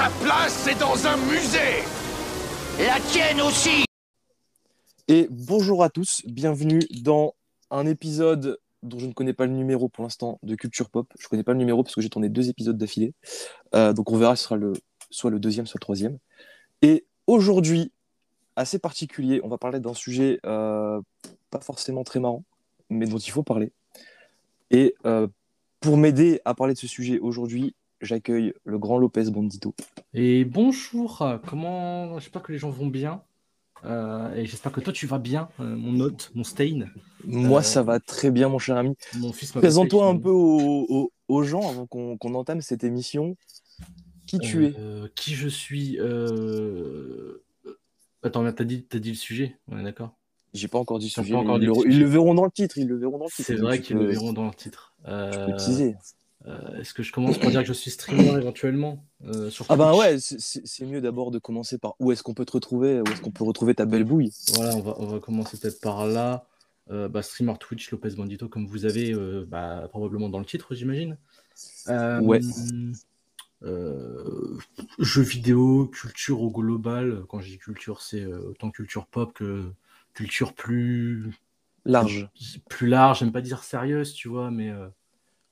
Sa place, c'est dans un musée La tienne aussi Et bonjour à tous, bienvenue dans un épisode dont je ne connais pas le numéro pour l'instant de Culture Pop. Je connais pas le numéro parce que j'ai tourné deux épisodes d'affilée. Euh, donc on verra ce sera le, soit le deuxième, soit le troisième. Et aujourd'hui, assez particulier, on va parler d'un sujet euh, pas forcément très marrant, mais dont il faut parler. Et euh, pour m'aider à parler de ce sujet aujourd'hui, j'accueille le grand Lopez Bandito. Et bonjour, comment j'espère que les gens vont bien. Euh, et j'espère que toi tu vas bien, euh, mon hôte, mon stain. Moi, Euh, ça va très bien, mon cher ami. Mon fils Présente-toi un peu aux, gens avant qu'on entame cette émission. Qui tu es Qui je suis. Attends, t'as dit, dit le sujet On est d'accord? J'ai pas encore dit sujet. pas encore ils, dit le, le ils sujet. le verront dans le titre. Ils le verront dans le titre. C'est vrai qu'ils le verront dans le titre. peux teaser. Euh, Est-ce que je commence par dire que je suis streamer éventuellement euh, sur Ah ben Twitch ouais, c'est- mieux d'abord de commencer par où est-ce qu'on peut te retrouver, où est-ce qu'on peut retrouver ta belle bouille. Voilà, on va, on va commencer peut-être par là. Euh, bah, streamer Twitch, Lopez Bandito, comme vous avez bah, probablement dans le titre, j'imagine. Ouais. jeux vidéo, culture au global. Quand je dis culture, c'est autant culture pop que culture plus, Large. plus large. J'aime pas dire sérieuse, tu vois, mais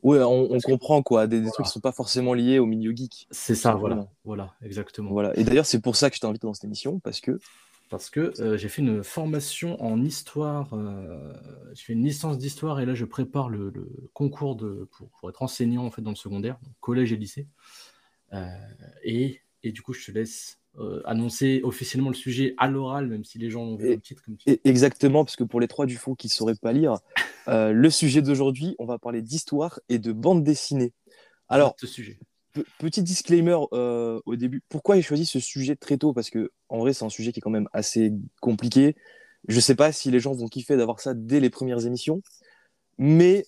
Ouais, on, comprend quoi, des, des trucs qui sont pas forcément liés au milieu geek. c'est ça, Simplement. voilà. Voilà, exactement. Voilà. Et d'ailleurs, c'est pour ça que je t'ai invité dans cette émission, parce que Parce que euh, j'ai fait une formation en histoire, euh, j'ai fait une licence d'histoire et là je prépare le, le concours de, pour, pour être enseignant en fait dans le secondaire, donc collège et lycée. Euh, et, et du coup je te laisse euh, annoncer officiellement le sujet à l'oral, même si les gens ont vu le titre comme tu et- exactement, parce que pour les trois du fond qui ne sauraient pas lire, euh, le sujet d'aujourd'hui, on va parler d'histoire et de bande dessinée. Alors, ce sujet. Pe- petit disclaimer euh, au début. Pourquoi j'ai choisi ce sujet très tôt? Parce que en vrai, c'est un sujet qui est quand même assez compliqué. Je sais pas si les gens vont kiffer d'avoir ça dès les premières émissions, mais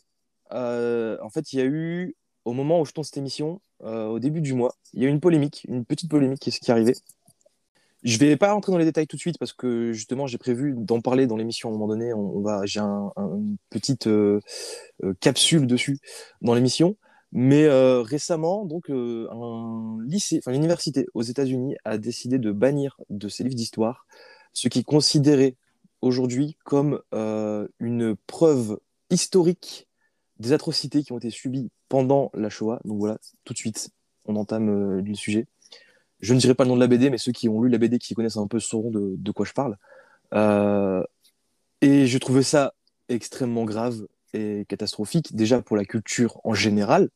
en fait, il y a eu au moment où je tourne cette émission, au début du mois, il y a eu une polémique, une petite polémique qui, qui est arrivée. Je vais pas rentrer dans les détails tout de suite parce que justement, j'ai prévu d'en parler dans l'émission à un moment donné. On, j'ai un- un- une petite euh, euh, capsule dessus dans l'émission. Mais euh, récemment, donc, euh, un lycée, enfin l'université aux États-Unis a décidé de bannir de ses livres d'histoire ce qui est considéré aujourd'hui comme une preuve historique des atrocités qui ont été subies pendant la Shoah. Donc voilà, tout de suite, on entame le sujet. Je ne dirai pas le nom de la BD, mais ceux qui ont lu la BD, qui connaissent un peu, sauront de, de quoi je parle. Euh, et je trouvais ça extrêmement grave et catastrophique, déjà pour la culture en général,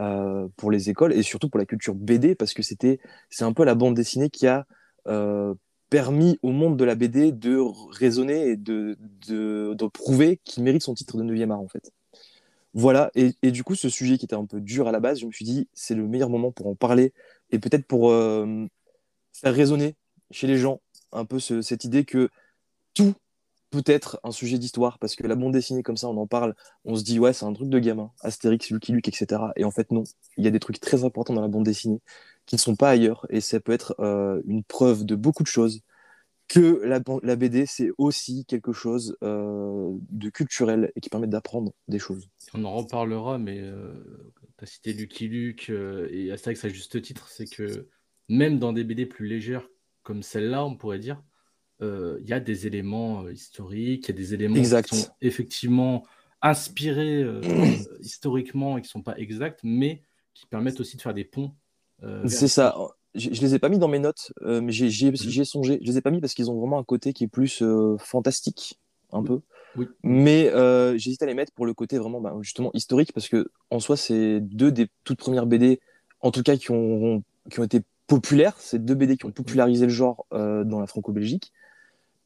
euh, pour les écoles, et surtout pour la culture BD, parce que c'était, c'est un peu la bande dessinée qui a euh, permis au monde de la BD de raisonner et de, de, prouver qu'il mérite son titre de 9e art, en fait. Voilà, et, et du coup, ce sujet qui était un peu dur à la base, je me suis dit, c'est le meilleur moment pour en parler, et peut-être pour euh, faire résonner chez les gens un peu ce- cette idée que tout peut être un sujet d'histoire, parce que la bande dessinée comme ça, on en parle, on se dit, ouais, c'est un truc de gamin, Astérix, Lucky Luke, etc. Et en fait, non, il y a des trucs très importants dans la bande dessinée qui ne sont pas ailleurs, et ça peut être euh, une preuve de beaucoup de choses, que la, BD, c'est aussi quelque chose euh, de culturel et qui permet d'apprendre des choses. On en reparlera, mais tu as cité Lucky Luke euh, et Astérix à juste titre, c'est que même dans des BD plus légères comme celle-là, on pourrait dire, euh, il y a des éléments euh, historiques, il y a des éléments Exact. qui sont effectivement inspirés euh, historiquement et qui ne sont pas exacts, mais qui permettent aussi de faire des ponts. euh, C'est ça. Je, je les ai pas mis dans mes notes, euh, mais j'ai j'y ai- Mhm. j'y ai songé. Je les ai pas mis parce qu'ils ont vraiment un côté qui est plus euh, fantastique, un Oui. peu. Oui. Mais euh, j'hésite à les mettre pour le côté vraiment bah, justement historique parce que en soi, c'est deux des toutes premières BD, en tout cas qui ont, qui ont été populaires. C'est deux BD qui ont popularisé le genre dans la franco-belgique.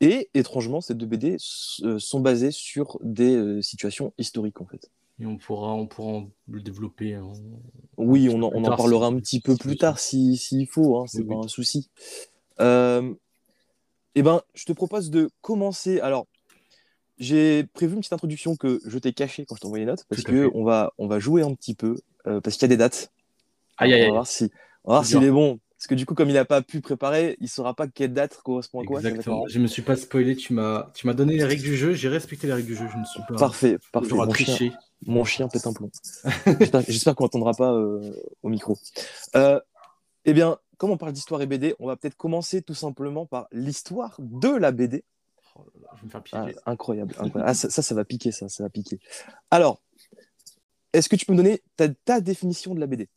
Et étrangement, ces deux BD sont basées sur des situations historiques en fait. Et on pourra, on pourra le développer. hein. Oui, on en, on en parlera si- un petit si peu plus tard si- s'il faut, hein, c'est Oui, pas oui. un souci. Euh, eh ben, je te propose de commencer. Alors, j'ai prévu une petite introduction que je t'ai cachée quand je t'envoyais les notes, parce Tout à que fait. on va, on va jouer un petit peu, euh, parce qu'il y a des dates. Aïe, aïe, On va voir si, on va voir s'il est bon. Parce que du coup, comme il n'a pas pu préparer, il saura pas quelle date correspond à quoi. Exactement. Je me suis pas spoilé. Tu m'as, tu m'as donné les règles du jeu. J'ai respecté les règles du jeu. Je ne suis pas. Parfait, parfait. Mon chien, triché. mon chien pète un plomb. J'espère- qu'on n'entendra pas euh, au micro. Euh, eh bien, comme on parle d'histoire et BD, on va peut-être commencer tout simplement par l'histoire de la BD. Oh là là, je vais me faire Ah, piéger. incroyable. incroyable. Ah, ça, ça, ça va piquer, ça, ça va piquer. Alors, est-ce que tu peux me donner ta, ta définition de la BD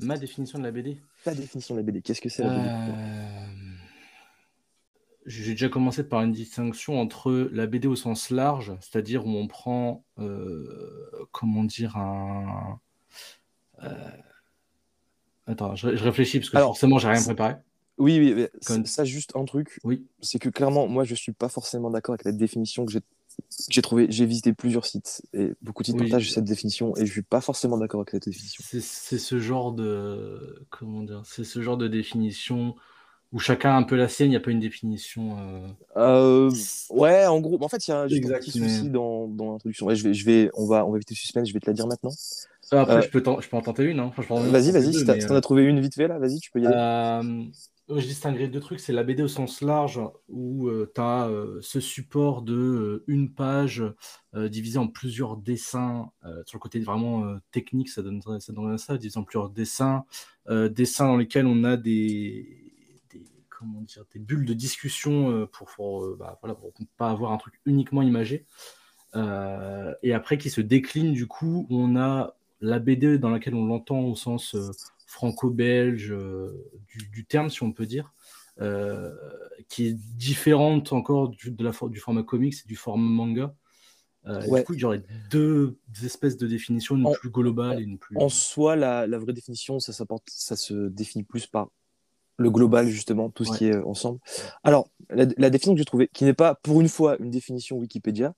Ma définition de la BD. Ta définition de la BD. Qu'est-ce que c'est la BD Euh, J'ai déjà commencé par une distinction entre la BD au sens large, c'est-à-dire où on prend, euh, comment dire, un. euh, Attends, je, je réfléchis parce que Alors, forcément, j'ai rien préparé. Oui, oui, mais Comme- ça, juste un truc. Oui. C'est que clairement, moi, je suis pas forcément d'accord avec la définition que j'ai j'ai trouvé. J'ai visité plusieurs sites et beaucoup de sites Oui. partagent cette définition et je suis pas forcément d'accord avec cette définition. C'est ce genre de. Comment dire C'est ce genre de définition où chacun a un peu la sienne, il n'y a pas une définition. euh, Euh, ouais, en gros, en fait, il y a Exact, un petit mais- souci dans, dans l'introduction. Ouais, je vais, je vais, on va, on va éviter le suspense. Je vais te la dire maintenant. Ah, Après, Euh, je, peux je peux en tenter une. Hein. Vas-y, vas-y. si t'en as trouvé une vite fait là, vas-y, tu peux y aller. Euh, je distinguerais deux trucs. C'est la BD au sens large, où tu as ce support de euh, une page euh, divisée en plusieurs dessins. euh, sur le côté vraiment euh, technique, ça donnerait ça, donnerait ça, divisé en plusieurs dessins. euh, dessins dans lesquels on a des, comment dire, des bulles de discussion euh, pour, euh, bah, pas avoir un truc uniquement imagé. Euh, et après, qui se décline, du coup, on a la BD dans laquelle on l'entend au sens euh, franco-belge euh, du, du terme, si on peut dire, euh, qui est différente encore du, de la, du format comics et du format manga. Euh, Ouais. Du coup, il y aurait deux espèces de définitions, une En- plus globale et une plus. En soi, la, la vraie définition, ça, se définit plus par le global, justement, tout ce Ouais. qui est ensemble. Alors, la, la définition que j'ai trouvée, qui n'est pas pour une fois une définition Wikipédia,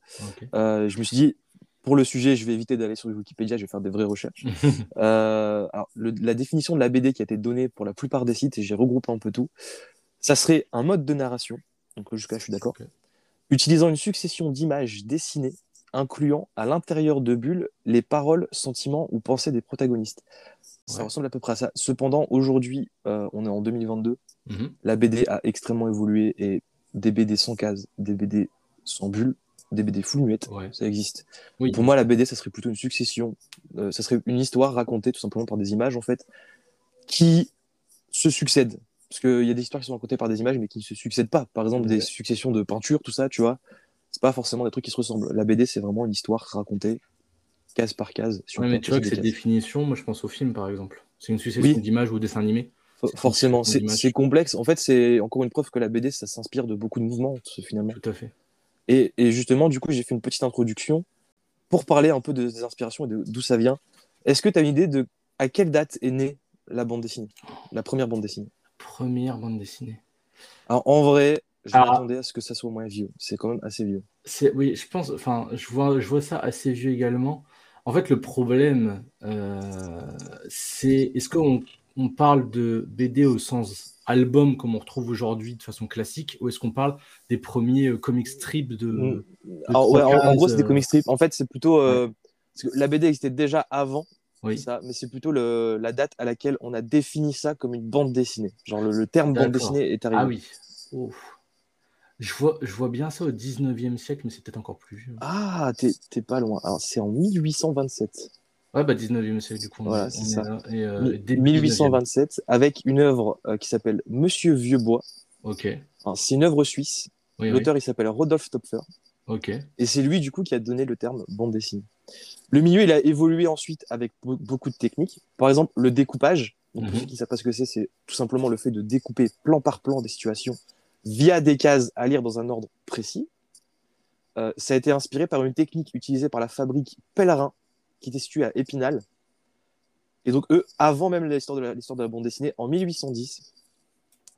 euh, je me suis dit, pour le sujet, je vais éviter d'aller sur Wikipédia, je vais faire des vraies recherches. Euh, alors, le- la définition de la BD qui a été donnée pour la plupart des sites, et j'ai regroupé un peu tout, ça serait un mode de narration, donc jusqu'à là je suis d'accord, utilisant une succession d'images dessinées, incluant à l'intérieur de bulles les paroles, sentiments ou pensées des protagonistes. Ça Ouais. ressemble à peu près à ça. Cependant, aujourd'hui, euh, on est en 2022, Mhm. la BD a extrêmement évolué et des BD sans cases, des BD sans bulles, des BD full muettes, Ouais. ça existe. Oui. Pour moi, la BD, ça serait plutôt une succession. Euh, ça serait une histoire racontée tout simplement par des images, en fait, qui se succèdent. Parce qu'il y a des histoires qui sont racontées par des images, mais qui ne se succèdent pas. Par exemple, des successions de peintures, tout ça, tu vois. C'est pas forcément des trucs qui se ressemblent. La BD, c'est vraiment une histoire racontée case par case. on Ouais, mais tu vois que cette cases. définition, moi je pense au film par exemple. C'est une succession Oui. d'images ou dessins animés. For- Forcément, c'est complexe. En fait, c'est encore une preuve que la BD, ça s'inspire de beaucoup de mouvements, finalement. Tout à fait. Et, et justement, du coup, j'ai fait une petite introduction pour parler un peu de- des inspirations et d'où ça vient. Est-ce que tu as une idée de à quelle date est née la bande dessinée La première bande dessinée? Première bande dessinée. Alors, en vrai, je Ah. m'attendais à ce que ça soit moins vieux. C'est quand même assez vieux. C'est, oui, je pense, enfin, je vois, je vois ça assez vieux également. En fait, le problème, euh, c'est est-ce qu'on on parle de BD au sens album comme on retrouve aujourd'hui de façon classique, ou est-ce qu'on parle des premiers euh, comic strips de, Mm. de Alors, ouais, en, en 3-15, gros, c'est des euh, comic strips. En fait, c'est plutôt. euh, parce que la BD existait déjà avant Oui, ça, mais c'est plutôt le- la date à laquelle on a défini ça comme une bande dessinée. Genre, le, le terme bande dessinée est arrivé. ah oui. Ouf. Je vois, je vois bien ça au 19e siècle, mais c'est peut-être encore plus vieux. Ah, t'es t'es pas loin. Alors, c'est en 1827. Ouais, bah 19e siècle, du coup. Voilà, c'est est et, euh, début 1827, avec une œuvre euh, qui s'appelle Monsieur Vieuxbois. 19e. Ok. C'est une œuvre suisse. Oui, oui. L'auteur, il s'appelle Rodolphe Topfer. Ok. Et c'est lui, du coup, qui a donné le terme bande dessinée. Le milieu, il a évolué ensuite avec be- beaucoup de techniques. Par exemple, le découpage. Donc, pour Mhm. ceux qui ne savent pas ce que c'est, c'est tout simplement le fait de découper plan par plan des situations via des cases à lire dans un ordre précis. Euh, ça a été inspiré par une technique utilisée par la fabrique Pellerin, qui était située à Épinal. Et donc, eux, avant même l'histoire de la, l'histoire de la bande dessinée, en 1810,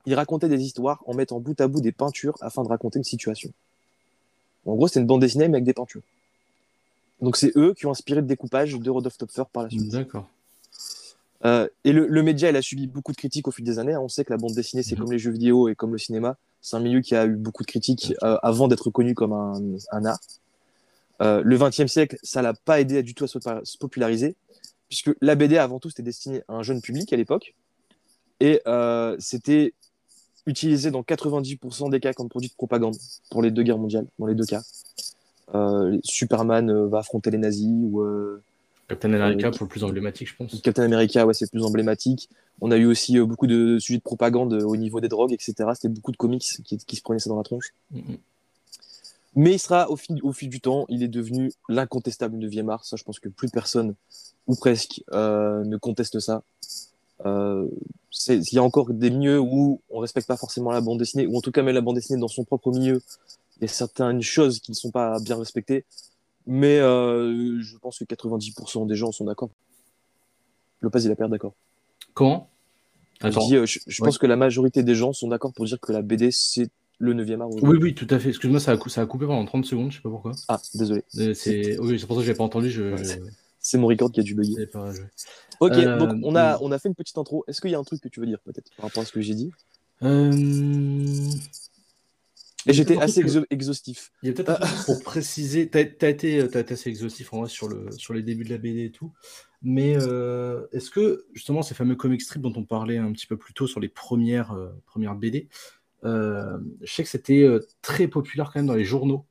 ils racontaient des histoires en mettant bout à bout des peintures afin de raconter une situation. En gros, c'est une bande dessinée, mais avec des peintures. Donc, c'est eux qui ont inspiré le découpage de Rodolphe Topfer par la suite. D'accord. Euh, et le, le média, il a subi beaucoup de critiques au fil des années. On sait que la bande dessinée, c'est Mhm. comme les jeux vidéo et comme le cinéma. C'est un milieu qui a eu beaucoup de critiques euh, avant d'être connu comme un, un art. Euh, le XXe siècle, ça l'a pas aidé du tout à se, se populariser, puisque la BD, avant tout, c'était destiné à un jeune public à l'époque. Et euh, c'était utilisé dans 90% des cas comme produit de propagande pour les deux guerres mondiales, dans les deux cas. Euh, Superman va affronter les nazis ou, Captain America pour le plus emblématique, je pense. Captain America, ouais, c'est plus emblématique. On a eu aussi beaucoup de sujets de propagande au niveau des drogues, etc. C'était beaucoup de comics qui, qui, se prenaient ça dans la tronche. Mm -hmm. Mais il sera, au fil, au fil du temps, il est devenu l'incontestable 9e art. Ça, je pense que plus personne, ou presque, euh, ne conteste ça. Euh, il y a encore des milieux où on respecte pas forcément la bande dessinée, ou en tout cas même la bande dessinée dans son propre milieu. Il y a certaines choses qui ne sont pas bien respectées, mais euh, je pense que 90% des gens sont d'accord. Lopez il a perdu d'accord. Quand Je, dis, je, je pense que la majorité des gens sont d'accord pour dire que la BD c'est le 9e art. Oui, oui, tout à fait. Excuse-moi, ça, a, ça a coupé pendant 30 secondes, je sais pas pourquoi. Ah, désolé. C'est oui, pour ça que j'ai pas entendu. Je... C'est mon record qui a dû bugger. Pas... Ok, euh, donc on a, on a fait une petite intro. Est-ce qu'il y a un truc que tu veux dire peut-être par rapport à ce que j'ai dit? Euh... Et j'étais assez exhaustif. Il y a peut-être un pour préciser, tu as, as, été, as été assez exhaustif en vrai sur, le, sur les débuts de la BD et tout. Mais euh, est-ce que justement ces fameux comic strips dont on parlait un petit peu plus tôt sur les premières, euh, premières BD, euh, je sais que c'était euh, très populaire quand même dans les journaux.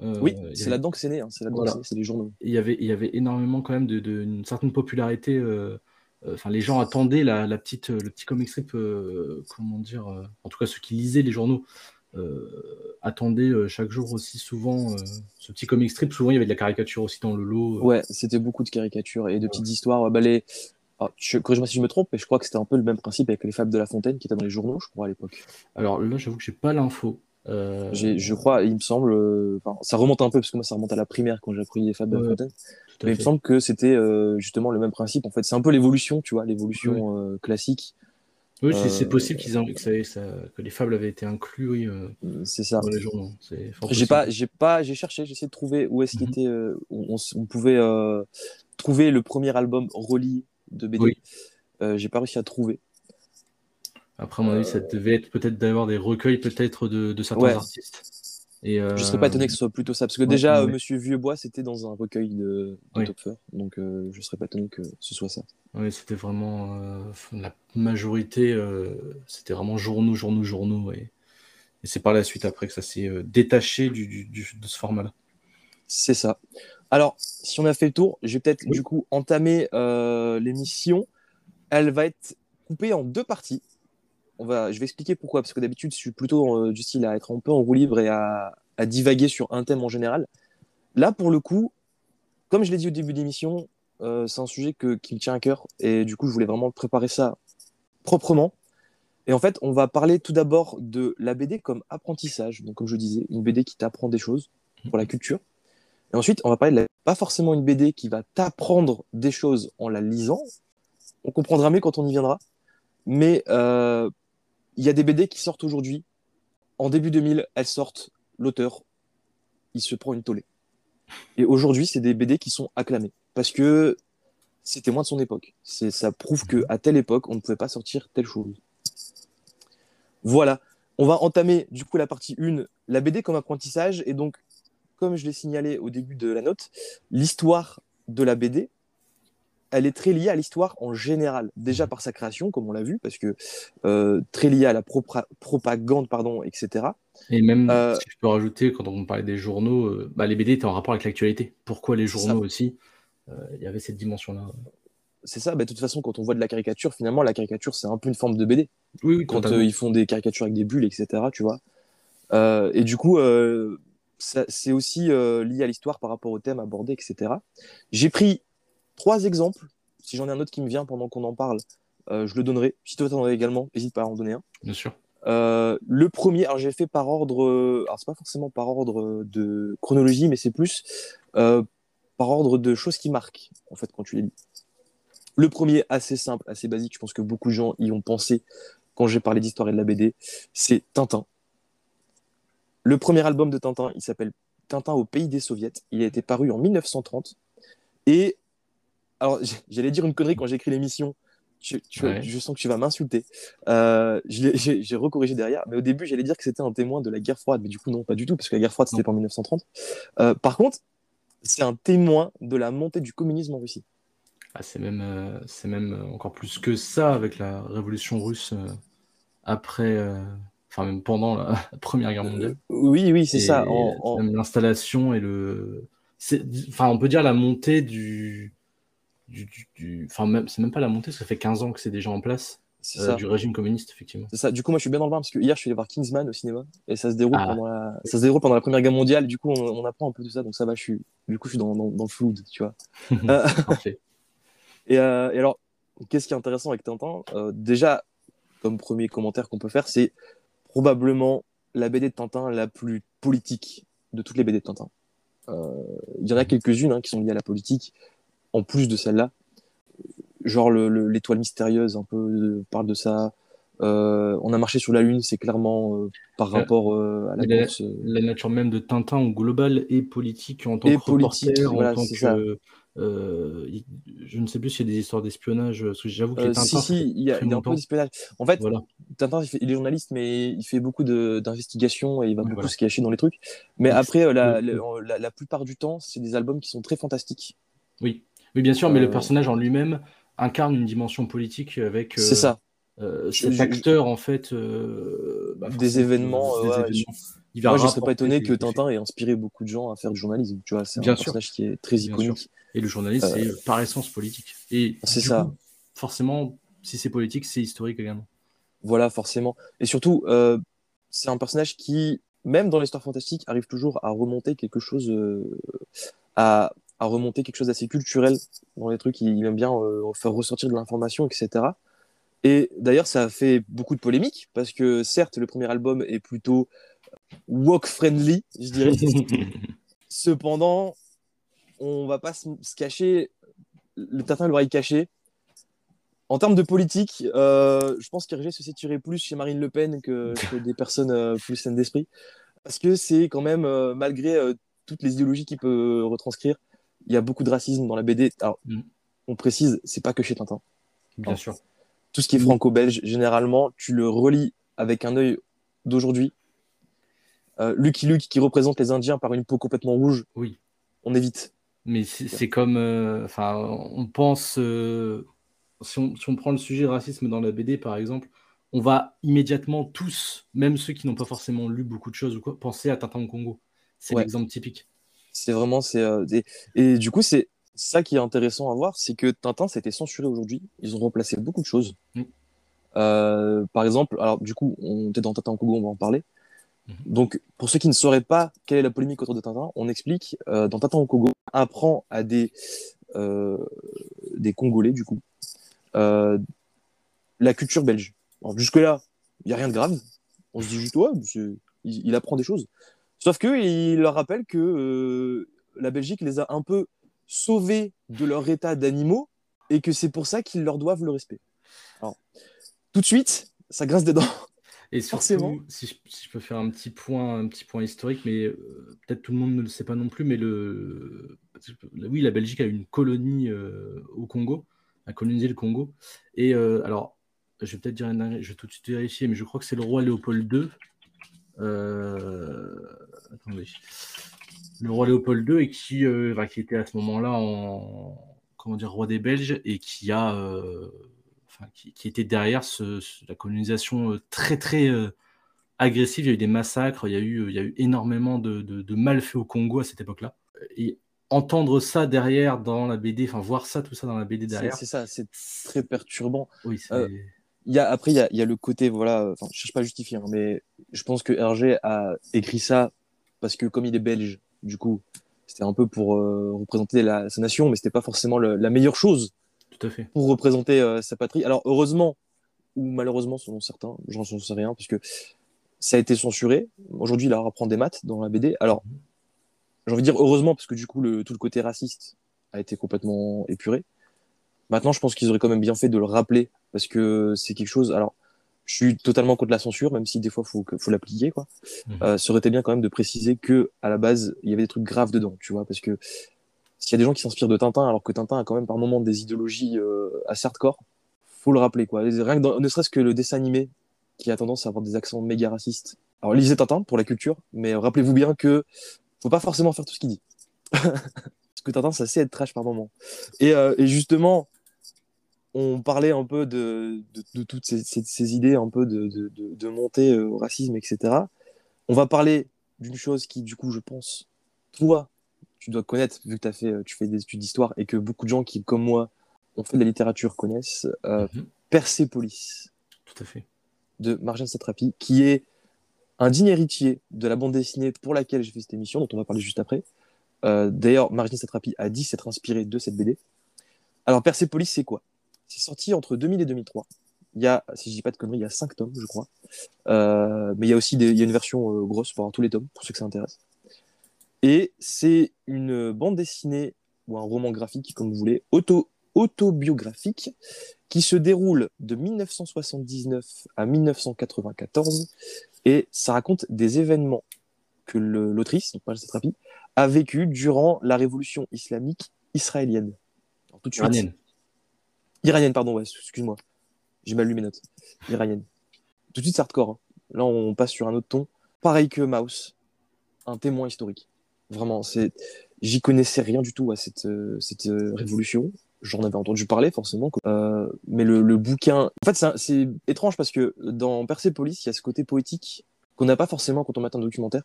Euh, oui, c'est là-dedans que c'est né, hein, c'est là-dedans voilà. c'est les journaux. Il y, avait, il y avait énormément quand même d'une de, de, certaine popularité. Enfin, les gens attendaient la, la, petite, le petit comic strip, comment dire, en tout cas ceux qui lisaient les journaux, attendaient chaque jour aussi souvent ce petit comic strip. Souvent, il y avait de la caricature aussi dans le lot. Ouais, c'était beaucoup de caricatures et de petites histoires. Bah, les, ah, corrige-moi si je me trompe, mais je crois que c'était un peu le même principe avec les Fables de La Fontaine qui étaient dans les journaux, je crois, à l'époque. Alors là, j'avoue que j'ai pas l'info. Euh... Je crois, il me semble, euh, ça remonte un peu parce que moi ça remonte à la primaire quand j'ai appris les Fables ouais, de La Fontaine. Mais il me semble que c'était euh, justement le même principe. En fait, c'est un peu l'évolution, tu vois, l'évolution euh, classique. Oui, c'est possible qu'ils que, ça, ça, que les fables avaient été inclus oui, c'est ça. dans les journaux. J'ai pas, j'ai pas, j'ai cherché, j'ai essayé de trouver où est-ce mm -hmm. qu'il était, on, on, pouvait trouver le premier album relié de BD. Oui. Euh, j'ai pas réussi à trouver. Après, à mon avis, ça devait être peut-être d'avoir des recueils peut-être de, de, certains ouais. artistes. Et euh... Je serais pas étonné que ce soit plutôt ça, parce que ouais, déjà, ouais. Monsieur Vieuxbois, c'était dans un recueil de, de oui. Topfer, donc euh, je serais pas étonné que ce soit ça. Oui, c'était vraiment euh, la majorité, euh, c'était vraiment journaux, journaux, journaux, et, et c'est par la suite après que ça s'est détaché du, du, du, de ce format-là. C'est ça. Alors, si on a fait le tour, je vais peut-être oui. du coup entamer euh, l'émission. Elle va être coupée en deux parties. On va, je vais expliquer pourquoi, parce que d'habitude, je suis plutôt euh, du style à être un peu en roue libre et à, à, divaguer sur un thème en général. Là, pour le coup, comme je l'ai dit au début de l'émission, euh, c'est un sujet que, qui me tient à cœur et du coup, je voulais vraiment préparer ça proprement. Et en fait, on va parler tout d'abord de la BD comme apprentissage. Donc, comme je disais, une BD qui t'apprend des choses pour la culture. Et ensuite, on va parler de la... pas forcément une BD qui va t'apprendre des choses en la lisant. On comprendra mieux quand on y viendra. Mais euh, il y a des BD qui sortent aujourd'hui. En début 2000, elles sortent. L'auteur, il se prend une tollée. Et aujourd'hui, c'est des BD qui sont acclamés parce que c'est témoin de son époque. Ça prouve que à telle époque, on ne pouvait pas sortir telle chose. Voilà. On va entamer du coup la partie 1, la BD comme apprentissage. Et donc, comme je l'ai signalé au début de la note, l'histoire de la BD, elle est très liée à l'histoire en général. Déjà par sa création, comme on l'a vu, parce que euh, très liée à la pro propagande, pardon, etc. Et même, euh, si je peux rajouter, quand on parlait des journaux, euh, bah, les BD étaient en rapport avec l'actualité. Pourquoi les journaux aussi Il y avait cette dimension-là. C'est ça, bah, de toute façon, quand on voit de la caricature, finalement, la caricature, c'est un peu une forme de BD. Oui, oui Quand ils font des caricatures avec des bulles, etc., tu vois. et du coup, c'est aussi euh, lié à l'histoire par rapport au thème abordé, etc. J'ai pris trois exemples. Si j'en ai un autre qui me vient pendant qu'on en parle, euh, je le donnerai. Si toi t'en as également, n'hésite pas à en donner un. Bien sûr. Euh, le premier, alors j'ai fait par ordre, alors c'est pas forcément par ordre de chronologie, mais c'est plus par ordre de choses qui marquent, en fait, quand tu les lis. Le premier, assez simple, assez basique, je pense que beaucoup de gens y ont pensé quand j'ai parlé d'histoire et de la BD, c'est Tintin. Le premier album de Tintin, il s'appelle Tintin au pays des soviets. Il a été paru en 1930. Et alors, j'allais dire une connerie quand j'ai écrit l'émission. Tu, tu, ouais. Je sens que tu vas m'insulter. Euh, j'ai recorrigé derrière, mais au début, j'allais dire que c'était un témoin de la guerre froide, mais du coup, non, pas du tout, parce que la guerre froide, c'était pas en 1930. Euh, par contre, c'est un témoin de la montée du communisme en Russie. Ah, c'est même, euh, c'est même encore plus que ça avec la révolution russe après enfin même pendant la Première Guerre mondiale. Oui, oui, c'est ça. En, en... L'installation et le, enfin on peut dire la montée du du, du- du- enfin même c'est même pas la montée, ça fait 15 ans que c'est déjà en place euh, ça. du régime communiste effectivement. C'est ça. Du coup, moi, je suis bien dans le bain parce que hier, je suis allé voir Kingsman au cinéma et ça se déroule, Ah. pendant, la... ça se déroule pendant la Première Guerre mondiale. Du coup, on, on apprend un peu tout ça, donc ça va. Je suis, du coup, je suis dans, dans, dans le food, tu vois. Euh, Parfait. Et, euh, et alors, qu'est-ce qui est intéressant avec Tintin? Euh, Déjà, comme premier commentaire qu'on peut faire, c'est probablement la BD de Tintin la plus politique de toutes les BD de Tintin. Euh, Il y en a quelques-unes hein, qui sont liées à la politique, en plus de celle-là. Genre le- le- l'étoile mystérieuse, un peu parle de ça. Euh, on a marché sur la lune, c'est clairement euh, par rapport euh, à la course. euh, La nature même de Tintin au global et politique en tant Et que reporter, politique, en voilà, tant que euh, je ne sais plus s'il y a des histoires d'espionnage, parce que j'avoue que Euh, Tintins, si, si, il y a, il y a un peu d'espionnage. En fait, Voilà. Tintin, il, fait- il est journaliste, mais il fait beaucoup d'investigations et il va beaucoup voilà. se cacher dans les trucs. Mais après, euh, la, plupart du temps, c'est des albums qui sont très fantastiques. Oui, oui, bien sûr, mais le Euh, personnage en lui-même incarne une dimension politique avec C'est ça. euh, cet acteur en fait euh, bah, Des événements, des ouais, événements. Il va Moi, je serais pas étonné que Tintin ait inspiré beaucoup de gens à faire du journalisme. Tu vois, c'est un sûr. personnage qui est très iconique. Et le journaliste, Euh, c'est par essence politique. Et c'est ça. coup, forcément, si c'est politique, c'est historique également. Voilà, forcément. Et surtout, euh, c'est un personnage qui, même dans l'histoire fantastique, arrive toujours à remonter quelque chose, euh, à, à remonter quelque chose d'assez culturel dans les trucs. Il, il aime bien euh, faire ressortir de l'information, etc. Et d'ailleurs, ça a fait beaucoup de polémiques parce que certes, le premier album est plutôt walk friendly, je dirais. Cependant, on va pas se, se cacher, le Tintin et l'oreille cachée. En termes de politique, euh, je pense qu'Hergé se situerait plus chez Marine Le Pen que, que des personnes euh, plus saines d'esprit. Parce que c'est quand même, euh, malgré euh, toutes les idéologies qu'il peut retranscrire, il y a beaucoup de racisme dans la BD. Alors, Mm. on précise, c'est pas que chez Tintin. Bien sûr. Tout ce qui est Mm. franco-belge, généralement, tu le relis avec un œil d'aujourd'hui. Euh, Lucky Luke qui représente les Indiens par une peau complètement rouge, Oui. on évite. Mais c'est comme. euh, Enfin, on pense. euh, si, on, si on prend le sujet racisme dans la BD, par exemple, on va immédiatement tous, même ceux qui n'ont pas forcément lu beaucoup de choses ou quoi, penser à Tintin au Congo. C'est Ouais. l'exemple typique. C'est vraiment, c'est, euh, et du coup, c'est ça qui est intéressant à voir, c'est que Tintin, c'était censuré aujourd'hui. Ils ont remplacé beaucoup de choses. Mm. Euh, par exemple, alors du coup, on était dans Tintin au Congo, on va en parler. Mhm. Donc, pour ceux qui ne sauraient pas quelle est la polémique autour de Tintin, on explique. euh, dans Tintin au Congo, on apprend à des euh, des Congolais, du coup, euh, la culture belge. Jusque-là, il n'y a rien de grave. On se dit juste, ouais, il, il apprend des choses. Sauf que il leur rappelle que la Belgique les a un peu sauvés de leur état d'animaux et que c'est pour ça qu'ils leur doivent le respect. Alors, tout de suite, ça grince des dents. Et surtout, Forcément. si je, si je peux faire un petit point, un petit point historique, mais euh, peut-être tout le monde ne le sait pas non plus, mais le, oui, la Belgique a une colonie euh, au Congo, a colonisé le Congo. Et euh, alors, je vais peut-être dire une je vais tout de suite vérifier, mais je crois que c'est le roi Léopold II. Attendez. Le roi Léopold II et qui, enfin, qui était à ce moment-là en comment dire roi des Belges et qui a enfin, qui, qui était derrière ce- ce- la colonisation euh, très très euh, agressive. Il y a eu des massacres, il y a eu, il y a eu énormément de, de, de mal fait au Congo à cette époque-là. Et entendre ça derrière dans la BD, enfin voir ça, tout ça dans la BD derrière, c'est ça, c'est très perturbant. oui, c'est Euh, y a, après, il y a, il y a le côté, voilà, enfin, je cherche pas à justifier, hein, mais je pense que Hergé a écrit ça parce que comme il est belge, du coup, c'était un peu pour euh, représenter la, sa nation, mais c'était pas forcément le- la meilleure chose tout à fait. pour représenter euh, sa patrie. Alors, heureusement, ou malheureusement, selon certains, j'en sais rien, parce que ça a été censuré. Aujourd'hui, il a reprend des maths dans la BD. Alors, j'ai envie de dire heureusement, parce que du coup, le, tout le côté raciste a été complètement épuré. Maintenant, je pense qu'ils auraient quand même bien fait de le rappeler, parce que c'est quelque chose. Alors, je suis totalement contre la censure, même si des fois, il faut, faut l'appliquer. Quoi. Mhm. Euh, ça aurait été bien quand même de préciser que à la base, il y avait des trucs graves dedans, tu vois, parce que s'il y a des gens qui s'inspirent de Tintin, alors que Tintin a quand même par moments des idéologies euh, assez hardcore, faut le rappeler, quoi. Rien que ne serait-ce que le dessin animé, qui a tendance à avoir des accents méga racistes. Alors, lisez Tintin pour la culture, mais rappelez-vous bien que faut pas forcément faire tout ce qu'il dit. Parce que Tintin, ça sait être trash par moment. Et, euh, justement, on parlait un peu de, toutes ces, idées un peu de, de montée euh, au racisme, etc. On va parler d'une chose qui, du coup, je pense, toi, tu dois connaître, vu que as fait, tu fais des études d'histoire et que beaucoup de gens qui, comme moi, ont fait de la littérature connaissent euh, Mhm. Persépolis Tout à fait. de Marjane Satrapi, qui est un digne héritier de la bande dessinée pour laquelle j'ai fait cette émission, dont on va parler juste après. Euh, D'ailleurs, Marjane Satrapi a dit s'être inspiré de cette BD. Alors, Persépolis, c'est quoi? C'est sorti entre 2000 et 2003. Il y a, si je dis pas de conneries, il y a 5 tomes, je crois. Euh, mais il y a aussi des- il y a une version euh, grosse pour avoir tous les tomes, pour ceux que ça intéresse. Et c'est une bande dessinée ou un roman graphique, comme vous voulez, auto, autobiographique, qui se déroule de 1979 à 1994. Et ça raconte des événements que l'autrice, donc Marjane Satrapi, a vécu durant la révolution islamique israélienne. Alors, tout de suite, Iranienne. Iranienne, pardon, ouais, excuse-moi. J'ai mal lu mes notes. Iranienne. Tout de suite, c'est hardcore. hein. Là, on passe sur un autre ton. Pareil que Maus, un témoin historique. Vraiment, c'est. J'y connaissais rien du tout à cette, euh, cette euh, révolution. J'en avais entendu parler, forcément. Euh, mais le, le bouquin. En fait, c'est étrange parce que dans Persepolis, il y a ce côté poétique qu'on n'a pas forcément quand on mate un documentaire.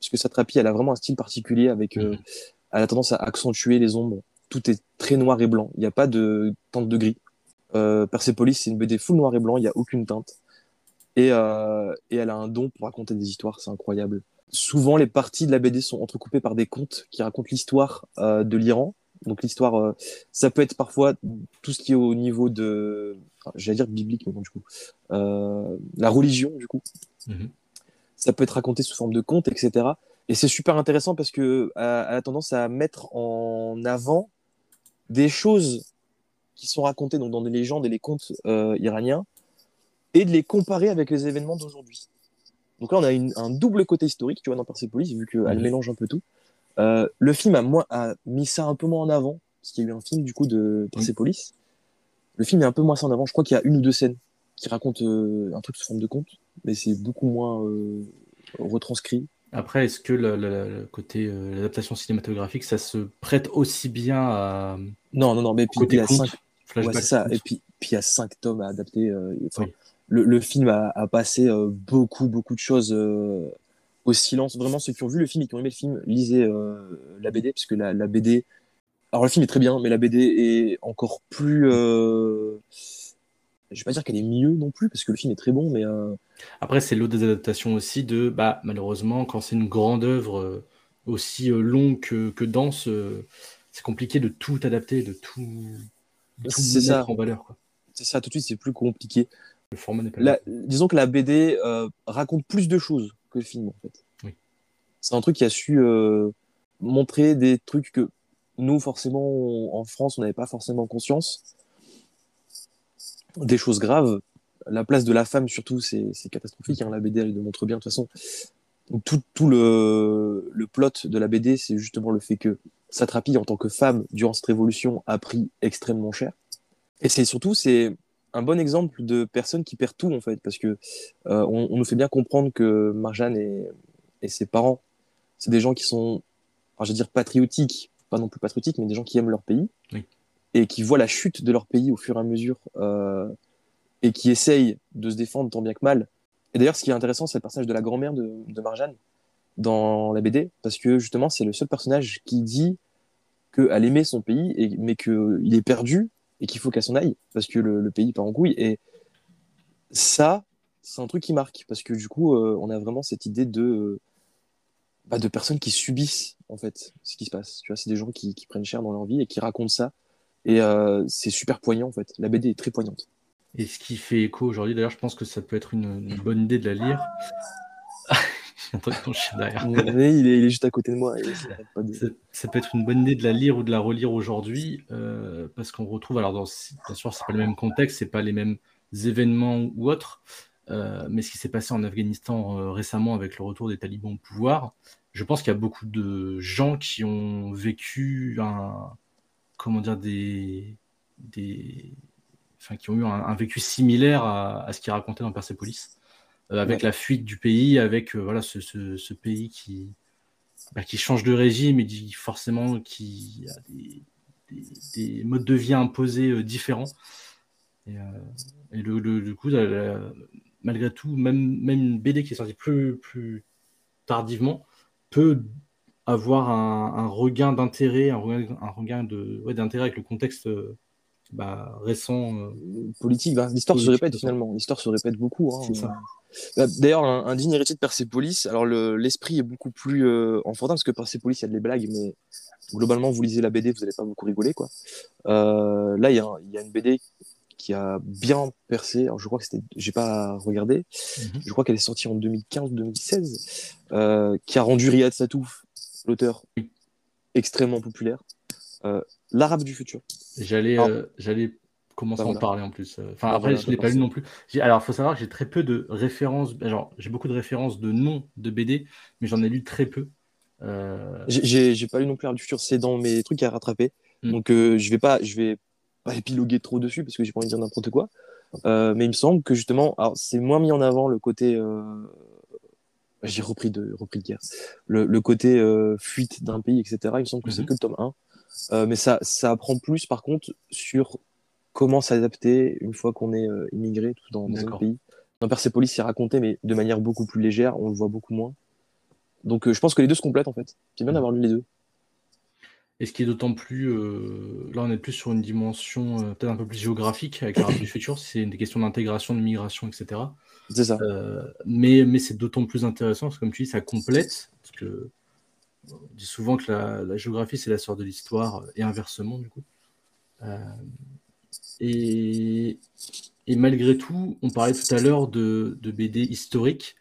Parce que Satrapi, elle a vraiment un style particulier avec. euh, Mhm. Elle a tendance à accentuer les ombres. Tout est très noir et blanc. Il n'y a pas de teinte de gris. Euh, Persepolis, c'est une BD full noir et blanc, il n'y a aucune teinte. Et, et elle a un don pour raconter des histoires, c'est incroyable. Souvent, les parties de la BD sont entrecoupées par des contes qui racontent l'histoire euh, de l'Iran. Donc l'histoire, euh, ça peut être parfois tout ce qui est au niveau de, enfin, j'allais dire biblique, mais non du coup, euh, la religion du coup. Mhm. Ça peut être raconté sous forme de contes, etc. Et c'est super intéressant parce que elle a tendance à mettre en avant des choses qui sont racontées donc, dans des légendes et les contes iraniens et de les comparer avec les événements d'aujourd'hui. Donc là, on a une- un double côté historique, tu vois, dans Persepolis, vu qu'elle Mhm. mélange un peu tout. Euh, le film a, moins, a mis ça un peu moins en avant, parce qu'il y a eu un film, du coup, de Persepolis. Le film est un peu moins ça en avant. Je crois qu'il y a une ou deux scènes qui racontent euh, un truc sous forme de conte, mais c'est beaucoup moins euh, retranscrit. Après, est-ce que le, le- le côté l'adaptation cinématographique, ça se prête aussi bien à Non, non, non, mais puis côté il y a cinq, Ouais, ça. Et puis, puis il y a cinq tomes à adapter. enfin, Oui. Le, le film a, a passé euh, beaucoup, beaucoup de choses euh, au silence. Vraiment, ceux qui ont vu le film et qui ont aimé le film, lisez euh, la BD, parce que la, la BD. Alors, le film est très bien, mais la BD est encore plus. Je vais pas dire qu'elle est mieux non plus, parce que le film est très bon, mais. Après, c'est l'autre des adaptations aussi de, bah, malheureusement, quand c'est une grande œuvre aussi longue que, que dense, c'est compliqué de tout adapter, de tout, de tout mettre ça. en valeur. C'est ça, tout de suite, c'est plus compliqué. Le format n'est pas La- le même. disons que la BD euh, raconte plus de choses que le film, en fait. Oui. C'est un truc qui a su euh, montrer des trucs que nous, forcément, on- en France, on n'avait pas forcément conscience. Des choses graves. La place de la femme, surtout, c'est c'est catastrophique. hein. La BD, elle le montre bien, de toute façon. Tout, tout le, le plot de la BD, c'est justement le fait que Satrapi, en tant que femme, durant cette révolution, a pris extrêmement cher. Et c'est surtout, c'est un bon exemple de personne qui perd tout en fait, parce que euh, on, on nous fait bien comprendre que Marjane et, et ses parents, c'est des gens qui sont, alors, je vais dire patriotiques, pas non plus patriotiques, mais des gens qui aiment leur pays Oui. et qui voient la chute de leur pays au fur et à mesure euh, et qui essayent de se défendre tant bien que mal. Et d'ailleurs, ce qui est intéressant, c'est le personnage de la grand-mère de, de Marjane dans la BD, parce que justement, c'est le seul personnage qui dit qu'elle aimait son pays, et, mais qu'il est perdu et qu'il faut qu'elle s'en aille parce que le, pays part en couille. Et ça, c'est un truc qui marque parce que du coup, euh, on a vraiment cette idée de, euh, bah, de personnes qui subissent en fait ce qui se passe. Tu vois, c'est des gens qui, prennent cher dans leur vie et qui racontent ça. Et euh, c'est super poignant en fait. La BD est très poignante. Et ce qui fait écho aujourd'hui, d'ailleurs, je pense que ça peut être une bonne idée de la lire. Ton chien derrière. Mais il est, il est juste à côté de moi. et ça arrête pas de- Ça, ça peut être une bonne idée de la lire ou de la relire aujourd'hui, euh, parce qu'on retrouve, alors dans, bien sûr, c'est pas le même contexte, c'est pas les mêmes événements ou autres, euh, mais ce qui s'est passé en Afghanistan euh, récemment avec le retour des talibans au pouvoir, je pense qu'il y a beaucoup de gens qui ont vécu un, comment dire, des, des, enfin, qui ont eu un, un vécu similaire à, à ce qui est raconté dans Persepolis, avec Ouais. la fuite du pays, avec euh, voilà ce, ce- ce pays qui, bah, qui change de régime et dit forcément qui a des, des- des modes de vie imposés euh, différents. Et, euh, et le, le- du coup, la- la- malgré tout, même, même une BD qui est sortie plus, plus tardivement peut avoir un, regain d'intérêt, un regain, de, d'intérêt avec le contexte bah, récent. Politique, bah, l'histoire se répète finalement. L'histoire se répète beaucoup. Hein. Bah, d'ailleurs, un, digne héritier de Persepolis, alors l'esprit est beaucoup plus enfantin parce que Persepolis, il y a des blagues, mais globalement, vous lisez la BD, vous n'allez pas beaucoup rigoler. Quoi. là, il y, y, a une BD qui a bien percé. Alors, je crois que c'était, j'ai pas regardé. Mhm. Je crois qu'elle est sortie en 2015-2016, euh, qui a rendu Riyad Satouf, l'auteur, extrêmement populaire. Euh, L'arabe du futur. J'allais, euh, j'allais commencer à en parler en plus. Enfin, après, je l'ai pas lu non plus. Alors, il faut savoir que j'ai très peu de références. Genre, j'ai beaucoup de références de noms de BD, mais j'en ai lu très peu. J'ai pas lu non plus l'arabe du futur. C'est dans mes trucs à rattraper. Mm. Donc, je vais pas, je vais pas épiloguer trop dessus parce que j'ai pas envie de dire n'importe quoi. Euh, mais il me semble que justement, c'est moins mis en avant le côté, euh... j'ai repris de repris de guerre, le, le côté euh, fuite d'un pays, etc. Il me semble que c'est mhm. que le tome 1. Euh, mais ça, ça apprend plus par contre sur comment s'adapter une fois qu'on est euh, immigré tout dans, dans un pays. Dans Persepolis, c'est raconté, mais de manière beaucoup plus légère, on le voit beaucoup moins. Donc je pense que les deux se complètent en fait. C'est bien d'avoir lu les deux. Et ce qui est d'autant plus. Euh, là, on est plus sur une dimension euh, peut-être un peu plus géographique avec la du futur, c'est des questions d'intégration, de migration, etc. C'est ça. Euh, mais mais c'est d'autant plus intéressant parce que, comme tu dis, ça complète. Parce que on dit souvent que la, géographie, c'est la sœur de l'histoire et inversement, du coup. et, et, malgré tout, on parlait tout à l'heure de, de, BD historique.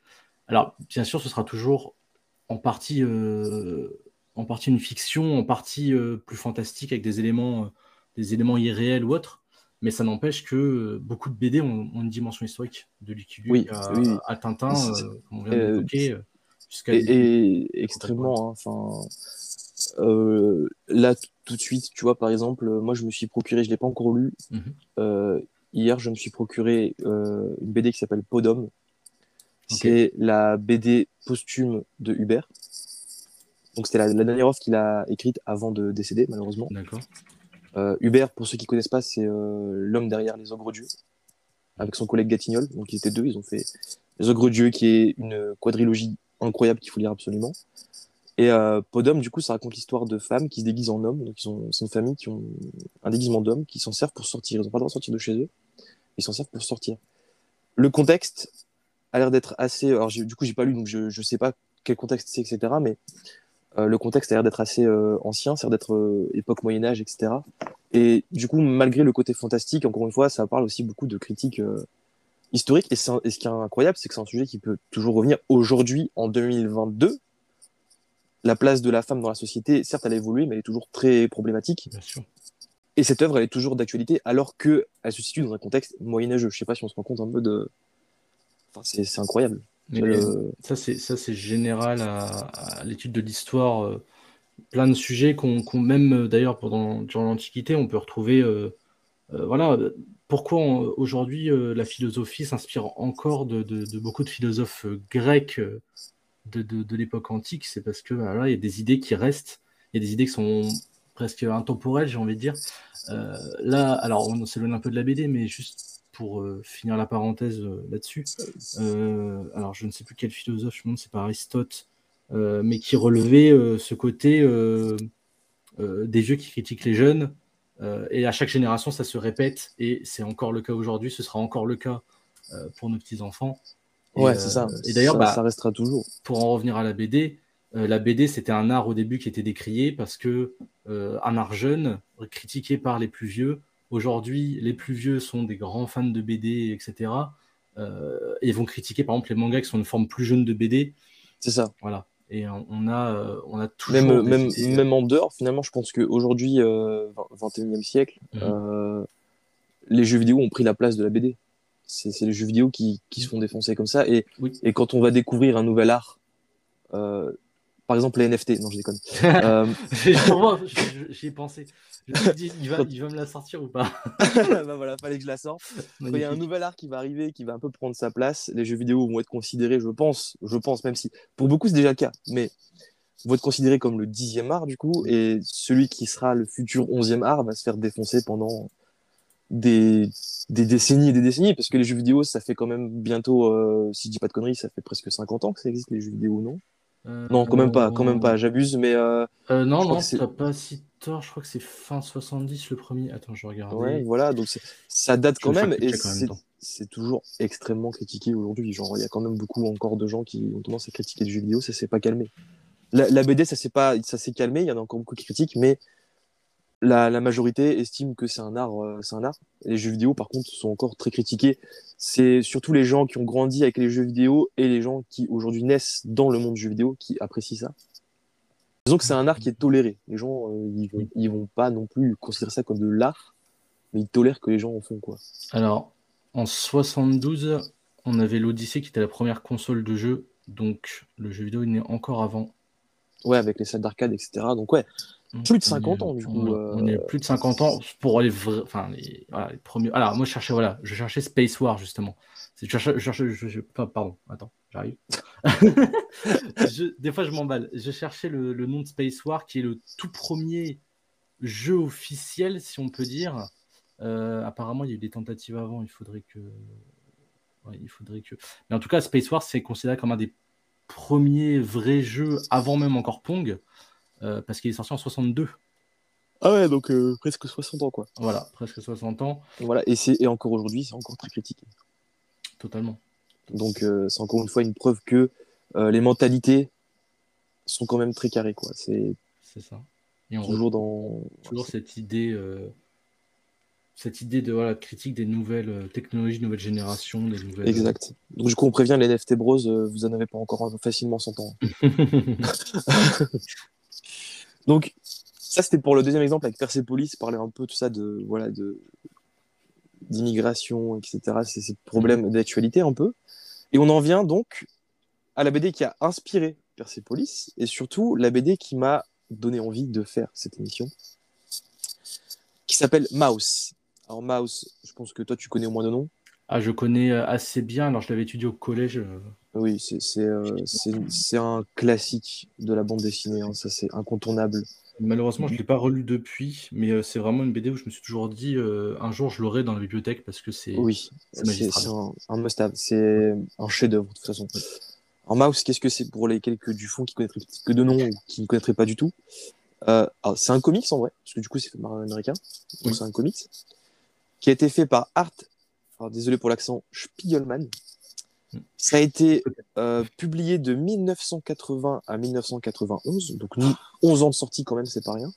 Alors, bien sûr, ce sera toujours en partie en partie une fiction, en partie euh, plus fantastique avec des éléments, euh, des éléments irréels ou autres. Mais ça n'empêche que euh, beaucoup de BD ont, une dimension historique, de Lucky à, Tintin, comme on vient d'évoquer, jusqu'à. Et, extrêmement. Hein, enfin, là, tout de suite, tu vois, par exemple, moi, je me suis procuré, je ne l'ai pas encore lu. Mhm. hier, je me suis procuré une BD qui s'appelle Podom. C'est la BD posthume de Hubert. Donc c'était la, dernière offre qu'il a écrite avant de décéder, malheureusement. D'accord. Euh, Hubert, pour ceux qui connaissent pas, c'est euh, l'homme derrière les Ogres Dieux, avec son collègue Gatignol. Donc ils étaient deux, ils ont fait les Ogres Dieux, qui est une quadrilogie incroyable qu'il faut lire absolument. Et euh, Podum, du coup, ça raconte l'histoire de femmes qui se déguisent en hommes. Donc c'est une famille qui ont un déguisement d'hommes, qui s'en servent pour sortir. Ils n'ont pas le droit de sortir de chez eux, ils s'en servent pour sortir. Le contexte a l'air d'être assez. Alors du coup, j'ai pas lu, donc je ne sais pas quel contexte c'est, etc. Mais euh, le contexte a l'air d'être assez euh, ancien, c'est-à-dire d'être euh, époque Moyen Âge, etc. Et du coup, malgré le côté fantastique, encore une fois, ça parle aussi beaucoup de critiques historiques. Et, ce qui est incroyable, c'est que c'est un sujet qui peut toujours revenir aujourd'hui, en 2022. La place de la femme dans la société, certes, elle a évolué, mais elle est toujours très problématique. Bien sûr. Et cette œuvre, elle est toujours d'actualité, alors qu'elle se situe dans un contexte moyenâgeux. Je sais pas si on se rend compte un peu de. Enfin, c'est incroyable. Ça, c'est ça, c'est général à, l'étude de l'histoire. Euh, plein de sujets qu'on même euh, d'ailleurs pendant durant l'Antiquité, on peut retrouver. Euh, voilà, pourquoi aujourd'hui la philosophie s'inspire encore de, beaucoup de philosophes grecs de, l'époque antique, c'est parce que voilà, il y a des idées qui restent, il y a des idées qui sont presque intemporelles, j'ai envie de dire. là, alors on s'éloigne un peu de la BD, mais juste pour euh, finir la parenthèse euh, là-dessus. Euh, alors, je ne sais plus quel philosophe, je me demande, c'est pas Aristote, mais qui relevait ce côté des vieux qui critiquent les jeunes. Et à chaque génération, ça se répète, et c'est encore le cas aujourd'hui, ce sera encore le cas pour nos petits-enfants. Ouais, c'est ça. Et d'ailleurs, bah, ça restera toujours. Pour en revenir à la BD, la BD, c'était un art au début qui était décrié parce que un art jeune, critiqué par les plus vieux, Aujourd'hui, les plus vieux sont des grands fans de BD, etc. Euh, et vont critiquer par exemple les mangas qui sont une forme plus jeune de BD. C'est ça. Voilà. Et on a, euh, on a toujours. Même, même, même, en dehors, finalement, je pense qu'aujourd'hui, euh, 21e siècle, mhm. euh, les jeux vidéo ont pris la place de la BD. C'est les jeux vidéo qui, qui, se font défoncer comme ça. Et, et quand on va découvrir un nouvel art, par exemple les NFT, non, je déconne. J'y ai pensé. Il, va, il va me la sortir ou pas? Bah voilà, fallait que je la sorte. il y a un nouvel art qui va arriver, qui va un peu prendre sa place, les jeux vidéo vont être considérés, je pense, je pense, même si pour beaucoup c'est déjà le cas, mais vont être considérés comme le dixième art du coup, et celui qui sera le futur onzième art va se faire défoncer pendant des, des décennies et des décennies, parce que les jeux vidéo, ça fait quand même bientôt, euh, si je dis pas de conneries, ça fait presque 50 ans que ça existe les jeux vidéo, non? Non, quand même pas, quand même pas, j'abuse, mais. Euh, non, non, t'as pas si tort, je crois que c'est fin 70 le premier. Attends, je regarde. Ouais, voilà, donc ça date quand même, et c'est toujours extrêmement critiqué aujourd'hui. Genre, il y a quand même beaucoup encore de gens qui ont tendance à critiquer le jeu vidéo, ça s'est pas calmé. La, BD, ça s'est pas, ça s'est calmé, il y en a encore beaucoup qui critiquent, mais la, majorité estime que c'est un art, euh, c'est un art. Les jeux vidéo, par contre, sont encore très critiqués. C'est surtout les gens qui ont grandi avec les jeux vidéo et les gens qui aujourd'hui naissent dans le monde du jeu vidéo qui apprécient ça. Disons que c'est un art qui est toléré. Les gens, euh, ils, vont, vont pas non plus considérer ça comme de l'art, mais ils tolèrent que les gens en font quoi. Alors, en 72, on avait l'Odyssée qui était la première console de jeu, donc le jeu vidéo est né encore avant. Ouais, avec les salles d'arcade, etc. Donc ouais, plus de 50 ans, du coup. On, est euh, plus de 50 ans pour les Enfin, les, premiers. Alors, moi, je cherchais, voilà, je cherchais Space War, justement. Je cherchais, je cherchais pardon, attends, j'arrive. des fois, je m'emballe. Je cherchais le, nom de Space War, qui est le tout premier jeu officiel, si on peut dire. Euh, apparemment, il y a eu des tentatives avant. Il faudrait que. il faudrait que. Mais en tout cas, Space War, c'est considéré comme un des premiers vrais jeux avant même encore Pong. Euh, parce qu'il est sorti en 62. Ah ouais, donc euh, presque 60 ans, quoi. Voilà, presque 60 ans. Voilà, et, et encore aujourd'hui, c'est encore très critiqué. Totalement. Donc euh, c'est encore une fois une preuve que les mentalités sont quand même très carrées, quoi. C'est ça. Et on toujours dans toujours cette idée cette idée de voilà, critique des nouvelles technologies, nouvelles générations, des nouvelles. Exact. Donc, du coup, on prévient les NFT Bros, vous en avez pas encore facilement 100 ans. Donc, ça, c'était pour le deuxième exemple avec Persepolis, parler un peu tout ça de voilà de d'immigration, etc. C'est ces problèmes d'actualité un peu. Et on en vient donc à la BD qui a inspiré Persepolis et surtout la BD qui m'a donné envie de faire cette émission, qui s'appelle Mouse. Alors Mouse, je pense que toi tu connais au moins de nom. Ah, je connais euh, assez bien. Alors, je l'avais étudié au collège. Euh. Oui, euh, c'est un classique de la bande dessinée. Hein. Ça, c'est incontournable. Malheureusement, je ne l'ai pas relu depuis, mais c'est vraiment une BD où je me suis toujours dit un jour je l'aurai dans la bibliothèque parce que c'est oui, c'est un, un must-have. C'est un chef-d'œuvre de toute façon. En mouse, qu'est-ce que c'est pour les quelques du fond qui connaîtraient que de nom ou qui ne connaîtraient pas du tout? C'est un comics en vrai, parce que du coup c'est fait par un américain. Donc c'est un comics qui a été fait par Art désolé pour l'accent, Spiegelman. Ça a été euh, publié de 1980 à 1991, donc 11 ans de sortie quand même, c'est pas rien.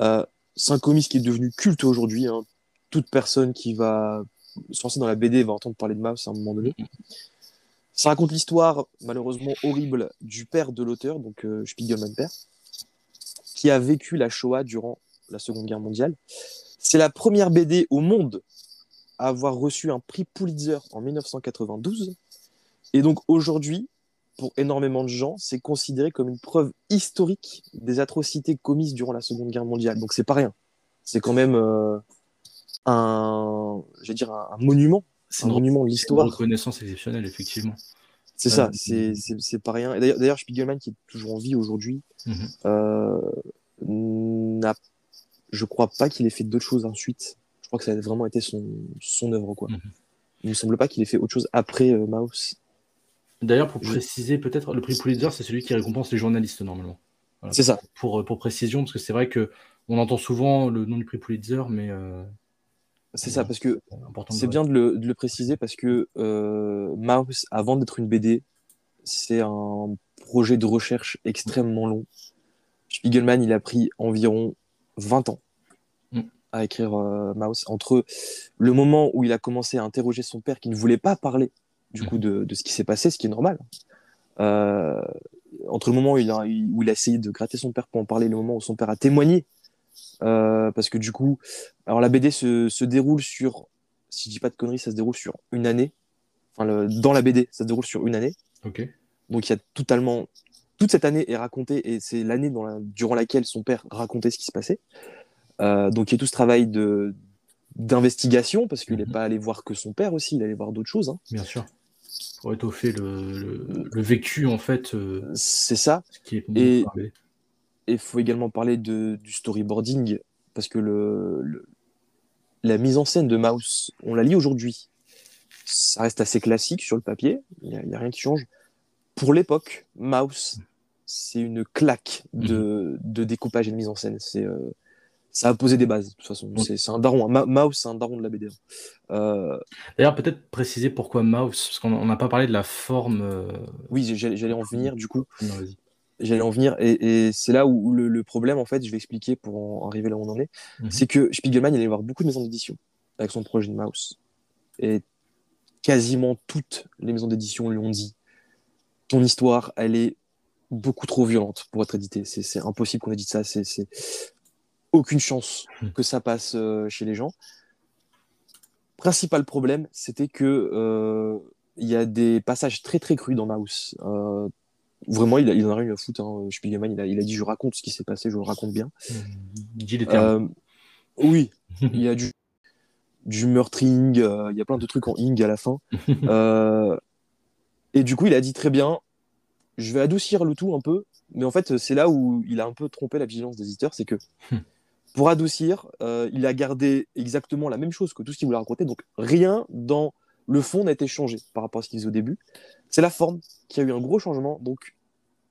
Euh, c'est un comics qui est devenu culte aujourd'hui. Hein. Toute personne qui va se lancer dans la BD va entendre parler de Mouse à un moment donné. Ça raconte l'histoire, malheureusement horrible, du père de l'auteur, donc euh, Spiegelman père, qui a vécu la Shoah durant la Seconde Guerre mondiale. C'est la première BD au monde avoir reçu un prix Pulitzer en 1992. Et donc aujourd'hui, pour énormément de gens, c'est considéré comme une preuve historique des atrocités commises durant la Seconde Guerre mondiale. Donc c'est pas rien. C'est quand même euh, un, dire un, monument, c'est un monument de l'histoire. Une reconnaissance exceptionnelle, effectivement. C'est ça, euh, c'est pas rien. D'ailleurs, Spiegelman, qui est toujours en vie aujourd'hui, mhm. euh, n'a, je crois pas qu'il ait fait d'autres choses ensuite crois que ça a vraiment été son, son œuvre. Quoi. Mhm. Il ne me semble pas qu'il ait fait autre chose après euh, Mouse. D'ailleurs, pour préciser, peut-être, le prix Pulitzer, c'est celui qui récompense les journalistes normalement. c'est ça. Pour, pour précision, parce que c'est vrai que on entend souvent le nom du prix Pulitzer, mais. Euh, c'est ça, parce que c'est bien de le, de le, préciser parce que euh, Mouse, avant d'être une BD, c'est un projet de recherche extrêmement long. Spiegelman, il a pris environ 20 ans à écrire euh, Mouse. Entre le moment où il a commencé à interroger son père qui ne voulait pas parler du coup de, de ce qui s'est passé, ce qui est normal, euh, entre le moment où il, a, où il a essayé de gratter son père pour en parler, le moment où son père a témoigné, euh, parce que du coup, alors la BD se, se, déroule sur, si je dis pas de conneries, ça se déroule sur une année. Enfin, le, dans la BD, ça se déroule sur une année. Ok. Donc il y a totalement toute cette année est racontée et c'est l'année durant laquelle son père racontait ce qui se passait. Euh, donc il y a tout ce travail de d'investigation parce qu'il n'est mhm. pas allé voir que son père aussi, il allait voir d'autres choses. Hein. Bien sûr. Pour étoffer le, le, vécu en fait. Euh, c'est ça. et il faut également parler de, du storyboarding parce que le, la mise en scène de Mouse, on la lit aujourd'hui, ça reste assez classique sur le papier, il n'y a, rien qui change. pour l'époque, Mouse, c'est une claque de, de, découpage et de mise en scène. C'est ça a posé des bases, de toute façon. C'est un daron. Mouse, c'est un daron de la BD. Euh... D'ailleurs, peut-être préciser pourquoi Mouse, parce qu'on n'a pas parlé de la forme. Euh, oui, j'allais en venir, du coup. J'allais en venir, et, c'est là où, le, problème, en fait, je vais expliquer pour en arriver là où on en est, mhm. c'est que Spiegelman, il allait voir beaucoup de maisons d'édition avec son projet de Mouse. Et quasiment toutes les maisons d'édition lui ont dit ton histoire, elle est beaucoup trop violente pour être éditée. C'est impossible qu'on ait dit ça. C'est aucune chance hmm. que ça passe euh, chez les gens. Principal problème, c'était que euh, il y a des passages très très crus dans Mouse. Euh, vraiment, il, il, en a rien à foutre. Hein. Spiegelman, il a, il a dit je raconte ce qui s'est passé, je le raconte bien. Oui, il y a du, du meurtring, il y a plein de trucs en ing à la fin. et du coup, il a dit très bien, je vais adoucir le tout un peu, mais en fait, c'est là où il a un peu trompé la vigilance des éditeurs, c'est que hmm. Pour adoucir, euh, il a gardé exactement la même chose que tout ce qu'il voulait raconter. Donc rien dans le fond n'a été changé par rapport à ce qu'il faisait au début. C'est la forme qui a eu un gros changement. Donc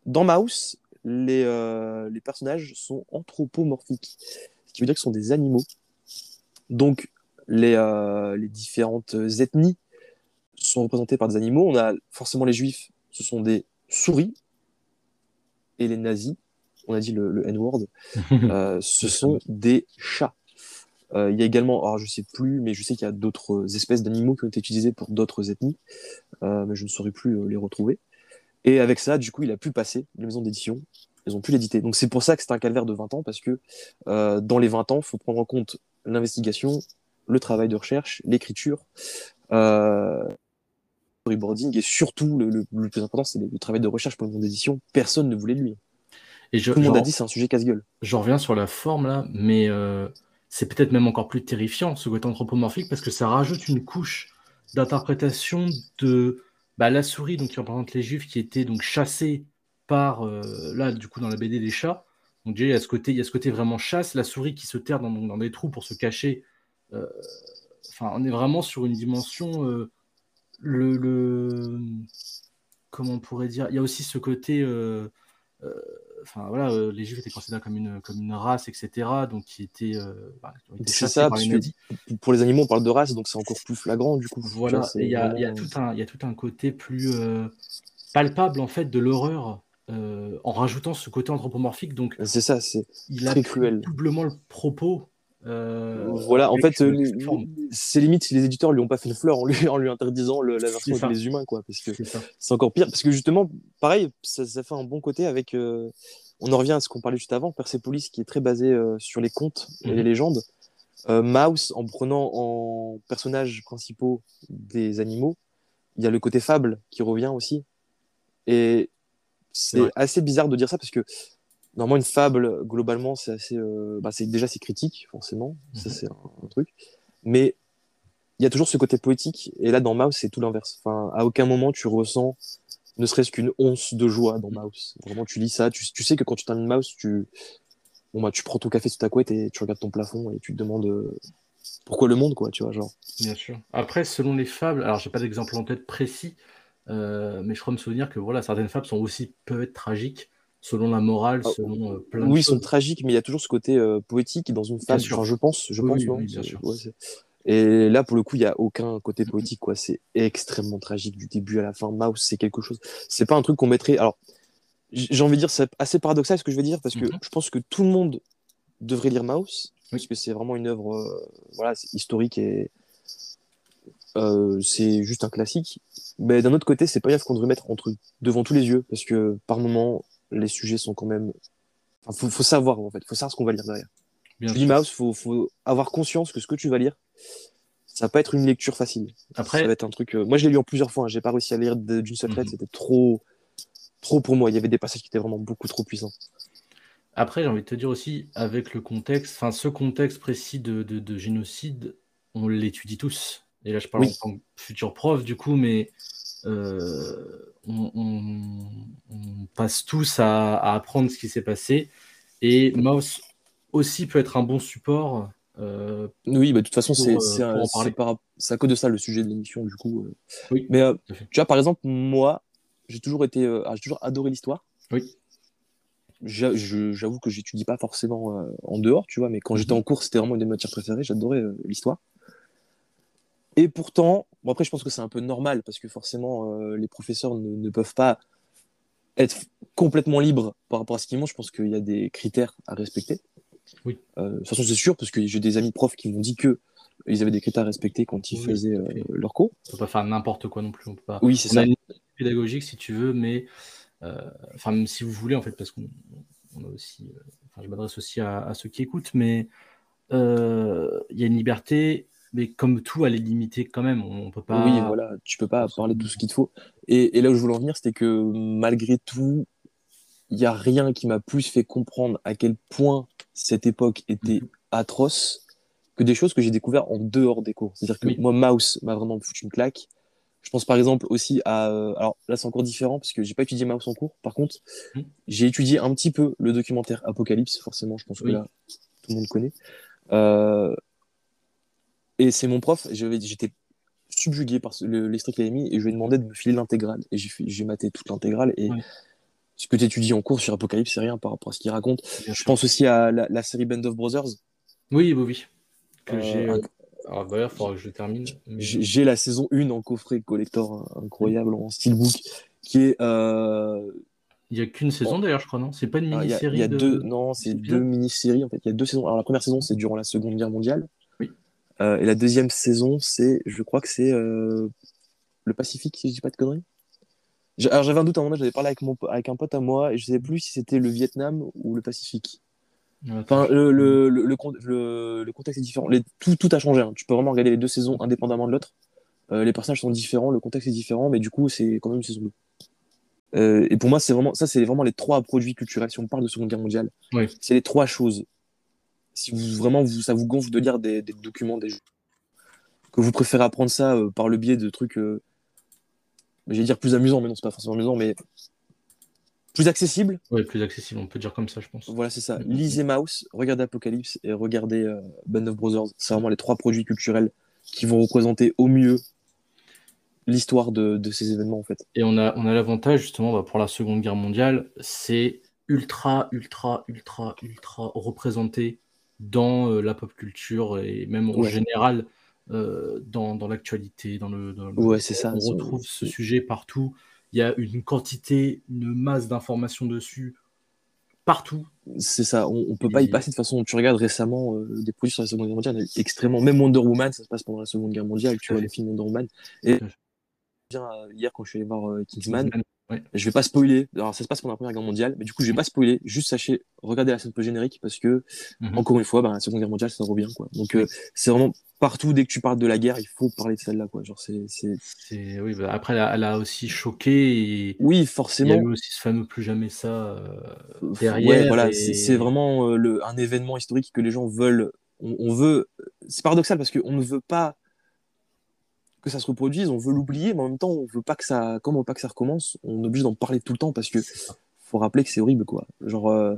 dans Mouse, les, euh, les personnages sont anthropomorphiques, ce qui veut dire que ce sont des animaux. Donc les, euh, les différentes ethnies sont représentées par des animaux. On a forcément les juifs, ce sont des souris, et les nazis, on a dit le, N-word, euh, ce sont des chats. Euh, il y a également, alors je sais plus, mais je sais qu'il y a d'autres espèces d'animaux qui ont été utilisés pour d'autres ethnies, euh, mais je ne saurais plus les retrouver. Et avec ça, du coup, il a pu passer les maisons d'édition, ils ont pu l'éditer. Donc c'est pour ça que c'est un calvaire de 20 ans, parce que dans les 20 ans, il faut prendre en compte l'investigation, le travail de recherche, l'écriture, le storyboarding, et surtout, le, plus important, c'est le, travail de recherche pour les maisons d'édition. Personne ne voulait de lui. Et je, Tout le monde a dit c'est un sujet casse-gueule. Je reviens sur la forme là, mais euh, c'est peut-être même encore plus terrifiant ce côté anthropomorphique parce que ça rajoute une couche d'interprétation de bah, la souris donc qui représente les juifs qui étaient donc chassés par euh, là du coup dans la BD des chats. Donc déjà il y a ce côté il y a ce côté vraiment chasse, la souris qui se terre dans, dans des trous pour se cacher. Euh, enfin on est vraiment sur une dimension le, le, comment on pourrait dire il y a aussi ce côté enfin voilà, euh, les Juifs étaient considérés comme une, comme une race, etc. Donc qui étaient, euh, bah, c'est ça, parce que pour les animaux, on parle de race, donc c'est encore plus flagrant du coup. Voilà, il y, a, y, a tout un, y a tout un côté plus euh, palpable en fait de l'horreur. en rajoutant ce côté anthropomorphique, donc c'est ça, c'est très cruel. Doublement le propos euh, voilà, en fait, euh, c'est limite les éditeurs lui ont pas fait une fleur en lui, en lui interdisant la version avec les humains, quoi, parce que c'est encore pire. Parce que justement, pareil, ça, fait un bon côté avec. Euh, on en revient à ce qu'on parlait juste avant, Persepolis, qui est très basé sur les contes et les mhm. légendes. Mouse, en prenant en personnages principaux des animaux, il y a le côté fable qui revient aussi. Et c'est assez bizarre de dire ça parce que Normalement, une fable, globalement, c'est assez. Euh, bah, déjà c'est critique, forcément. Ça, mhm. c'est un, truc. Mais il y a toujours ce côté poétique. Et là, dans Mouse, c'est tout l'inverse. Enfin, à aucun moment, tu ressens ne serait-ce qu'une once de joie dans Mouse. Vraiment, tu lis ça. Tu, tu sais que quand tu termines Mouse, tu, bon, bah, tu prends ton café sous ta couette et tu regardes ton plafond et tu te demandes euh, pourquoi le monde, quoi, tu vois, genre. Bien sûr. Après, selon les fables, alors j'ai pas d'exemple en tête précis, euh, mais je crois me souvenir que voilà, certaines fables sont aussi peuvent être tragiques selon la morale, ah, selon euh, plein Oui, ils sont tragiques, mais il y a toujours ce côté euh, poétique dans une fable. je pense, je pense. bien sûr. et là, pour le coup, il n'y a aucun côté poétique, quoi. C'est extrêmement tragique du début à la fin. Mouse, c'est quelque chose. C'est pas un truc qu'on mettrait. Alors, j'ai envie de dire, c'est assez paradoxal ce que je vais dire, parce que mhm. je pense que tout le monde devrait lire Mouse, parce que c'est vraiment une œuvre euh, voilà, historique et c'est juste un classique. Mais d'un autre côté, c'est pas grave qu'on devrait mettre entre, devant tous les yeux, parce que par moment, les sujets sont quand même. Enfin, faut, savoir en fait, faut savoir ce qu'on va lire derrière. Bien tu Mouse, faut, faut avoir conscience que ce que tu vas lire, ça va pas être une lecture facile. Après, ça va être un truc. Euh, moi, je l'ai lu en plusieurs fois. Hein. J'ai pas réussi à lire d'une seule traite. Mhm. C'était trop, trop pour moi. Il y avait des passages qui étaient vraiment beaucoup trop puissants. Après, j'ai envie de te dire aussi, avec le contexte, enfin, ce contexte précis de, de, génocide, on l'étudie tous. Et là, je parle en tant que futur prof, du coup, mais euh, on, passe tous à, apprendre ce qui s'est passé. Et Mouse aussi peut être un bon support. Euh, oui, bah, de toute façon, c'est euh, à cause de ça le sujet de l'émission, du coup. Oui, Mais tu vois, par exemple, moi, j'ai toujours été, ah, j'ai toujours adoré l'histoire. Oui. J'avoue que j'étudie pas forcément en dehors, tu vois, mais quand j'étais Mhm. en cours, c'était vraiment une de mes matières préférées. J'adorais l'histoire. Et pourtant, bon après, je pense que c'est un peu normal parce que forcément, euh, les professeurs ne, ne peuvent pas être complètement libres par rapport à ce qu'ils montrent. Je pense qu'il y a des critères à respecter. Oui. Euh, de toute façon, c'est sûr parce que j'ai des amis profs qui m'ont dit que ils avaient des critères à respecter quand ils Oui, faisaient euh, leur cours. On peut pas faire n'importe quoi non plus. On peut pas. Oui, c'est ça. a une pédagogique si tu veux, mais enfin même si vous voulez en fait, parce qu'on on a aussi, enfin, je m'adresse aussi à, à ceux qui écoutent, mais il y a une liberté, mais comme tout, elle est limitée quand même. On, peut pas. Oui, voilà, tu peux pas parler de tout ce qu'il te faut. Et, et là où je voulais en venir, c'était que malgré tout, il n'y a rien qui m'a plus fait comprendre à quel point cette époque était Mhm. atroce que des choses que j'ai découvertes en dehors des cours. C'est-à-dire que Oui. moi, Mouse m'a vraiment foutu une claque. Je pense par exemple aussi à. euh, alors là, c'est encore différent parce que j'ai pas étudié Mouse en cours. Par contre, Mhm. j'ai étudié un petit peu le documentaire Apocalypse, forcément, je pense que Oui. là, tout le monde connaît. Euh, et c'est mon prof, j'étais subjugué par ce- le- l'extrait qu'il avait mis et je lui ai demandé de me filer l'intégrale. Et j'ai maté toute l'intégrale. Et Ouais. ce que tu étudies en cours sur Apocalypse, c'est rien par rapport à ce qu'il raconte. Bien Je sûr. pense aussi à la, la série Band of Brothers. Oui, oui, oui. Que Euh, j'ai. un- euh, Alors d'ailleurs, il faudra que je termine. mais- J'ai la saison 1 en coffret collector hein, incroyable en steelbook qui est. euh, Il n'y a qu'une saison d'ailleurs, je crois, non? C'est pas une ah, Il y a, mini-série il y a de... deux, non, c'est deux? mini-séries en fait. Il y a deux saisons. Alors la première saison, c'est durant la Seconde Guerre mondiale. Euh, et la deuxième saison, c'est, je crois que c'est euh, le Pacifique, si je dis pas de conneries. Alors j'avais un doute à un moment, j'avais parlé avec, mon, avec un pote à moi et je savais plus si c'était le Vietnam ou le Pacifique. Enfin, le, le, le, le, con- le- le contexte est différent. Les, tout, tout a changé. hein. Tu peux vraiment regarder les deux saisons indépendamment de l'autre. Euh, les personnages sont différents, le contexte est différent, mais du coup, c'est quand même une saison 2. Euh, et pour moi, c'est vraiment, ça, c'est vraiment les trois produits culturels. Si on parle de Seconde Guerre mondiale, Oui. c'est les trois choses. Si vous, vraiment vous, ça vous gonfle de lire des, des documents, des jeux, que vous préférez apprendre ça euh, par le biais de trucs, euh, j'allais dire plus amusants, mais non, c'est pas forcément amusant, mais plus accessibles. Ouais, plus accessible, on peut dire comme ça, je pense. Voilà, c'est ça. Lisez Mouse, regardez Apocalypse et regardez euh, Band of Brothers. C'est vraiment les trois produits culturels qui vont représenter au mieux l'histoire de, de ces événements, en fait. Et on a, on a l'avantage, justement, bah, pour la Seconde Guerre mondiale, c'est ultra, ultra, ultra, ultra représenté dans euh, la pop culture et même en Ouais. général euh, dans, dans l'actualité, dans le, dans le- Ouais, c'est ça. on retrouve ce sujet partout. Il y a une quantité, une masse d'informations dessus partout. C'est ça, on, on peut pas y passer de toute façon. Tu regardes récemment euh, des produits sur la Seconde Guerre mondiale, extrêmement. Même Wonder Woman, ça se passe pendant la Seconde Guerre mondiale. Tu vois les films Wonder Woman. Et hier quand je suis allé voir euh, Kingsman, Ouais. je vais pas spoiler. Alors ça se passe pendant la Première Guerre mondiale, mais du coup je vais pas spoiler. Juste sachez, regardez la scène peu générique parce que Mhm. encore une fois, bah, la Seconde Guerre mondiale ça revient quoi. Donc euh, c'est vraiment partout dès que tu parles de la guerre, il faut parler de celle-là quoi. Genre c'est, c'est... C'est- oui, bah, après, elle a, elle a aussi choqué et oui il y a forcément. eu aussi ce fameux plus jamais ça euh, Ouais, derrière. voilà, et- c'est c'est vraiment euh, le, un événement historique que les gens veulent. On, on veut. C'est paradoxal parce qu'on ne veut pas que ça se reproduise, on veut l'oublier, mais en même temps, on veut pas que ça, comme on veut pas que ça recommence, on est obligé d'en parler tout le temps parce que faut rappeler que c'est horrible, quoi. Genre euh,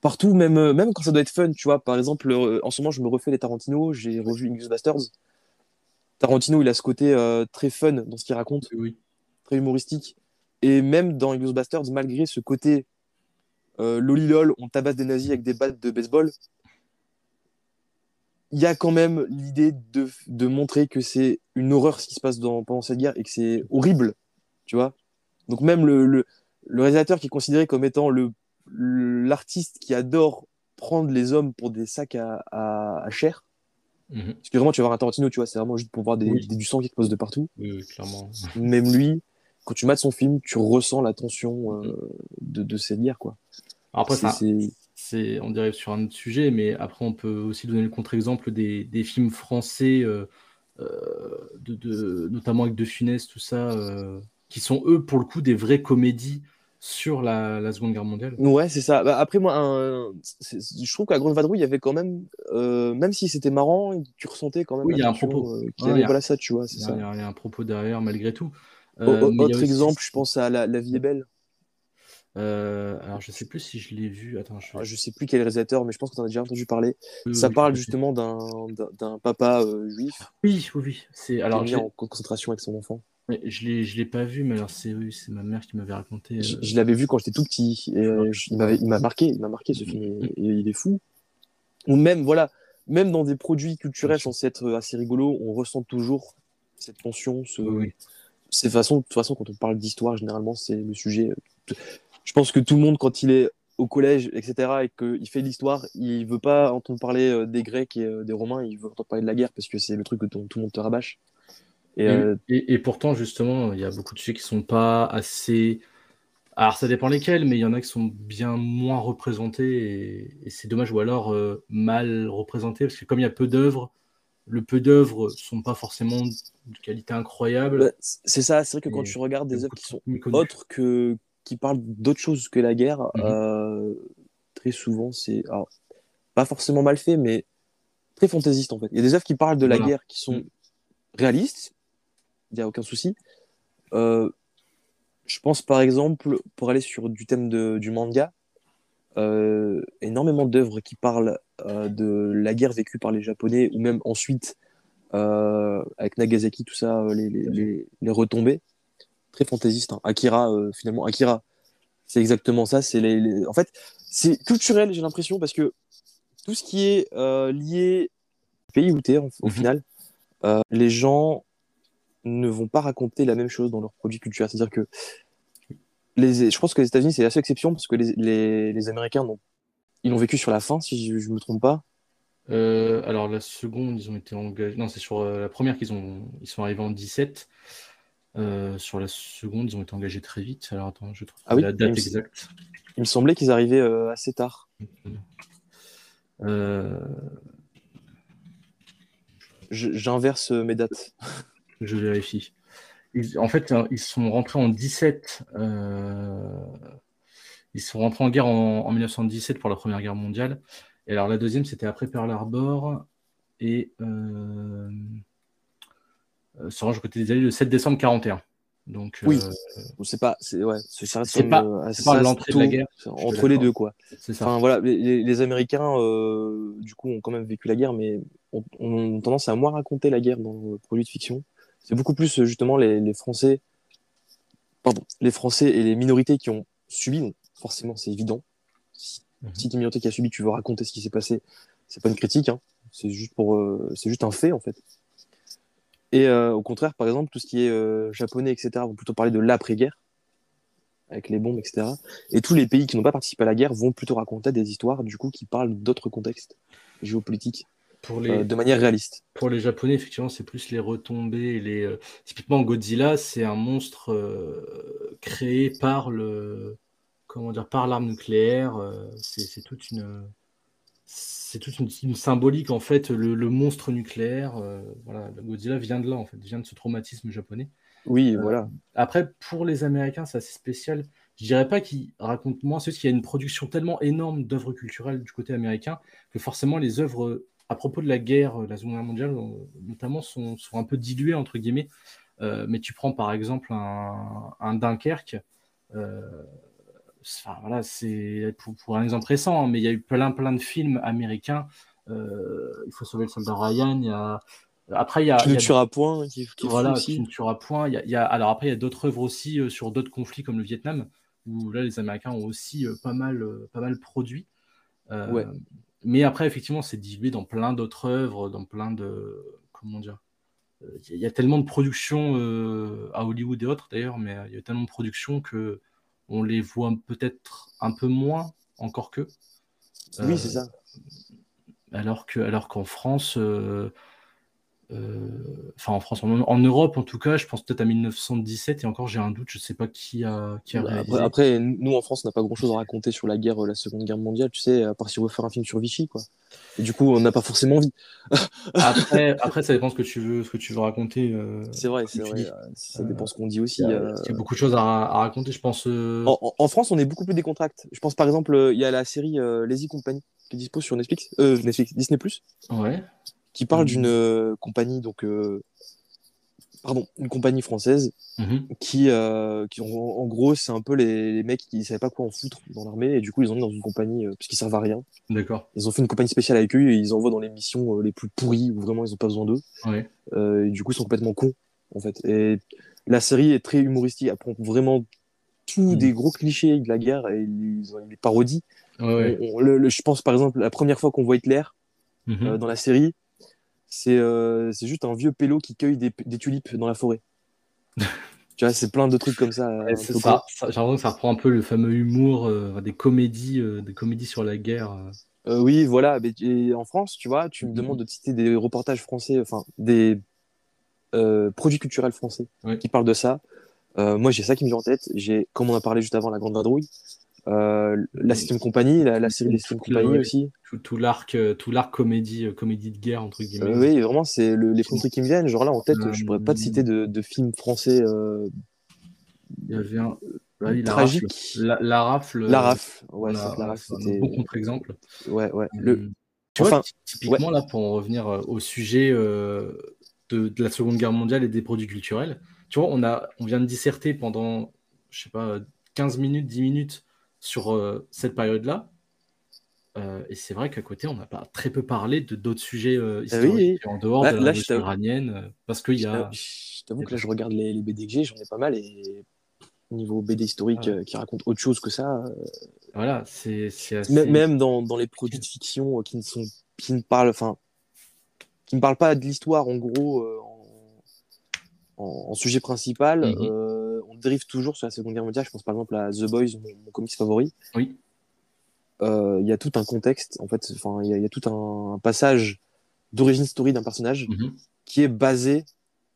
partout, même euh, même quand ça doit être fun, tu vois. Par exemple, euh, en ce moment, je me refais les Tarantino, j'ai revu Inglourious Basterds. Tarantino, il a ce côté euh, très fun dans ce qu'il raconte Oui, très humoristique. Et même dans Inglourious Basterds, malgré ce côté euh, lolilol, on tabasse des nazis avec des battes de baseball, il y a quand même l'idée de, de montrer que c'est une horreur ce qui se passe dans, pendant cette guerre et que c'est horrible, tu vois. Donc même le, le, le réalisateur qui est considéré comme étant le l'artiste qui adore prendre les hommes pour des sacs à, à, à chair, Mhm. parce que vraiment tu vas voir un Tarantino, tu vois, c'est vraiment juste pour voir des, Oui. des- du sang qui te pose de partout oui, oui, clairement. même lui, quand tu mates son film, tu ressens la tension euh, de, de cette guerre, quoi. Après, ça, c'est- on dirait sur un autre sujet, mais après, on peut aussi donner le contre-exemple des, des films français, euh, euh, de, de- notamment avec De Funès, tout ça, euh, qui sont eux, pour le coup, des vraies comédies sur la, la Seconde Guerre mondiale. Ouais, c'est ça. Bah, après, moi, un- je trouve qu'à Grande Vadrouille, il y avait quand même, même si c'était marrant, tu ressentais quand même Oui, il y a un propos. avait. il y a- Voilà ça, tu vois, c'est ça. il y a- il y a un propos derrière, malgré tout. Autre aussi- exemple, je pense à la, la vie est belle. Euh, alors, je sais plus si je l'ai vu. Attends, je, Ah, Je sais plus quel réalisateur, mais je pense que tu en as déjà entendu parler. oui, Ça oui, parle justement d'un papa euh, juif Oui, oui, oui. C'est qui alors est mis en concentration avec son enfant. je l'ai, je l'ai pas vu, mais alors c'est, c'est ma mère qui m'avait raconté. Je, euh, je l'avais vu quand j'étais tout petit et je- il m'avait, il m'a marqué, il m'a marqué ce film. Et, et il est fou. Ou même, voilà, même dans des produits culturels censés être assez rigolos, on ressent toujours cette tension, ce, Oui. de toute façon, quand on parle d'histoire, généralement, c'est le sujet. Je pense que tout le monde, quand il est au collège, etc., et qu'il fait de l'histoire, il veut pas entendre parler euh, des Grecs et euh, des Romains, il veut entendre parler de la guerre parce que c'est le truc dont tout le monde te rabâche. Et, Et, euh, et- et pourtant, justement, il y a beaucoup de sujets qui sont pas assez. Alors, ça dépend lesquels, mais il y en a qui sont bien moins représentés et, c'est dommage, ou alors euh, mal représentés, parce que comme il y a peu d'œuvres, le peu d'œuvres sont pas forcément de qualité incroyable. bah, c'est ça, c'est vrai que quand tu regardes des œuvres qui sont autres que qui parlent d'autre chose que la guerre, Mhm. euh, très souvent c'est pas forcément mal fait, mais très fantaisiste en fait. Il y a des œuvres qui parlent de la Voilà. guerre qui sont Mhm. réalistes, il n'y a aucun souci. Euh, je pense par exemple, pour aller sur du thème de, du manga, euh, énormément d'œuvres qui parlent euh, de la guerre vécue par les Japonais, ou même ensuite euh, avec Nagasaki, tout ça, les, les, les, les retombées. Très fantaisiste. hein. Akira, euh, finalement, Akira, c'est exactement ça. C'est les, les- En fait, c'est culturel, j'ai l'impression, parce que tout ce qui est euh, lié au pays où tu es, au Mhm. final, euh, les gens ne vont pas raconter la même chose dans leurs produits culturels. C'est-à-dire que les, je pense que les États-Unis, c'est la seule exception parce que les, les, les Américains, ils l'ont vécu sur la fin, si je ne me trompe pas. Alors, la seconde, ils ont été engagés. Non, c'est sur la première qu'ils ont... ils sont arrivés en 17. Euh, sur la seconde, ils ont été engagés très vite. Alors, attends, je trouve Ah oui, la il date me- exacte. Il me semblait qu'ils arrivaient euh, assez tard. Euh, J'inverse mes dates. Je vérifie. Ils- en fait, hein, ils sont rentrés en 17. euh, Ils sont rentrés en guerre en, en 1917 pour la Première Guerre mondiale. Et alors, la deuxième, c'était après Pearl Harbor. Et se range aux côté des Alliés le 7 décembre 41. Donc, Oui. euh, C'est pas, c'est ouais, c'est pas- euh, pas l'entrée de la guerre, entre les deux quoi. c'est ça. Enfin voilà, les, les- Américains euh, du coup ont quand même vécu la guerre, mais ont, ont tendance à moins raconter la guerre dans le produit de fiction. C'est beaucoup plus euh, justement les, les Français, pardon, les Français et les minorités qui ont subi. Donc forcément, c'est évident. Si, Mhm. si t'es une minorité qui a subi, tu veux raconter ce qui s'est passé. C'est pas une critique, hein. c'est juste pour, euh, c'est juste un fait en fait. Et euh, au contraire, par exemple, tout ce qui est euh, japonais, etc., vont plutôt parler de l'après-guerre, avec les bombes, etc. Et tous les pays qui n'ont pas participé à la guerre vont plutôt raconter des histoires, du coup, qui parlent d'autres contextes géopolitiques, Pour les, euh, de manière réaliste. Pour les Japonais, effectivement, c'est plus les retombées. et Les, Typiquement, Godzilla, c'est un monstre créé par le, comment dire, par l'arme nucléaire. c'est toute une, c'est toute une, une symbolique en fait. Le, le monstre nucléaire, euh, voilà, Godzilla vient de là en fait, vient de ce traumatisme japonais. Oui, Euh, voilà. Après, pour les Américains, c'est assez spécial. Je dirais pas qu'ils racontent moins, c'est qu'il y a une production tellement énorme d'œuvres culturelles du côté américain que forcément les œuvres à propos de la guerre, euh, la Seconde Guerre mondiale, euh, notamment, sont, sont un peu diluées, entre guillemets. Euh, mais tu prends par exemple un, un Dunkerque. euh, enfin, voilà, c'est pour, pour un exemple récent, hein, mais il y a eu plein, plein de films américains. Euh, il faut sauver le soldat Ryan. Il y a... Après, il y a, Tu ne tueras point, qui, voilà, tu ne tueras point. Il y a, il y a- alors après, il y a d'autres œuvres aussi euh, sur d'autres conflits comme le Vietnam, où là, les Américains ont aussi euh, pas, mal, euh, pas mal produit. Euh, Ouais. Mais après, effectivement, c'est dilué dans plein d'autres œuvres, dans plein de... Comment dire Euh, Il y, a- tellement de productions euh, à Hollywood et autres d'ailleurs, mais euh, il y a tellement de productions que on les voit peut-être un peu moins, encore que. Oui, Euh, c'est ça. alors que, alors qu'en France, euh, euh, enfin en France, en, en Europe en tout cas, je pense peut-être à 1917 et encore j'ai un doute, je sais pas qui a, qui a réalisé. Après, après, nous en France, on n'a pas grand-chose à raconter sur la guerre, euh, la Seconde Guerre mondiale, tu sais, à part si on veut faire un film sur Vichy, quoi. Et du coup, on n'a pas forcément envie. Après, après, ça dépend ce que tu veux, ce que tu veux raconter. euh, C'est vrai, c'est vrai. dis. euh, Ça Euh, dépend ce qu'on dit aussi. il y a, euh. y beaucoup de choses à, à raconter, je pense. euh, En, France, on est beaucoup plus décontracté. Je pense par exemple, euh, il y a la série euh, Lazy Company qui est dispo sur Netflix, euh, Netflix, Disney+, Ouais. Qui parle Mhm. d'une euh, compagnie, donc, euh, pardon, une compagnie française Mhm. qui, euh, qui en, en gros, c'est un peu les, les mecs qui savaient pas quoi en foutre dans l'armée et du coup, ils ont mis dans une compagnie euh, parce qu'ils servent à rien. D'accord. Ils ont fait une compagnie spéciale avec eux et ils envoient dans les missions euh, les plus pourries où vraiment ils ont pas besoin d'eux. Ouais. Euh, et du coup, ils sont complètement cons, en fait. Et La série est très humoristique, elle prend vraiment tous Mm. des gros clichés de la guerre et ils, ils les parodient. Ouais, ouais. On- on- le- le- je pense par exemple, la première fois qu'on voit Hitler Mhm. euh, dans la série, c'est euh, juste un vieux pélo qui cueille des, des tulipes dans la forêt. tu vois, c'est plein de trucs comme ça. Ouais, ça, ça- j'ai l'impression que ça reprend un peu le fameux humour euh, des comédies, euh, des comédies sur la guerre. euh. Oui, voilà. Mais, et en France, tu vois, tu me Mhm. demandes de citer des reportages français, enfin des produits culturels français Ouais. qui parlent de ça. Moi, j'ai ça qui me vient en tête. J'ai, comme on a parlé juste avant, la Grande Vadrouille, euh, la Septième Compagnie, la, la série des Compagnie ouais. aussi. Tout, tout l'arc, euh, tout l'arc comédie, euh, comédie de guerre entre guillemets. Euh, oui, vraiment, c'est le- les premiers qui me viennent. Genre là, en tête, Euh, je pourrais pas te citer de, de films français euh, Il y avait un oui, la rafle. La, la rafle. La rafle, ouais, la rafle, un bon contre-exemple. Ouais, ouais. Le... Tu enfin, vois, ty- typiquement, là, pour en revenir euh, au sujet euh, de, de la Seconde Guerre mondiale et des produits culturels, tu vois, on, a, on vient de disserter pendant, je sais pas, 15 minutes, 10 minutes sur euh, cette période-là. Euh, et c'est vrai qu'à côté, on n'a pas très peu parlé de d'autres sujets euh, Ah oui, historiques en dehors Là- de la là, iranienne, parce qu'il y a. je t'avoue que là, je regarde les, les BD que j'ai, j'en ai pas mal et niveau BD historique Ah. qui racontent autre chose que ça. Voilà, c'est assez. Même, dans, dans les produits de fiction qui ne sont qui ne parlent enfin qui ne parlent pas de l'histoire en gros en, en- en sujet principal Mhm. euh, dérive toujours sur la Seconde Guerre mondiale je pense par exemple à The Boys mon, mon comics favori Oui. Euh, il y a tout un contexte en fait enfin il y, a- il y a tout un, passage d'origine story d'un personnage Mhm. qui est basé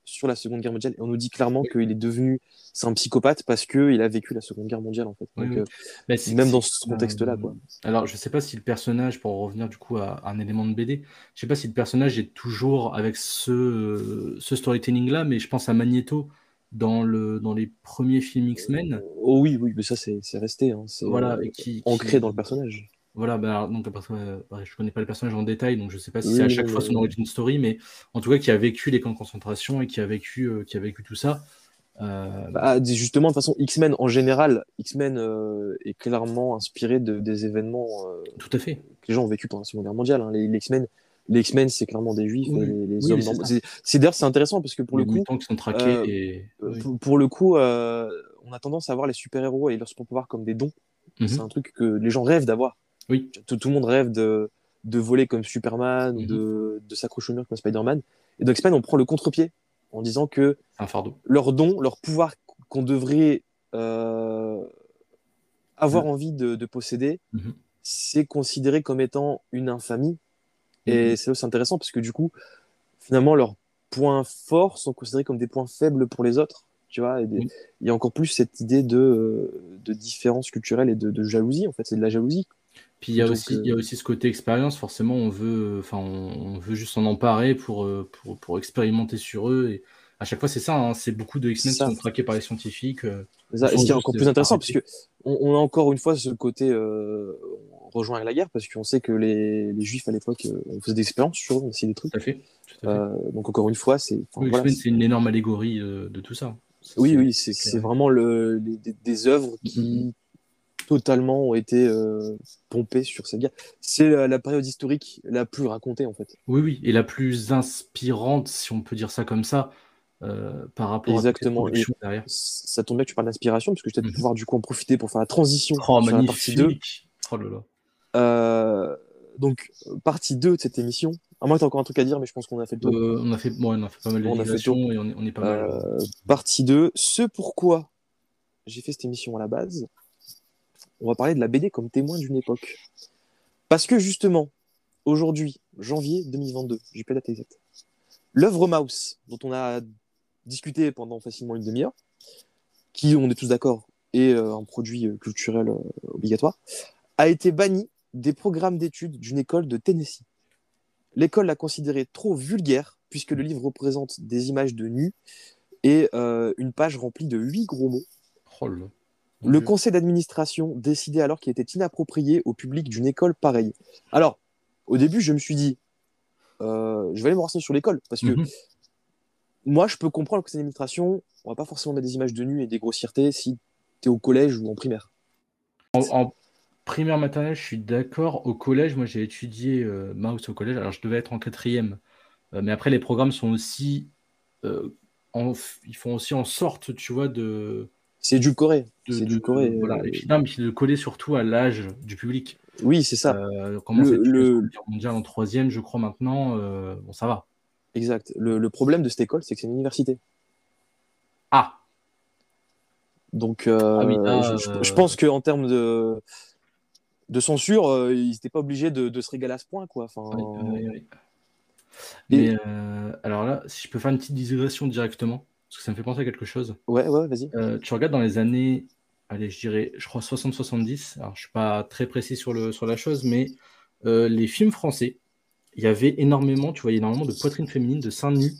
sur la Seconde Guerre mondiale et on nous dit clairement qu'il est devenu c'est un psychopathe parce que il a vécu la Seconde Guerre mondiale en fait Donc, oui. euh, Mais c'est- même dans ce contexte-là, quoi. Alors, je sais pas si le personnage, pour en revenir du coup à, un élément de BD, je sais pas si le personnage est toujours avec ce, ce storytelling-là, mais je pense à Magneto dans, le, dans les premiers films X-Men. oh oui oui mais ça c'est c'est resté hein, c'est Voilà, euh, qui, ancré qui- dans le personnage Voilà, bah, donc, euh, bah, je connais pas le personnage en détail, donc je sais pas si Oui, c'est à chaque oui, fois son oui. origin story, mais en tout cas, qui a vécu les camps de concentration et qui a vécu, euh, qui a vécu tout ça. Euh, Bah, justement, de toute façon, X-Men en général, X-Men euh, est clairement inspiré de, des événements euh, tout à fait. que les gens ont vécu pendant la Seconde Guerre mondiale. hein. Les, les X-Men, les X-Men, c'est clairement des Juifs, Oui, les, les oui, hommes c'est normaux. d'ailleurs c'est intéressant parce que pour le coup, mutants qui sont traqués euh, et. euh, oui. pour, pour le coup, euh, on a tendance à voir les super-héros et leurs super-pouvoirs comme des dons. Mhm. C'est un truc que les gens rêvent d'avoir. Oui. Tout, tout le monde rêve de, de voler comme Superman, ou Mhm. de, de s'accrocher au mur comme Spider-Man. Et dans X-Men, on prend le contre-pied en disant que C'est un fardeau. leur don, leur pouvoir qu'on devrait euh, avoir Mhm. envie de, de posséder, c'est considéré comme étant une infamie. Et Mhm. c'est c'est intéressant parce que du coup, finalement, leurs points forts sont considérés comme des points faibles pour les autres. Tu vois, et des- Oui. il y a encore plus cette idée de, euh, de différence culturelle et de, de jalousie. En fait, c'est de la jalousie. Puis il y, a aussi, euh, il y a aussi ce côté expérience, forcément, on veut, enfin, on, veut juste s'en emparer pour, euh, pour, pour expérimenter sur eux. Et à chaque fois, c'est ça, hein, c'est beaucoup de X-Men qui sont traqués par les scientifiques. euh, Et ce qui est encore plus intéressant, parce que on, on a encore une fois ce côté euh, rejoint la guerre, parce qu'on sait que les, les juifs à l'époque, euh, on faisait des expériences sur eux, des trucs. tout à fait. tout à fait. Euh, donc encore une fois, c'est. Oui, voilà, une énorme allégorie euh, de tout ça. Ça, oui, oui, c'est c'est c'est vrai. vraiment le, les- des, des œuvres qui totalement ont été pompées sur cette guerre. C'est la, la période historique la plus racontée en fait. Oui, oui, et la plus inspirante, si on peut dire ça comme ça, euh, par rapport Exactement. à productions derrière. Ça tombe bien que tu parles d'inspiration, parce que je vais Mhm. pouvoir du coup en profiter pour faire la transition Oh, sur la partie 2. magnifique! Oh là là. Euh, donc, partie 2 de cette émission. À moins tu encore un truc à dire, mais je pense qu'on a fait le tour. Euh, on, a fait, bon, on a fait pas mal de On a fait digressions et on est, on est pas mal. Euh, partie 2, ce pourquoi j'ai fait cette émission à la base. On va parler de la BD comme témoin d'une époque. Parce que justement, aujourd'hui, janvier 2022, j'ai pas la date exacte, l'œuvre Mouse, dont on a discuté pendant facilement une demi-heure, qui, on est tous d'accord, est euh, un produit culturel obligatoire, a été bannie des programmes d'études d'une école de Tennessee. L'école l'a considéré trop vulgaire, puisque le livre représente des images de nus et euh, une page remplie de huit gros mots. Oh là. Le conseil d'administration décidait alors qu'il était inapproprié au public d'une école pareille. Alors, au début, je me suis dit, euh, je vais aller me renseigner sur l'école, parce que Mhm. moi, je peux comprendre le conseil d'administration, on va pas forcément mettre des images de nus et des grossièretés si tu es au collège ou en primaire. En, en primaire maternelle, je suis d'accord. Au collège, moi j'ai étudié euh, Mouse au collège. Alors je devais être en quatrième. Euh, mais après, les programmes sont aussi euh, en- ils font aussi en sorte, tu vois, de. C'est du Corée. C'est du Corée. Voilà. euh, Et puis, non, mais de coller surtout à l'âge du public. Oui, c'est ça. Comment Le- le- mondial en troisième, je crois maintenant. bon, ça va. Exact. Le, le problème de cette école, c'est que c'est une université. Ah, Donc, Ah oui, là, je, je- je pense qu'en termes de, de censure, euh, ils n'étaient pas obligés de, de se régaler à ce point. Quoi. Enfin, oui, oui, oui. Et- Mais euh, alors là, si je peux faire une petite digression directement, parce que ça me fait penser à quelque chose. Ouais, ouais, vas-y. Euh, tu regardes dans les années, allez, je dirais, je crois 60-70, alors je suis pas très précis sur, le, sur la chose, mais les films français, il y avait énormément, tu voyais énormément de poitrines féminines, de seins nus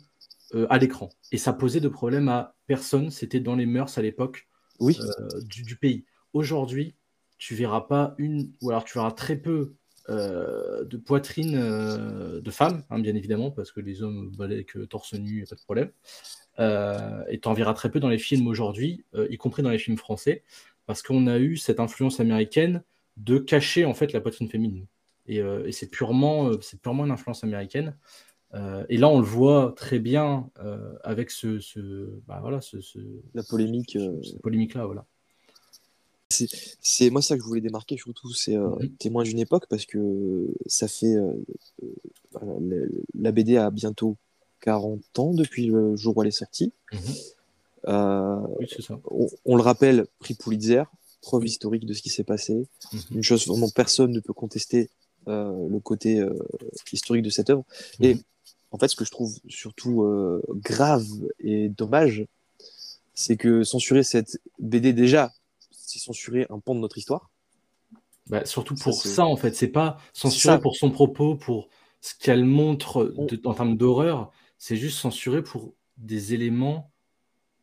euh, à l'écran. Et ça posait de problème à personne, c'était dans les mœurs à l'époque Oui, euh, du, du pays. Aujourd'hui, tu verras pas une, ou alors tu verras très peu euh, de poitrine euh, de femmes, hein, bien évidemment, parce que les hommes balaient que torse nu, pas de problème. Euh, et tu en verras très peu dans les films aujourd'hui, euh, y compris dans les films français, parce qu'on a eu cette influence américaine de cacher en fait la poitrine féminine. Et, euh, et c'est purement, euh, c'est purement une influence américaine. Euh, et là, on le voit très bien euh, avec ce, ce, bah, voilà, ce, ce- la polémique. euh, cette polémique-là, voilà. C'est moi ça que je voulais démarquer surtout, c'est euh, Mhm. témoin d'une époque parce que ça fait euh, euh, la, la BD a bientôt 40 ans depuis le jour où elle est sortie. Mhm. Euh, Oui, ça. on, on le rappelle, prix Pulitzer, preuve historique de ce qui s'est passé. Mhm. Une chose vraiment personne ne peut contester le côté historique de cette œuvre. Et en fait, ce que je trouve surtout grave et dommage, c'est que censurer cette BD déjà, c'est censurer un pan de notre histoire. Bah, surtout pour ça, en fait. C'est pas censuré pour son propos, pour ce qu'elle montre de- en termes d'horreur. C'est juste censuré pour des éléments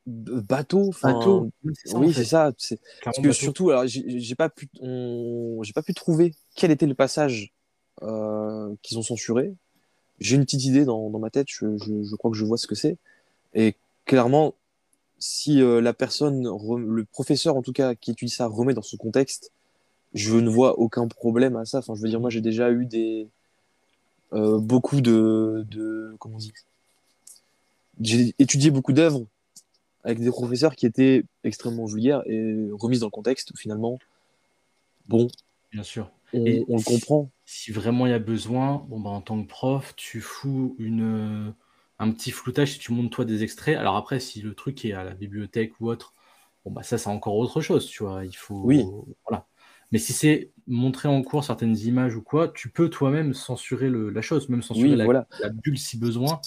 Bateau, enfin, bateaux. Oui, c'est ça, en oui, fait. c'est ça. c'est- Parce que bateau. surtout, alors j'ai j'ai pas pu, on- j'ai pas pu trouver quel était le passage euh, qu'ils ont censuré. J'ai une petite idée dans, dans ma tête. Je, je, je crois que je vois ce que c'est. Et clairement, si euh, la personne, le professeur en tout cas qui étudie ça remet dans son contexte, je ne vois aucun problème à ça. Enfin, je veux dire, moi j'ai déjà eu des euh, beaucoup de, de comment on dit? J'ai étudié beaucoup d'œuvres avec des professeurs qui étaient extrêmement vulgaires et remises dans le contexte, finalement, bon, Bien sûr. on, Et on le comprend. Si vraiment il y a besoin, bon, bah, en tant que prof, tu fous une, un petit floutage si tu montes toi des extraits. Alors après, si le truc est à la bibliothèque ou autre, bon, bah, ça, c'est encore autre chose, tu vois. Il faut. Oui. Voilà. Mais si c'est montrer en cours certaines images ou quoi, tu peux toi-même censurer le- la chose, même censurer Oui, la, voilà. la bulle si besoin.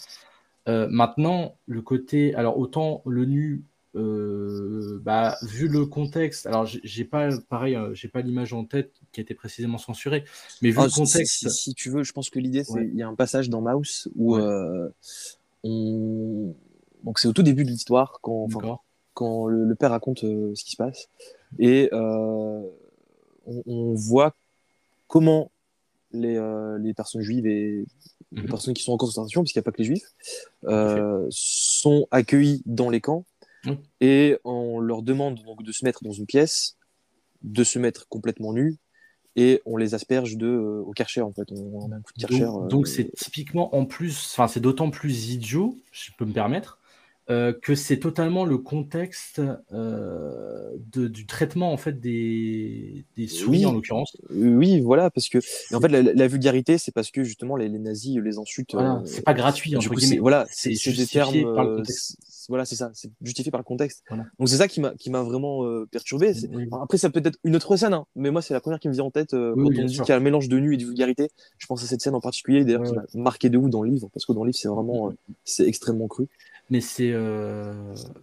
Euh, maintenant, le côté. Alors, autant le nu. euh, bah, vu le contexte, alors j'ai pas pareil, euh, j'ai pas l'image en tête qui a été précisément censurée, mais vu Ah, le contexte, si, si tu veux, je pense que l'idée, c'est Ouais. il y a un passage dans Mouse où Ouais. euh, on... Donc c'est au tout début de l'histoire, quand, enfin, D'accord. quand le, le père raconte euh, ce qui se passe, et euh, on, on voit comment les, euh, les personnes juives et les Mhm. personnes qui sont en concentration, puisqu'il n'y a pas que les juifs, euh, sont accueillis dans les camps, et on leur demande donc de se mettre dans une pièce, de se mettre complètement nus, et on les asperge de, euh, au karcher en fait. On, on met un coup de karcher. Donc, euh, donc c'est typiquement en plus, enfin c'est d'autant plus idiot, je peux me permettre, euh, que c'est totalement le contexte euh, de- du traitement en fait des, des souris Oui. en l'occurrence. Oui, voilà, parce que en fait la, la vulgarité, c'est parce que justement les, les nazis les insultent. Voilà, euh, c'est pas gratuit du coup, voilà, c'est des termes. Voilà, c'est ça, c'est justifié par le contexte. Voilà. Donc c'est ça qui m'a qui m'a vraiment euh, perturbé. Oui. après, ça peut être une autre scène, hein, mais moi c'est la première qui me vient en tête euh, Oui, quand on dit qu'il y a un mélange de nu et de vulgarité. Je pense à cette scène en particulier, d'ailleurs qui m'a marqué de ouf dans le livre, parce que dans le livre c'est vraiment, euh, c'est extrêmement cru. Mais c'est,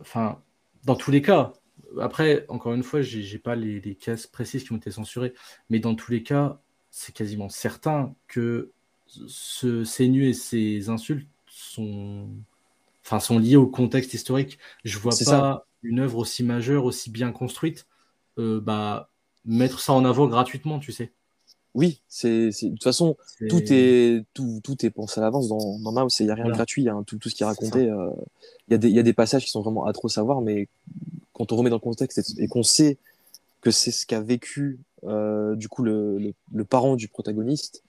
enfin, dans tous les cas. Après, encore une fois, j'ai j'ai pas les, les cases précises qui ont été censurées, mais dans tous les cas, c'est quasiment certain que ce, ces nus et ces insultes sont, enfin, sont liés au contexte historique. Je vois pas ça. une œuvre aussi majeure, aussi bien construite, euh, bah, mettre ça en avant gratuitement, tu sais. Oui, c'est de toute façon tout est tout, tout est pensé à l'avance dans, dans Mouse. Il y a rien Voilà. de gratuit. Un- tout, tout ce qui est raconté. euh, Il y a des il y a des passages qui sont vraiment à voir, mais quand on remet dans le contexte et, et qu'on sait que c'est ce qu'a vécu euh, du coup le, le, le parent du protagoniste,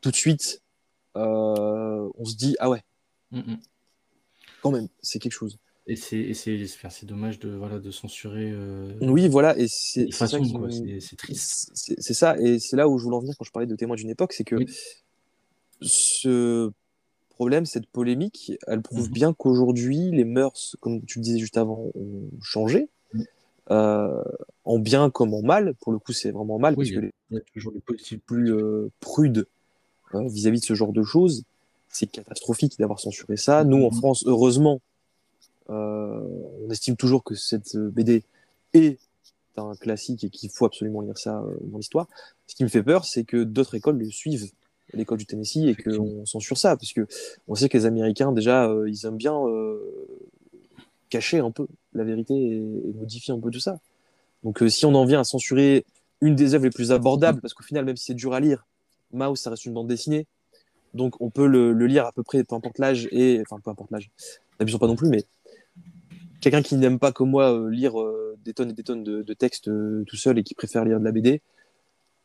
tout de suite euh, on se dit ah ouais Mm, mm. Quand même c'est quelque chose. Et c'est dommage de, voilà, de censurer. Euh, oui, voilà, et c'est ça c'est triste. C'est ça, et c'est là où je voulais en venir quand je parlais de témoins d'une époque, c'est que ce problème, cette polémique, elle prouve mmh bien qu'aujourd'hui, les mœurs, comme tu le disais juste avant, ont changé. Mmh. Euh, en bien comme en mal. Pour le coup, c'est vraiment mal, parce que les, il y a toujours les politiques plus euh, prudes hein, vis-à-vis de ce genre de choses. C'est catastrophique d'avoir censuré ça. Nous, en mmh France, heureusement, euh, on estime toujours que cette BD est un classique et qu'il faut absolument lire ça dans l'histoire. Ce qui me fait peur, c'est que d'autres écoles le suivent l'école du Tennessee et qu'on censure ça parce que on sait que les Américains déjà euh, ils aiment bien euh, cacher un peu la vérité et, modifier un peu tout ça. Donc euh, si on en vient à censurer une des œuvres les plus abordables parce qu'au final même si c'est dur à lire, Mouse ça reste une bande dessinée donc on peut le, lire à peu près peu importe l'âge et enfin peu importe l'âge, n'abusons pas non plus mais quelqu'un qui n'aime pas comme moi lire des tonnes et des tonnes de, de textes tout seul et qui préfère lire de la BD,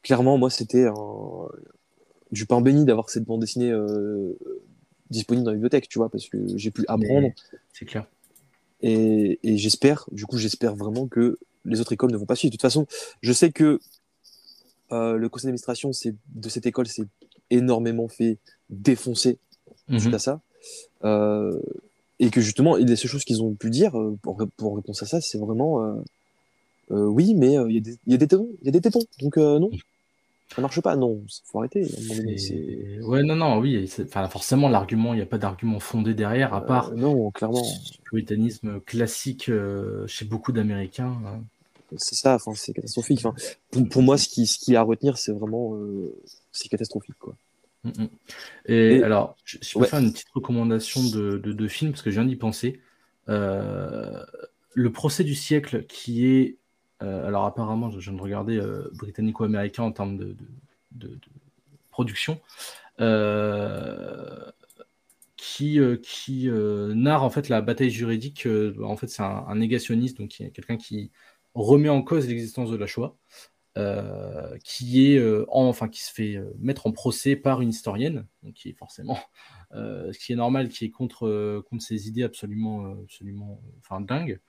clairement moi c'était un du pain béni d'avoir cette bande dessinée euh, disponible dans la bibliothèque, tu vois, parce que j'ai pu apprendre. C'est clair. Et, j'espère, du coup, j'espère vraiment que les autres écoles ne vont pas suivre. De toute façon, je sais que euh, le conseil d'administration de cette école s'est énormément fait défoncer suite mhm. à ça. Euh, et que justement, les seules choses qu'ils ont pu dire pour, pour répondre à ça, c'est vraiment oui, mais il y, y, a des tétons, il y a des tétons, donc non. Ça marche pas, non, faut arrêter. Ouais, non, non, oui, enfin, forcément, l'argument, il n'y a pas d'argument fondé derrière, à part euh, non, clairement. le puritanisme classique euh, chez beaucoup d'Américains. Hein. C'est ça, enfin, c'est catastrophique. Enfin, pour, moi, ce qui, ce qui est à retenir, c'est vraiment euh, c'est catastrophique. Quoi. Mm, mm. Et, alors, je, je peux faire une petite recommandation de, de, de, film, parce que je viens d'y penser. le procès du siècle, qui est euh, alors apparemment, je viens de regarder euh, britannico-américain en termes de, production, euh, qui, qui narre en fait la bataille juridique. en fait, c'est un, négationniste, donc quelqu'un qui remet en cause l'existence de la Shoah. Qui est enfin qui se fait mettre en procès par une historienne, donc qui est forcément ce qui est normal, qui est contre contre ses idées absolument absolument enfin dingues.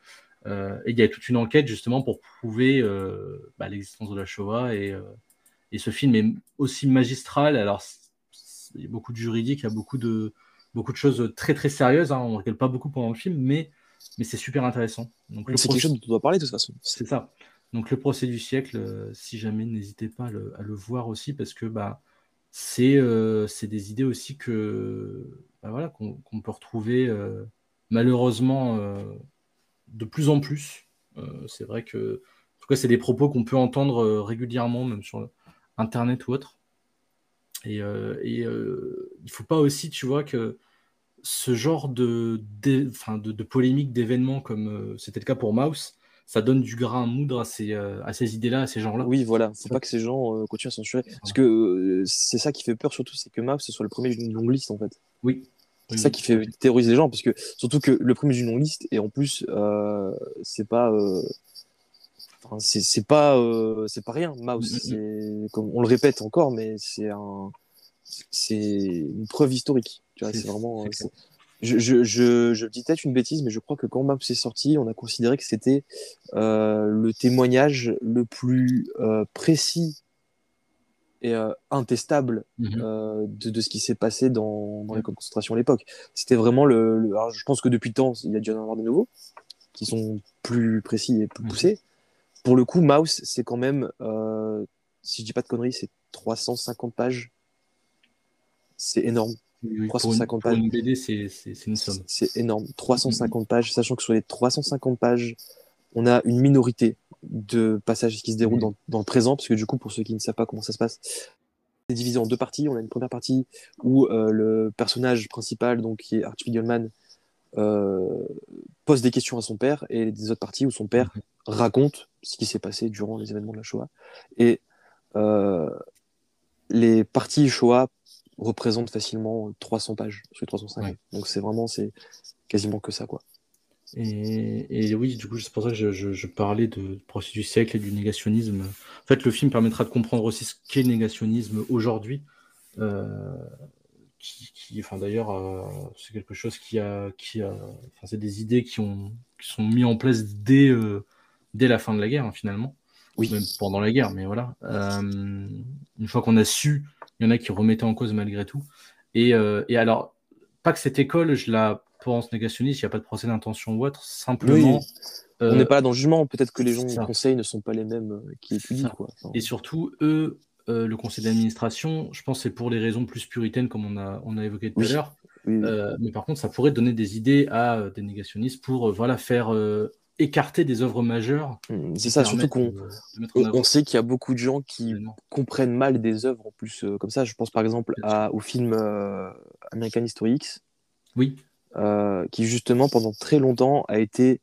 Euh, et il y a toute une enquête justement pour prouver euh, bah, l'existence de la Shoah. Et, euh, et, ce film est aussi magistral. Alors, il y a beaucoup de juridique, il y a beaucoup de, beaucoup de choses très très sérieuses. Hein. On ne regarde pas beaucoup pendant le film, mais, mais c'est super intéressant. C'est quelque chose dont on doit parler de toute façon. C'est ça. Donc le procès du siècle, si jamais, n'hésitez pas à le, voir aussi, parce que bah, c'est des idées aussi que bah, voilà, qu'on peut retrouver malheureusement de plus en plus. Euh, c'est vrai que, en tout cas, c'est des propos qu'on peut entendre euh, régulièrement, même sur Internet ou autre. Et, euh, il ne faut pas aussi, tu vois, que ce genre de, de, polémique, d'événements comme c'était le cas pour Mouse, ça donne du grain à moudre à ces, à ces idées-là, à ces gens-là. Oui, voilà. Faut pas que ces gens continuent à censurer. Parce que c'est ça qui fait peur surtout, c'est que ce soit le premier d'une longue liste en fait. Oui. C'est ça qui fait terroriser les gens, parce que surtout que le premier du non-liste, et en plus, euh, c'est pas. Euh, c'est pas, euh, c'est pas rien, Mouse. Mm, mm, mm. Comme on le répète encore, mais c'est un, c'est une preuve historique. Tu vois, c'est vraiment. Je, je, je, je, dis peut-être une bêtise, mais je crois que quand Mouse est sorti, on a considéré que c'était le témoignage le plus précis et euh, intestable euh, de, de, ce qui s'est passé dans, dans, les camps de concentration à l'époque. C'était vraiment le, Alors, je pense que depuis le temps, il y a dû en avoir de nouveaux qui sont plus précis et plus mhm. poussés. Pour le coup, Mouse, c'est quand même, euh, si je dis pas de conneries, c'est 350 pages. C'est énorme. 350 pages. Pour une BD, c'est une somme. C'est énorme. 350 pages, sachant que sur les 350 pages, on a une minorité de passages qui se déroulent dans, le présent, parce que du coup, pour ceux qui ne savent pas comment ça se passe, c'est divisé en deux parties. On a une première partie où euh, le personnage principal, donc qui est Archie Spiegelman, euh, pose des questions à son père, et des autres parties où son père mm-hmm. raconte ce qui s'est passé durant les événements de la Shoah. Et euh, les parties Shoah représentent facilement 300 pages sur les 350. Donc c'est vraiment, c'est quasiment que ça, quoi. Et, oui, du coup, c'est pour ça que je, parlais de procès du siècle et du négationnisme. En fait, le film permettra de comprendre aussi ce qu'est le négationnisme aujourd'hui, euh, qui, enfin d'ailleurs, euh, c'est quelque chose qui a, qui a, enfin, c'est des idées qui ont, qui sont mis en place dès, euh, dès la fin de la guerre hein, finalement, Oui. même pendant la guerre, mais voilà. Une fois qu'on a su, il y en a qui remettaient en cause malgré tout. Et, euh, et alors, pas que cette école, je la pense négationniste, il n'y a pas de procès d'intention ou autre, simplement. On euh, n'est pas là dans le jugement. Peut-être que les gens qui ça. conseillent ne sont pas les mêmes euh, qui étudient. Quoi. Enfin, Et surtout, eux, euh, le conseil d'administration, je pense que c'est pour les raisons plus puritaines, comme on a, on a évoqué tout Oui. à l'heure. oui. Euh, mais par contre, ça pourrait donner des idées à des négationnistes pour euh, voilà, faire écarter des œuvres majeures. Mm, qui C'est ça, surtout qu'on on, sait qu'il y a beaucoup de gens qui comprennent mal des œuvres en plus euh, comme ça. Je pense par exemple à- au film euh, American History X, Oui, euh, qui justement pendant très longtemps a été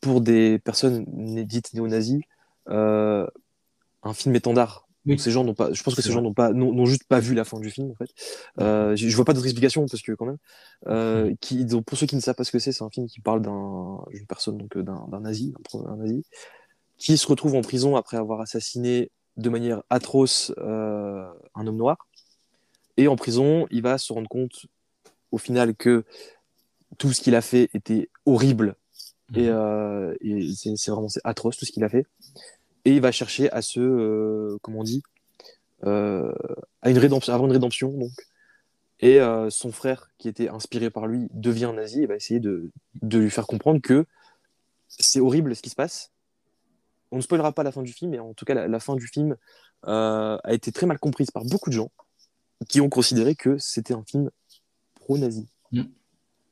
pour des personnes dites néo-nazis un film étendard. Oui. Donc, Ces gens n'ont pas, je pense que ces gens n'ont pas, n'ont juste pas vu la fin du film en fait. Euh, je, je vois pas d'autres explications parce que quand même, euh, qui, donc, pour ceux qui ne savent pas ce que c'est, c'est un film qui parle d'un, d'une personne donc euh, d'un, d'un nazi, un nazi, qui se retrouve en prison après avoir assassiné de manière atroce euh, un homme noir. Et en prison, il va se rendre compte au final que tout ce qu'il a fait était horrible et, Mhm. euh, et c'est c'est vraiment c'est atroce tout ce qu'il a fait. Et il va chercher à se, euh, comment on dit, euh, à une rédemption, avoir une rédemption donc. Et euh, son frère, qui était inspiré par lui, devient nazi et va essayer de, de lui faire comprendre que c'est horrible ce qui se passe. On ne spoilera pas la fin du film, mais en tout cas la, la fin du film a été très mal comprise par beaucoup de gens qui ont considéré que c'était un film pro-nazi. Mm.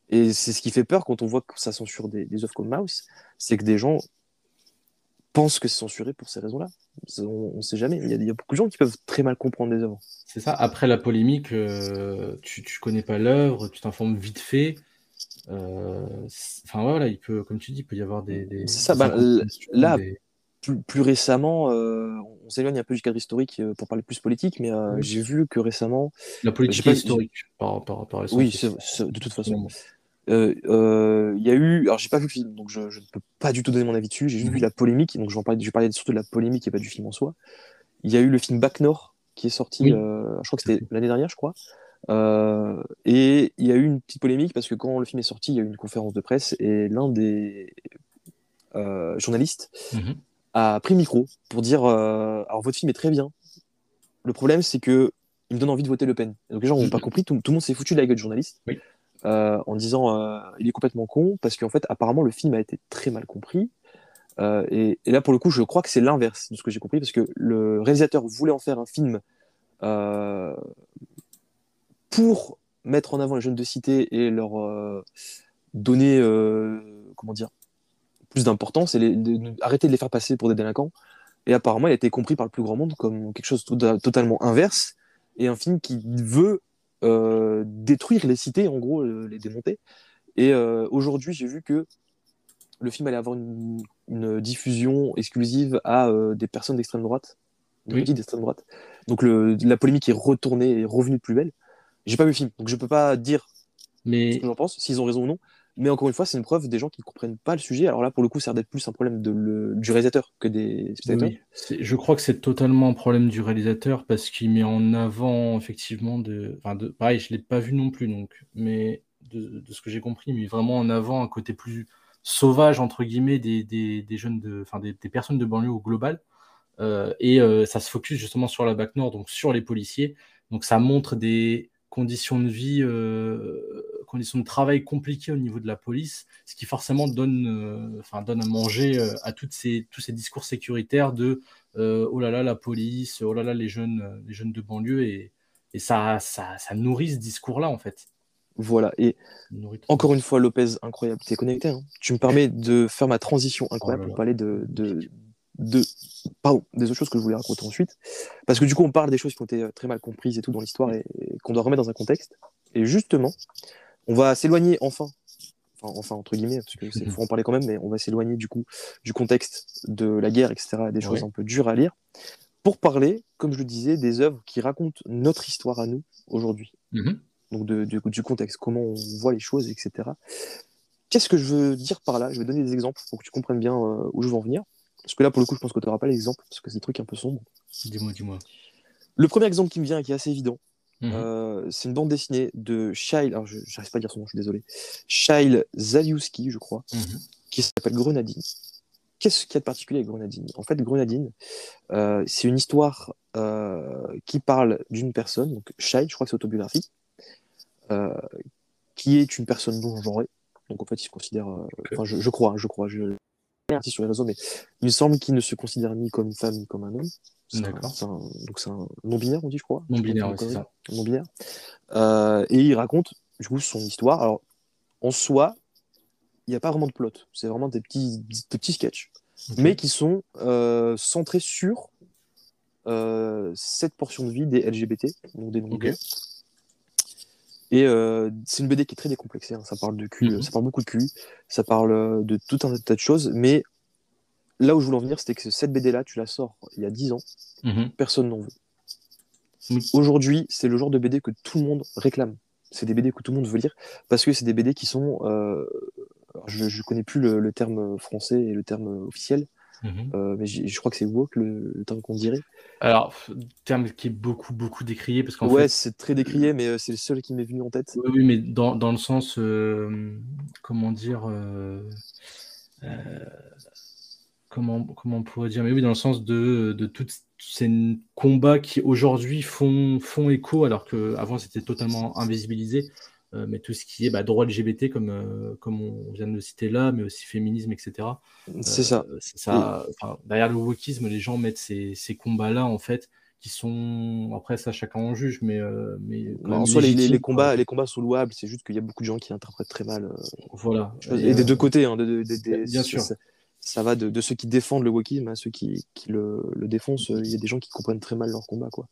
Et c'est ce qui fait peur quand on voit que ça censure des, des œuvres comme Mouse, c'est que des gens pensent que c'est censuré pour ces raisons-là. On ne sait jamais. Il y, a, il y a beaucoup de gens qui peuvent très mal comprendre des œuvres. c'est ça. Après la polémique, euh, tu, tu connais pas l'œuvre, tu t'informes vite fait. Euh, Enfin voilà, il peut, comme tu dis, il peut y avoir des. des C'est ça, des bah, là, des- Plus, plus récemment, euh, on s'éloigne un peu du cadre historique euh, pour parler plus politique, mais Oui. j'ai vu que récemment, la politique pas- historique par, par, par oui, de toute façon. Euh, euh, il y a eu, alors j'ai pas vu le film, donc je, ne peux pas du tout donner mon avis dessus. J'ai juste Mhm. vu la polémique, donc je vais, parler, je vais parler surtout de la polémique et pas du film en soi. Il y a eu le film Bac Nord qui est sorti, Oui. euh, je crois que c'était l'année dernière, je crois. Euh, et il y a eu une petite polémique parce que quand le film est sorti, il y a eu une conférence de presse et l'un des euh, journalistes Mhm. a pris le micro pour dire euh, alors votre film est très bien. Le problème c'est que il me donne envie de voter Le Pen. Et donc les gens n'ont pas compris, tout, tout le monde s'est foutu de la gueule du journaliste Oui. Euh, en disant euh, il est complètement con parce qu'en fait apparemment le film a été très mal compris. Euh, et, et là pour le coup je crois que c'est l'inverse de ce que j'ai compris parce que le réalisateur voulait en faire un film euh, pour mettre en avant les jeunes de cité et leur euh, donner euh, comment dire plus d'importance et arrêter de les faire passer pour des délinquants. Et apparemment, il a été compris par le plus grand monde comme quelque chose de totalement inverse et un film qui veut détruire les cités, en gros, euh, les démonter. Et euh, aujourd'hui, j'ai vu que le film allait avoir une, une diffusion exclusive à euh, des personnes d'extrême droite, des Oui. d'extrême droite. Donc le, la polémique est retournée et revenue de plus belle. J'ai pas vu le film, donc je peux pas dire ce Mais que j'en pense, s'ils ont raison ou non. Mais encore une fois, c'est une preuve des gens qui ne comprennent pas le sujet. Alors là, pour le coup, ça a d'être plus un problème du réalisateur que des spectateurs. Je crois que c'est totalement un problème du réalisateur parce qu'il met en avant effectivement de, enfin de, pareil, je l'ai pas vu non plus donc, mais de, ce que j'ai compris, met vraiment en avant un côté plus sauvage entre guillemets des, des, jeunes de, enfin des personnes de banlieue au global Euh, et euh, ça se focus justement sur la BAC Nord donc sur les policiers donc ça montre des conditions de vie, euh, conditions de travail compliquées au niveau de la police, ce qui forcément donne, euh, enfin donne à manger euh, à toutes ces, tous ces discours sécuritaires de euh, oh là là la police, oh là là les jeunes, les jeunes de banlieue et, et ça, ça, ça nourrit ce discours-là en fait. Voilà. Et encore une fois, Lopez, incroyable. T'es connecté. hein. tu me permets de faire ma transition incroyable Oh pour parler de, de, de, pardon, des autres choses que je voulais raconter ensuite. Parce que du coup, on parle des choses qui ont été très mal comprises et tout dans l'histoire et, et qu'on doit remettre dans un contexte. Et justement, on va s'éloigner enfin, enfin, enfin, entre guillemets, parce que c'est faut en parler quand même, mais on va s'éloigner du coup du contexte de la guerre, etc., des choses Ouais. un peu dures à lire, pour parler, comme je le disais, des œuvres qui racontent notre histoire à nous aujourd'hui. Mhm. Donc de- du, du contexte, comment on voit les choses, etc. Qu'est-ce que je veux dire par là? Je vais donner des exemples pour que tu comprennes bien euh, où je veux en venir. Parce que là, pour le coup, je pense que tu n'auras pas les exemples, parce que c'est des trucs un peu sombres. Dis-moi, dis-moi. Le premier exemple qui me vient et qui est assez évident, Mhm. Euh, c'est une bande dessinée de Shail, alors je n'arrive pas à dire son nom, je suis désolé. Shail Zaliuski, je crois, Mhm. qui s'appelle Grenadine. Qu'est-ce qu'il y a de particulier avec Grenadine? En fait, Grenadine, euh, c'est une histoire euh, qui parle d'une personne, donc Shail, je crois que c'est autobiographique, qui est une personne non genrée. Donc en fait, il se considère, euh, enfin, je, je crois, je crois, je sur les réseaux, mais il me semble qu'il ne se considère ni comme une femme ni comme un homme. C'est un- D'accord. c'est un- donc c'est un non-binaire, on dit, je crois. Non Je binaire, crois ouais, que c'est ça. non-binaire. Euh, et il raconte, du coup, son histoire. Alors, en soi, il n'y a pas vraiment de plot. C'est vraiment des petits, des petits sketchs, mais qui sont euh, centrés sur euh, cette portion de vie des LGBT, donc des non Ok. Et euh, c'est une BD qui est très décomplexée. hein. Ça parle de cul, Mhm. ça parle beaucoup de cul, ça parle euh, de tout un tas de choses. Mais là où je voulais en venir, c'était que cette BD-là, tu la sors il y a 10 ans, Mhm. personne n'en veut. Oui. Aujourd'hui, c'est le genre de BD que tout le monde réclame. C'est des BD que tout le monde veut lire parce que c'est des BD qui sont. euh, alors, je ne connais plus le, le terme français et le terme officiel, Mhm. euh, mais je crois que c'est woke le, le terme qu'on dirait. Alors, terme qui est beaucoup, beaucoup décrié parce qu'en Ouais, c'est très décrié, mais euh, c'est le seul qui m'est venu en tête. oui, mais dans, dans le sens, euh, comment dire, euh, comment, comment on pourrait dire, mais oui, dans le sens de, de tous ces combats qui aujourd'hui font, font écho, alors qu'avant c'était totalement invisibilisé, euh, mais tout ce qui est bah, droit LGBT, comme, euh, comme on vient de le citer là, mais aussi féminisme, etc. C'est ça. Euh, c'est ça. Enfin, derrière le wokisme, les gens mettent ces, ces combats-là, en fait, qui sont. Après, ça, chacun en juge, mais. euh, mais en soi, les, les- combats, les combats sont louables, c'est juste qu'il y a beaucoup de gens qui interprètent très mal. euh, Voilà. et, des euh, deux côtés, hein, de- de- de- des- bien ça- sûr. Ça, va de, de ceux qui défendent le wokisme à ceux qui, qui le, le défoncent. Il y a des gens qui comprennent très mal leur combat, quoi.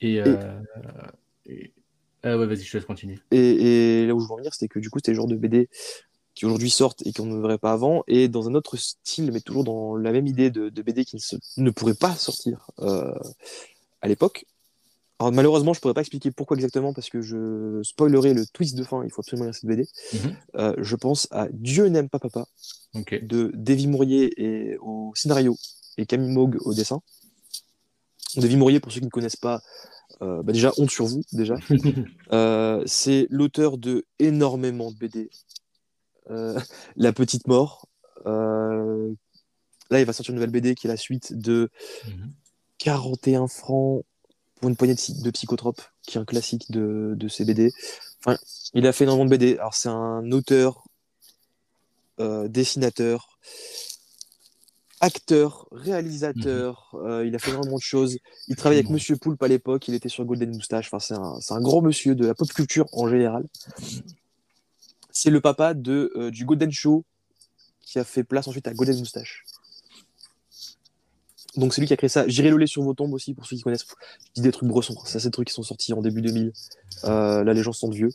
Et. euh, et- Ah ouais, vas-y, je te laisse continuer. Et, et là où je veux en venir, c'était que du coup, c'était le genre de BD qui aujourd'hui sortent et qu'on ne verrait pas avant, et dans un autre style, mais toujours dans la même idée de, de BD qui ne, se- ne pourrait pas sortir euh, à l'époque. Alors malheureusement, je pourrais pas expliquer pourquoi exactement, parce que je spoilerai le twist de fin, il faut absolument lire cette BD. Mhm. Euh, je pense à Dieu n'aime pas papa, de Davy Mourier et au scénario et Camille Moog au dessin. Davy Mourier, pour ceux qui ne connaissent pas, euh, bah déjà, honte sur vous, déjà. Euh, c'est l'auteur de énormément de BD. La Petite Mort. Là, il va sortir une nouvelle BD qui est la suite de Mhm. 41 francs pour une poignée de, psy- de psychotropes, qui est un classique de, de ces BD. Enfin, il a fait énormément de BD. Alors, c'est un auteur, euh, dessinateur, acteur, réalisateur. euh, il a fait énormément de choses. Il travaille avec Mhm. Monsieur Poulpe à l'époque. Il était sur Golden Moustache. Enfin, c'est un, c'est un grand monsieur de la pop culture en général. C'est le papa de, euh, du Golden Show qui a fait place ensuite à Golden Moustache. Donc c'est lui qui a créé ça. J'irai le lait sur vos tombes aussi, pour ceux qui connaissent. Je dis des trucs bressons. Ça, c'est des trucs qui sont sortis en début 2000. Euh, là, les gens sont vieux.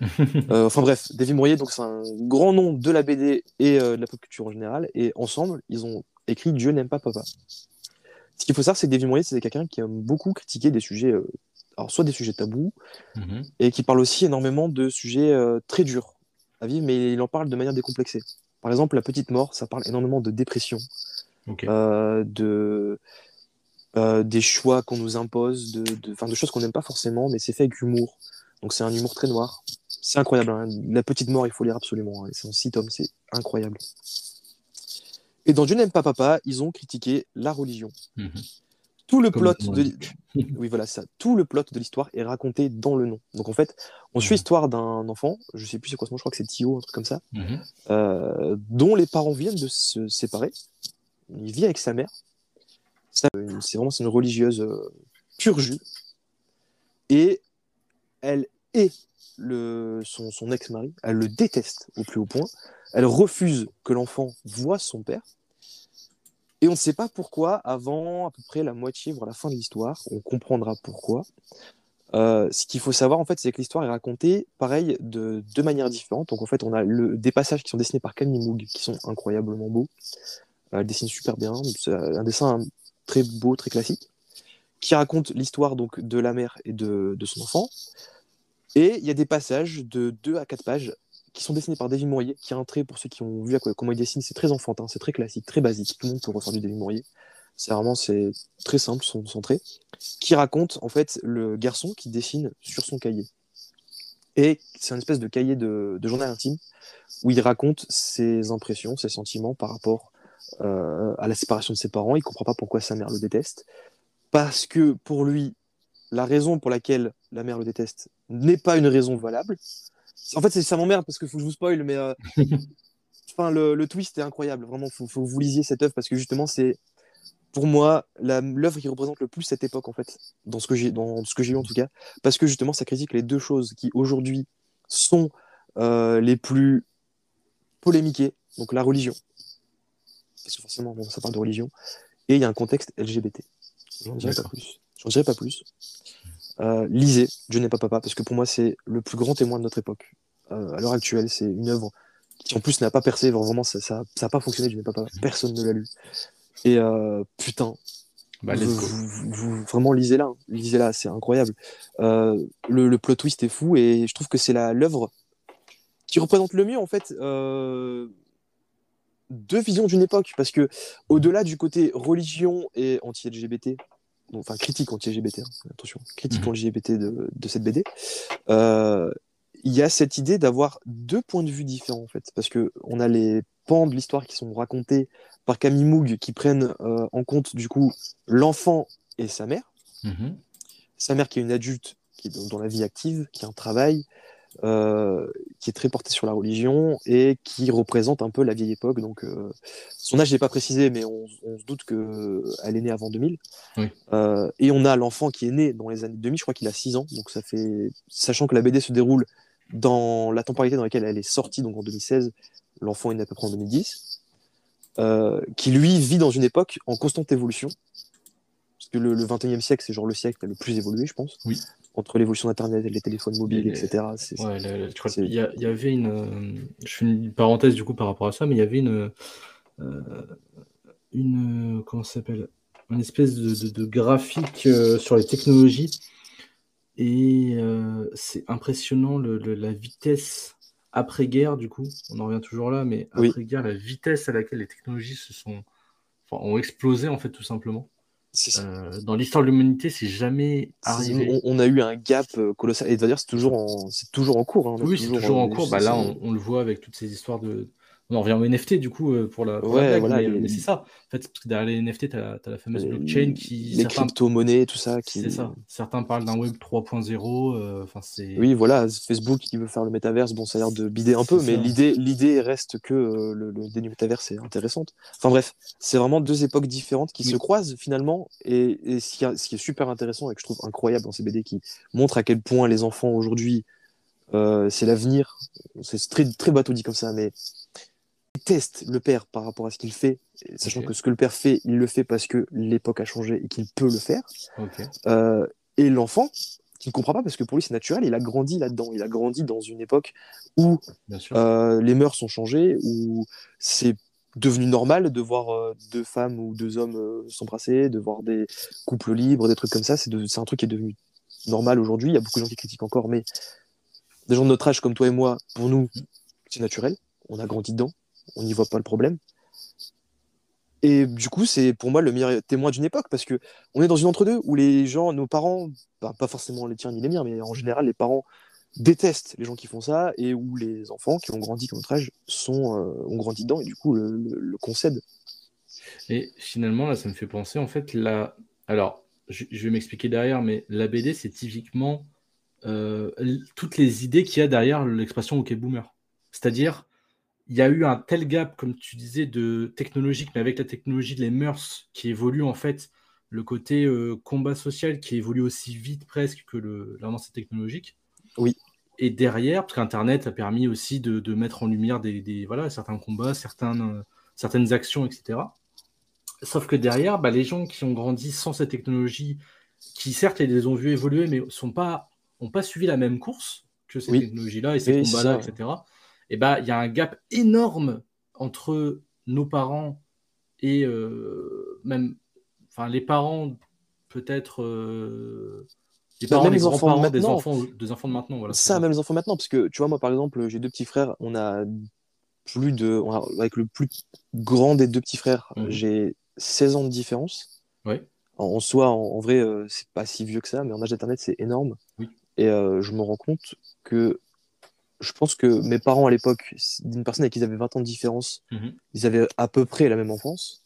Euh, enfin bref, Davy Mourier, donc c'est un grand nom de la BD et euh, de la pop culture en général. Et ensemble, ils ont écrit Dieu n'aime pas papa. Ce qu'il faut savoir, c'est que Davy Mourier, c'est quelqu'un qui aime beaucoup critiquer des sujets, euh, alors soit des sujets tabous, Mhm. et qui parle aussi énormément de sujets très durs à vivre, mais il en parle de manière décomplexée. Par exemple, La Petite Mort, ça parle énormément de dépression, Euh, de, euh, des choix qu'on nous impose, de, de, de choses qu'on n'aime pas forcément, mais c'est fait avec humour. Donc c'est un humour très noir. C'est incroyable. hein. La Petite Mort, il faut lire absolument. hein. C'est en six tomes, c'est incroyable. Et dans Dieu n'aime pas papa, ils ont critiqué la religion. Mhm. Tout le Comme plot de oui voilà ça, tout le plot de l'histoire est raconté dans le nom. Donc en fait, on suit Mhm. l'histoire d'un enfant, je sais plus c'est quoi son nom, je crois que c'est Tio, un truc comme ça, Mhm. euh, dont les parents viennent de se séparer. Il vit avec sa mère. Euh, C'est vraiment une religieuse euh, pure. Et elle est le, son, son ex-mari. Elle le déteste au plus haut point. Elle refuse que l'enfant voie son père. Et on ne sait pas pourquoi, avant à peu près la moitié, voire la fin de l'histoire, on comprendra pourquoi. Euh, ce qu'il faut savoir, en fait, c'est que l'histoire est racontée, pareil, de deux manières différentes. Donc, en fait, on a le, des passages qui sont dessinés par Camille Moog, qui sont incroyablement beaux. Elle dessine super bien. C'est un dessin très beau, très classique, qui raconte l'histoire donc de la mère et de, son enfant. Et il y a des passages de 2 à 4 pages qui sont dessinés par David Mourier, qui a un trait, pour ceux qui ont vu à quoi- comment il dessine, c'est très enfantin, c'est très classique, très basique. Tout le monde peut ressortir du David Mourier. C'est vraiment c'est très simple, centré, qui raconte en fait le garçon qui dessine sur son cahier. Et c'est une espèce de cahier de, journal intime où il raconte ses impressions, ses sentiments par rapport euh, à la séparation de ses parents. Il comprend pas pourquoi sa mère le déteste. Parce que pour lui, la raison pour laquelle la mère le déteste n'est pas une raison valable. En fait, ça m'emmerde parce qu'il faut que je vous spoil, mais euh, enfin, le, twist est incroyable. Vraiment, il faut, que vous lisiez cette œuvre parce que justement, c'est pour moi l'œuvre qui représente le plus cette époque, en fait, dans ce que j'ai lu en tout cas. Parce que justement, ça critique les deux choses qui aujourd'hui sont euh, les plus polémiquées, donc la religion. Parce que forcément, ça parle de religion. Et il y a un contexte LGBT. J'en dirai pas plus. J'en dirai pas plus. Euh, lisez Je n'ai pas papa, parce que pour moi, c'est le plus grand témoin de notre époque. Euh, à l'heure actuelle, c'est une œuvre qui en plus n'a pas percé, vraiment, ça n'a ça, pas fonctionné, Je n'ai pas papa. Personne ne l'a lu. Et euh, putain, bah, vous, vraiment lisez-la, hein. lisez-la, c'est incroyable. le, le, plot twist est fou et je trouve que c'est l'œuvre qui représente le mieux en fait deux visions d'une époque parce que au-delà du côté religion et anti-LGBT enfin critique anti-LGBT, hein, attention, critique mhm. anti-LGBT de, de, cette BD, euh, il y a cette idée d'avoir deux points de vue différents en fait, parce que on a les pans de l'histoire qui sont racontés par Camille Moog qui prennent euh, en compte du coup l'enfant et sa mère, mhm. sa mère qui est une adulte qui est dans la vie active, qui a un travail, euh, qui est très porté sur la religion et qui représente un peu la vieille époque. Donc, euh, son âge n'est pas précisé, mais on, se doute qu'elle est née avant 2000. Euh, et on a l'enfant qui est né dans les années 2000, je crois qu'il a 6 ans. Donc, ça fait, sachant que la BD se déroule dans la temporalité dans laquelle elle est sortie, donc en 2016, l'enfant est né à peu près en 2010, qui lui vit dans une époque en constante évolution. Parce que le, le 21e siècle, c'est genre le siècle le plus évolué, je pense. Oui entre l'évolution d'Internet et les téléphones mobiles, etc. il y, avait une. Euh, je fais une parenthèse du coup par rapport à ça, mais il y avait une. Euh, une comment ça s'appelle? Une espèce de, graphique euh, sur les technologies. Et c'est impressionnant la vitesse après-guerre, du coup. On en revient toujours là, mais après-guerre, la vitesse à laquelle les technologies se sont. ont explosé, en fait, tout simplement. Euh, dans l'histoire de l'humanité, c'est jamais arrivé. On, a eu un gap euh, colossal. Et d'ailleurs, c'est toujours en, c'est toujours en cours. Hein. Oui, c'est toujours en cours. Bah, là, on, le voit avec toutes ces histoires de, on revient au NFT du coup euh, pour la. ouais, voilà, mais, c'est ça. En fait, parce que derrière les NFT, tu as, la fameuse blockchain qui. Les crypto-monnaies, tout ça. Qui... C'est ça. Certains parlent d'un web 3.0. Euh, enfin, c'est. Oui, voilà, Facebook qui veut faire le métaverse, bon, ça a l'air de bider un peu, mais l'idée, l'idée reste que euh, le, le du métaverse est intéressante. Enfin bref, c'est vraiment deux époques différentes qui se croisent finalement. Et, et ce, qui, ce, qui, est super intéressant et que je trouve incroyable dans ces BD qui montrent à quel point les enfants aujourd'hui, c'est l'avenir. C'est très, très bateau dit comme ça, mais teste le père par rapport à ce qu'il fait, sachant que ce que le père fait, il le fait parce que l'époque a changé et qu'il peut le faire. Euh, et l'enfant, qui ne comprend pas parce que pour lui c'est naturel, il a grandi là-dedans. Il a grandi dans une époque où euh, les mœurs sont changées, où c'est devenu normal de voir euh, deux femmes ou deux hommes s'embrasser, de voir des couples libres, des trucs comme ça. C'est un truc qui est devenu normal aujourd'hui. Il y a beaucoup de gens qui critiquent encore, mais des gens de notre âge comme toi et moi, pour nous, c'est naturel. On a grandi dedans on n'y voit pas le problème. Et du coup, c'est pour moi le meilleur témoin d'une époque parce que on est dans une entre-deux où les gens, nos parents, bah, pas forcément les tiens ni les miens, mais en général, les parents détestent les gens qui font ça et où les enfants qui ont grandi comme notre âge sont, euh, ont grandi dedans et du coup le, concèdent. Et finalement, là, ça me fait penser en fait, là, alors je, vais m'expliquer derrière, mais la BD, c'est typiquement euh, toutes les idées qu'il y a derrière l'expression OK Boomer. C'est-à-dire, il y a eu un tel gap, comme tu disais, de technologique, mais avec la technologie, les mœurs qui évoluent en fait, le côté euh, combat social qui évolue aussi vite presque que l'avancée technologique. Oui. Et derrière, parce qu'Internet a permis aussi de, mettre en lumière des, voilà, certains combats, certaines, certaines actions, etc. Sauf que derrière, bah, les gens qui ont grandi sans cette technologie, qui certes les ont vus évoluer, mais n'ont pas, ont pas suivi la même course que ces technologies-là et ces combats-là, etc eh ben, il y a un gap énorme entre nos parents et euh, même enfin, les parents, peut-être. Euh, les parents, même les enfants, des enfants, des enfants de maintenant. Voilà, ça, même les enfants maintenant, parce que tu vois, moi par exemple, j'ai deux petits frères, on a plus de. avec le plus grand des deux petits frères, mhm. j'ai 16 ans de différence. Ouais. En, en soi, en, en vrai, euh, c'est pas si vieux que ça, mais en âge d'Internet, c'est énorme. Oui. Et euh, je me rends compte que je pense que mes parents à l'époque, d'une personne avec qui ils avaient 20 ans de différence, Mhm. ils avaient à peu près la même enfance.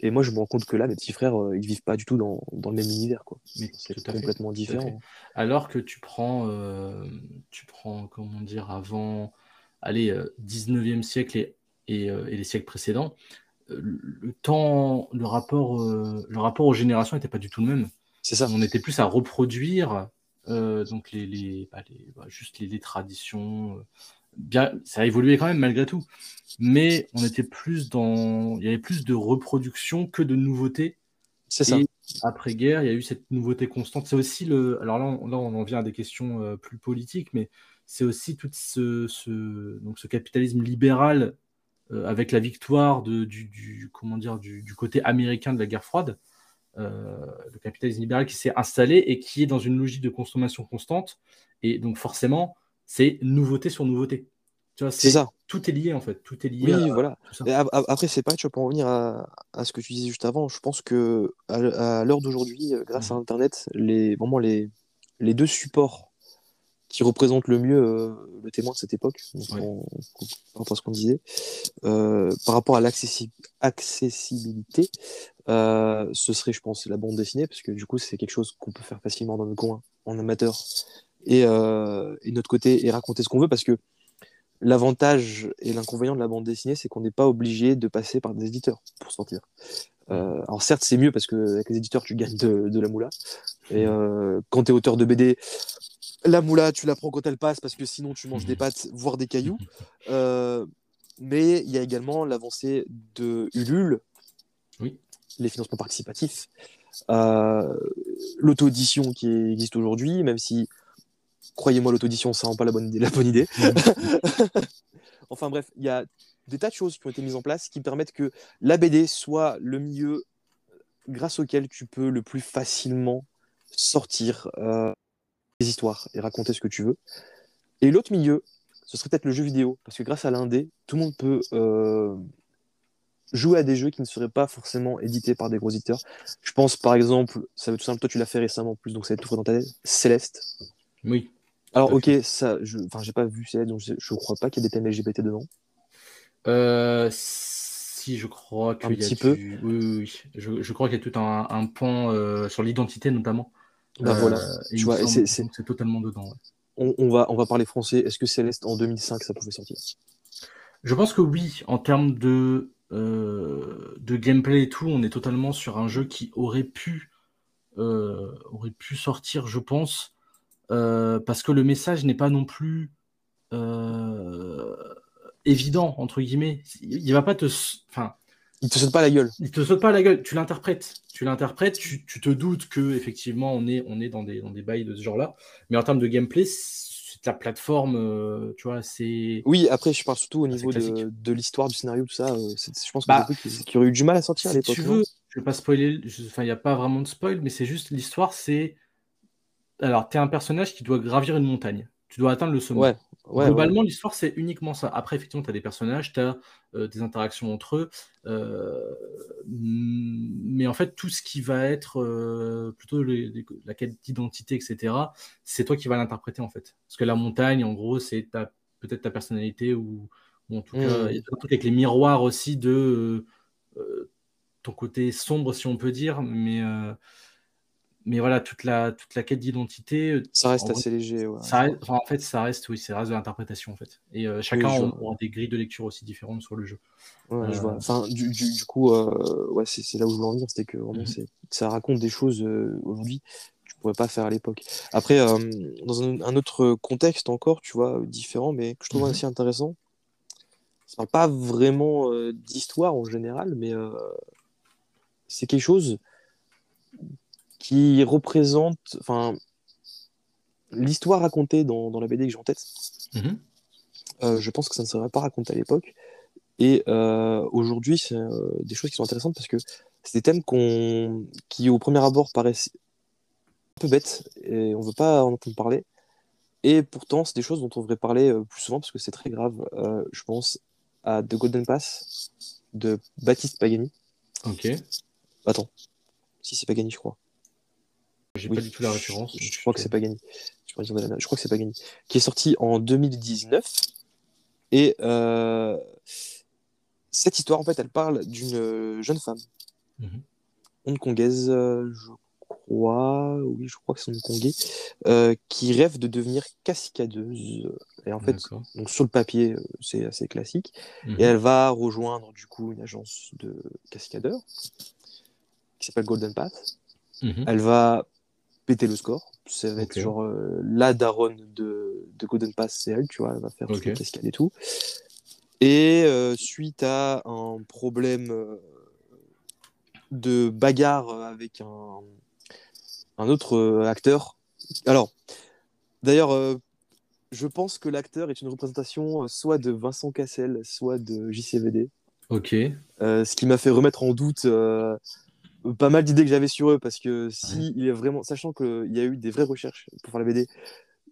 Et moi, je me rends compte que là, mes petits frères, euh, ils vivent pas du tout dans, dans le même univers. Quoi. Mais C'est fait. complètement différent. Alors que tu prends, euh, tu prends, comment dire, avant, allez, euh, 19e siècle et, et, euh, et les siècles précédents, euh, le temps, le rapport, le rapport aux générations n'était pas du tout le même. C'est ça. On était plus à reproduire euh, donc les, les, bah, les- bah, juste les, les traditions. euh, Bien, ça a évolué quand même malgré tout, mais on était plus dans, il y avait plus de reproduction que de nouveautés. C'est ça. Et après-guerre, il y a eu cette nouveauté constante. C'est aussi le. Alors là, on, là, on en vient à des questions euh, plus politiques, mais c'est aussi tout ce, ce, donc ce capitalisme libéral euh, avec la victoire de, du, du- comment dire, du, du côté américain de la guerre froide. Euh, le capitalisme libéral qui s'est installé et qui est dans une logique de consommation constante. Et donc, forcément, c'est nouveauté sur nouveauté. Tu vois, C'est ça. Tout est lié, en fait. Tout est lié Oui, à voilà. Après, c'est pas, tu vois, pour en revenir à, à ce que tu disais juste avant, je pense que à, à l'heure d'aujourd'hui, euh, grâce à Mhm. Internet, les, vraiment les, les deux supports qui représentent le mieux euh, le témoin de cette époque, donc Ouais. en- par rapport à ce qu'on disait, euh, par rapport à l'accessi- accessibilité, euh, ce serait, je pense, la bande dessinée, parce que du coup, c'est quelque chose qu'on peut faire facilement dans le coin, en amateur, et, euh, et de notre côté, et raconter ce qu'on veut, parce que l'avantage et l'inconvénient de la bande dessinée, c'est qu'on n'est pas obligé de passer par des éditeurs pour sortir. Euh, alors certes, c'est mieux parce que avec les éditeurs, tu gagnes de, de la moula. Et euh, quand tu es auteur de BD, la moula, tu la prends quand elle passe parce que sinon tu manges des pâtes, voire des cailloux. Euh, mais il y a également l'avancée de Ulule, Oui. les financements participatifs, euh, l'auto-édition qui existe aujourd'hui, même si, croyez-moi, l'auto-édition, ça rend pas la bonne idée. La bonne idée. enfin bref, il y a des tas de choses qui ont été mises en place qui permettent que la BD soit le milieu grâce auquel tu peux le plus facilement sortir euh, des histoires et raconter ce que tu veux. Et l'autre milieu, ce serait peut-être le jeu vidéo, parce que grâce à l'indé, tout le monde peut euh, jouer à des jeux qui ne seraient pas forcément édités par des gros éditeurs. Je pense par exemple, ça être tout simple, toi tu l'as fait récemment en plus, donc ça va être tout frais dans ta tête, Céleste. Oui. Alors ok, ça, je, enfin j'ai pas vu Céleste, donc je, je crois pas qu'il y ait des thèmes LGBT dedans. Euh, si, je crois qu'il y a petit du- peu. Oui, oui, oui. Je, je crois qu'il y a tout un, un pan euh, sur l'identité notamment. Bah Euh, voilà, tu vois, c'est- totalement dedans. ouais. on, on va, on va parler français. Est-ce que Céleste en 2005 ça pouvait sortir? Je pense que oui, en termes de, euh, de gameplay et tout, on est totalement sur un jeu qui aurait pu, euh, aurait pu sortir, je pense, euh, parce que le message n'est pas non plus évident, entre guillemets. Il, va pas te... Enfin, Il te saute pas la gueule. il te saute pas la gueule, tu l'interprètes. Tu l'interprètes, tu, tu te doutes que effectivement on est, on est dans, des, dans des bails de ce genre-là. Mais en termes de gameplay, c'est la plateforme, euh, tu vois, c'est. Oui, après je parle surtout au Ah, niveau de, de l'histoire, du scénario, tout ça. euh, c'est- je pense que Bah, qui, qui aurait eu du mal à sortir à Si l'époque. tu veux, je vais pas spoiler, enfin, il n'y a pas vraiment de spoil, mais c'est juste l'histoire, c'est. Alors, tu es un personnage qui doit gravir une montagne. Tu dois atteindre le sommet. Ouais, ouais, ouais. Globalement, l'histoire, c'est uniquement ça. Après, effectivement, tu as des personnages, tu as des interactions entre eux. euh, mais en fait, tout ce qui va être euh, plutôt les- les- la quête d'identité, etc., c'est toi qui vas l'interpréter, en fait. Parce que la montagne, en gros, c'est ta- peut-être ta personnalité ou, ou en tout cas, Mm. il y a tout un truc avec les miroirs aussi de euh, euh, ton côté sombre, si on peut dire. Mais, euh, mais voilà, toute la, toute la quête d'identité, Ça reste vrai, assez léger. ouais. ça reste- enfin, en fait, ça reste, oui, ça reste de l'interprétation, en fait. Et euh, chacun je aura des grilles de lecture aussi différentes sur le jeu. Ouais, je Euh, vois. Enfin, du, du, du coup, euh, ouais, c'est là où je voulais en venir, c'était que vraiment, Mhm. ça raconte des choses euh, aujourd'hui que tu pourrais pas faire à l'époque. Après, euh, dans un, un autre contexte encore, tu vois, différent, mais que je trouve Mhm. assez intéressant, ça parle pas vraiment euh, d'histoire en général, mais euh, c'est quelque chose qui représente, enfin, l'histoire racontée dans, dans la BD que j'ai en tête. Mhm. Euh, je pense que ça ne serait pas raconté à l'époque. Et euh, aujourd'hui, c'est euh, des choses qui sont intéressantes parce que c'est des thèmes qu'on, qui, au premier abord, paraissent un peu bêtes et on ne veut pas en entendre parler. Et pourtant, c'est des choses dont on devrait parler plus souvent parce que c'est très grave. Je pense à The Golden Pass de Baptiste Pagani. Ok. Attends. Si, c'est Pagani, je crois. J'ai Oui, pas du tout la référence. Je, je crois que c'est Pagani. Je, crois que c'est Pagani. Qui est sorti en 2019. Et euh, cette histoire, en fait, elle parle d'une euh, jeune femme Mhm. hongkongaise, euh, je crois, oui, je crois que c'est hongkongais, euh, qui rêve de devenir cascadeuse. Et en fait, donc sur le papier, c'est assez classique. Mhm. Et elle va rejoindre du coup une agence de cascadeurs qui s'appelle Golden Path. Mhm. Elle va péter le score. Ça va être Ok. genre euh, la daronne de, de Golden Pass, c'est elle, tu vois, elle va faire toutes Ok. les cascades et tout. Et euh, suite à un problème euh, de bagarre avec un, un autre acteur. Alors, d'ailleurs, je pense que l'acteur est une représentation soit de Vincent Cassel, soit de JCVD. Ok. Ce qui m'a fait remettre en doute pas mal d'idées que j'avais sur eux parce que si il est vraiment sachant qu'il y a eu des vraies recherches pour faire la BD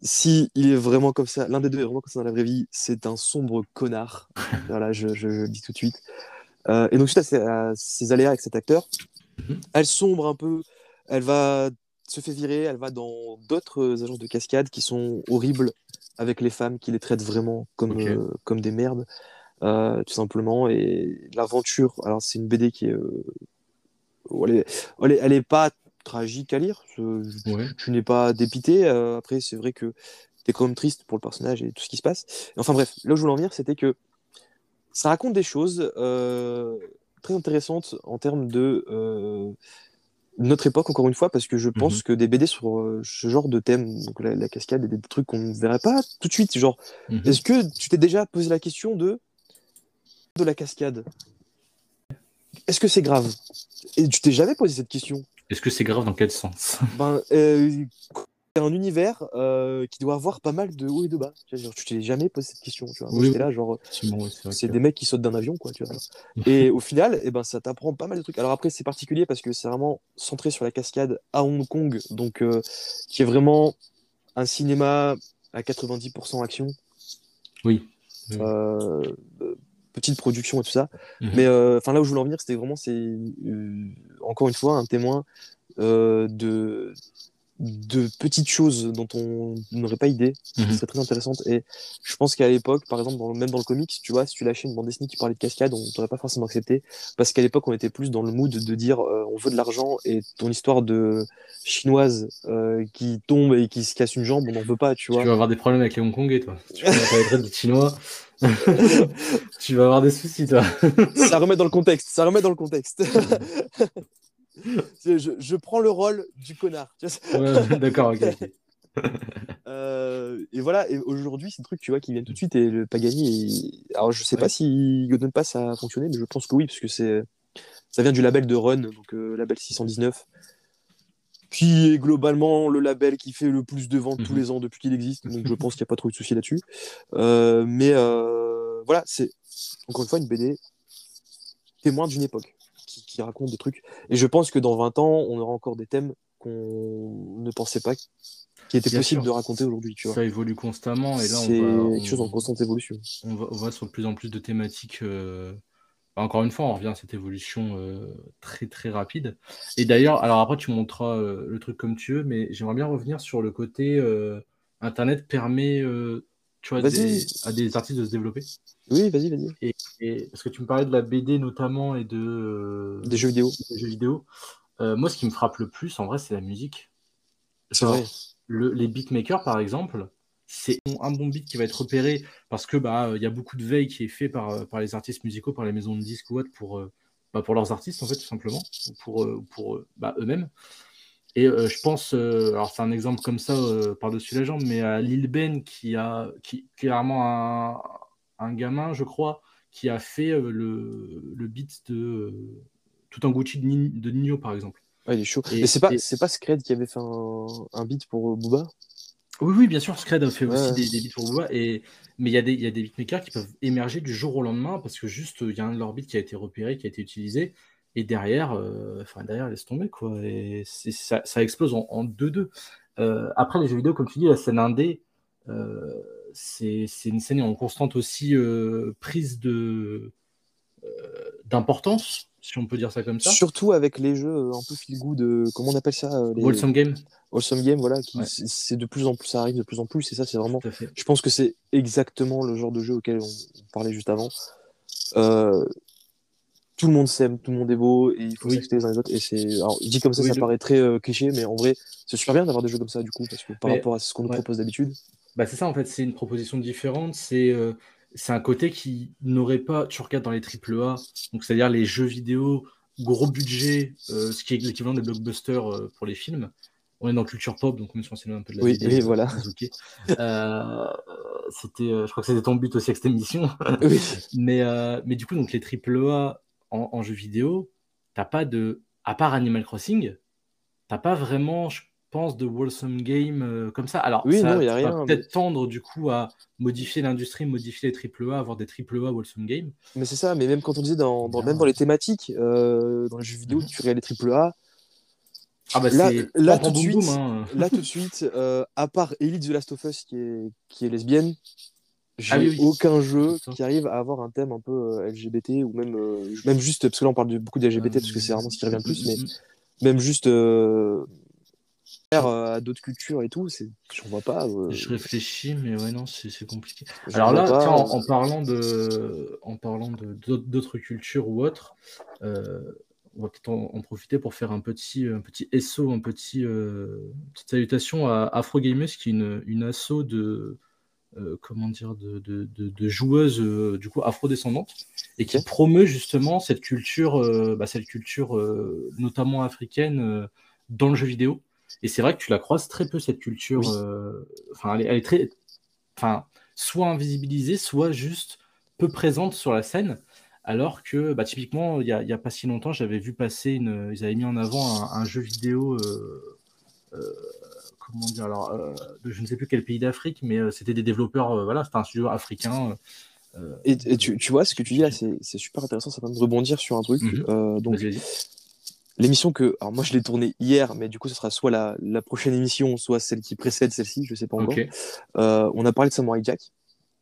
si il est vraiment comme ça l'un des deux est vraiment comme ça dans la vraie vie c'est un sombre connard voilà je, je- je le dis tout de suite Euh, et donc suite à ces, à ces aléas avec cet acteur Mhm. elle sombre un peu elle va se fait virer elle va dans d'autres agences de cascade qui sont horribles avec les femmes qui les traitent vraiment comme, euh, comme des merdes euh, tout simplement. Et l'aventure, alors c'est une BD qui est, euh, elle est, elle est, pas tragique à lire. Je- je- Ouais. Tu n'es pas dépité. euh, après, c'est vrai que tu es quand même triste pour le personnage et tout ce qui se passe. Et enfin bref, là où je voulais en venir, c'était que ça raconte des choses euh, très intéressantes en termes de euh, notre époque, encore une fois, parce que je pense Mhm. que des BD sur euh, ce genre de thème, donc la, la cascade, et des trucs qu'on ne verrait pas tout de suite, genre Mhm. est-ce que tu t'es déjà posé la question de de la cascade? Est-ce que c'est grave? Et tu t'es jamais posé cette question? Est-ce que c'est grave dans quel sens? Ben, euh, c'est un univers euh, qui doit avoir pas mal de hauts et de bas. Genre, tu t'es jamais posé cette question. Tu vois. Oui, là, genre, c'est que- des mecs qui sautent d'un avion, quoi. Tu vois. Et au final, eh ben, ça t'apprend pas mal de trucs. Alors après, c'est particulier parce que c'est vraiment centré sur la cascade à Hong Kong, donc euh, qui est vraiment un cinéma à 90% action. Oui. Oui. euh, euh, petite production et tout ça. Mhm. Mais euh, enfin là où je voulais en venir, c'était vraiment, c'est euh, encore une fois un témoin euh, de de petites choses dont on n'aurait pas idée, qui Mhm. seraient très intéressantes. Et je pense qu'à l'époque, par exemple, dans, le- même dans le comics, tu vois, si tu lâchais une bande dessinée qui parlait de cascade, on t'aurait pas forcément accepté, parce qu'à l'époque, on était plus dans le mood de dire euh, on veut de l'argent et ton histoire de chinoise euh, qui tombe et qui se casse une jambe, on n'en veut pas, tu Tu vois. vas avoir des problèmes avec les Hongkongais, toi. Tu vas être de chinois. tu vas avoir des soucis, toi. ça remet dans le contexte, ça remet dans le contexte. je, prends le rôle du connard. Ouais, D'accord, ok. Euh, et voilà, et aujourd'hui, c'est des trucs tu vois, qui viennent tout de suite. Et le Pagani, alors je sais Ouais. pas si Golden Pass a fonctionné, mais je pense que oui, parce que c'est ça vient du label de Run, donc euh, label 619, qui est globalement le label qui fait le plus de ventes tous Mhm. les ans depuis qu'il existe. Donc je pense qu'il n'y a pas trop de soucis là-dessus. Euh, mais euh, voilà, c'est encore une fois une BD témoin d'une époque qui, qui raconte des trucs. Et je pense que dans 20 ans, on aura encore des thèmes qu'on ne pensait pas qui Bien possibles sûr. de raconter aujourd'hui. Tu vois. Ça évolue constamment et là, C'est on va, quelque chose en on, constante évolution. on va, on va sur de plus en plus de thématiques. euh, encore une fois, on revient à cette évolution euh, très très rapide. Et d'ailleurs, alors après, tu montreras euh, le truc comme tu veux, mais j'aimerais bien revenir sur le côté euh, Internet permet tu vois, des- à des artistes de se développer. Oui, vas-y, vas-y. Et parce que tu me parlais de la BD notamment et de, Des jeux vidéo. des jeux vidéo. Moi, ce qui me frappe le plus, en vrai, c'est la musique. C'est vrai. le- les beatmakers, par exemple, c'est un bon beat qui va être repéré parce que bah il y a beaucoup de veille qui est fait par, euh, par les artistes musicaux, par les maisons de disques ou autres pour, euh, bah, pour leurs artistes en fait tout simplement, ou pour, euh, pour euh, bah, eux-mêmes. Et euh, je pense, euh, alors c'est un exemple comme ça euh, par-dessus la jambe, mais à Lil Ben qui a qui, clairement un, un gamin, je crois, qui a fait euh, le, le beat de euh, tout un Gucci de, Ni- de Nino par exemple. Ouais, il est chaud. Et- Mais c'est pas, et- c'est pas Scred qui avait fait un, un beat pour euh, Booba? Oui, oui, bien sûr, Scred a fait aussi des, des beats pour Booba, et... mais il y, a des- y a des beatmakers qui peuvent émerger du jour au lendemain parce que juste il y a un de leurs beats qui a été repéré, qui a été utilisé, et derrière, euh, enfin, derrière laisse tomber, quoi, et ça, ça explose en en 2-2. Euh, après, les jeux vidéo, comme tu dis, la scène indé, euh, c'est une scène en constante aussi euh, prise de d'importance si on peut dire ça comme ça. Surtout avec les jeux un peu feel good, comment on appelle ça euh, les... Wholesome Game. Wholesome Game, voilà, qui Ouais. c'est- de plus en plus, ça arrive de plus en plus, et ça c'est vraiment, je pense que c'est exactement le genre de jeu auquel on, parlait juste avant. Euh, tout le monde s'aime, tout le monde est beau, et il faut Oui. s'accepter les uns les autres, et c'est, alors dit comme ça, Oui, ça le- paraît très euh, cliché, mais en vrai, c'est super bien d'avoir des jeux comme ça, du coup, parce que par Mais- rapport à ce qu'on nous propose d'habitude. Bah, c'est ça en fait, c'est une proposition différente. C'est euh, c'est un côté qui n'aurait pas. Tu regardes dans les AAA, donc c'est-à-dire les jeux vidéo gros budget, euh, ce qui est l'équivalent des blockbusters euh, pour les films. On est dans culture pop, donc on s'éloigne un peu de la Oui, vidéo, oui, voilà. Euh, c'était, je crois que c'était ton but aussi avec cette émission. Oui. Mais, mais du coup, donc les AAA en, en jeu vidéo, t'as pas de. À part Animal Crossing, t'as pas vraiment, je pense, de wholesome game euh, comme ça. Alors, Oui, ça, non, y a ça rien, va mais- peut-être tendre du coup à modifier l'industrie, modifier les AAA, avoir des AAA wholesome game. Mais c'est ça, mais même quand on disait dans, même dans les thématiques, euh, dans les jeux vidéo, Mhm. tu regardes les AAA, Ah bah Là- c'est là, tout de suite, hein. là tout de suite, euh, à part Elite The Last of Us qui est, qui est lesbienne, j'ai Ah oui, oui. aucun jeu qui arrive à avoir un thème un peu euh, LGBT ou même, même juste, parce que là on parle de, beaucoup d'LGBT parce que c'est vraiment ce qui revient le plus, mais même juste euh, à d'autres cultures et tout, j'en vois pas. euh, Je réfléchis, mais ouais, non, c'est compliqué. Alors là, pas, tiens, en, euh, en parlant de, en parlant de d'autres cultures ou autres, euh, on va peut-être en, en profiter pour faire un petit, un petit SO, un petit, euh, petite salutation à Afro Gamers, qui est une, une asso de, euh, comment dire, de, de, de- de joueuses euh, du coup afro-descendantes et qui promeut justement cette culture, euh, bah, cette culture euh, notamment africaine euh, dans le jeu vidéo. Et c'est vrai que tu la croises très peu cette culture. Oui. euh, Enfin, elle, est- elle est très, enfin, soit invisibilisée, soit juste peu présente sur la scène. Alors que, bah, typiquement, il n'y a, pas si longtemps, j'avais vu passer une. Ils avaient mis en avant un, un jeu vidéo. euh, euh, comment dire alors, euh, de je ne sais plus quel pays d'Afrique, mais euh, c'était des développeurs. voilà, c'était un studio africain. Et, et tu, tu vois, ce que tu dis là, c'est, super intéressant, ça permet de rebondir sur un truc. Mhm. Euh, donc. L'émission que, alors moi je l'ai tournée hier, mais du coup ce sera soit la, la prochaine émission, soit celle qui précède celle-ci, je sais pas encore. Euh, on a parlé de Samurai Jack.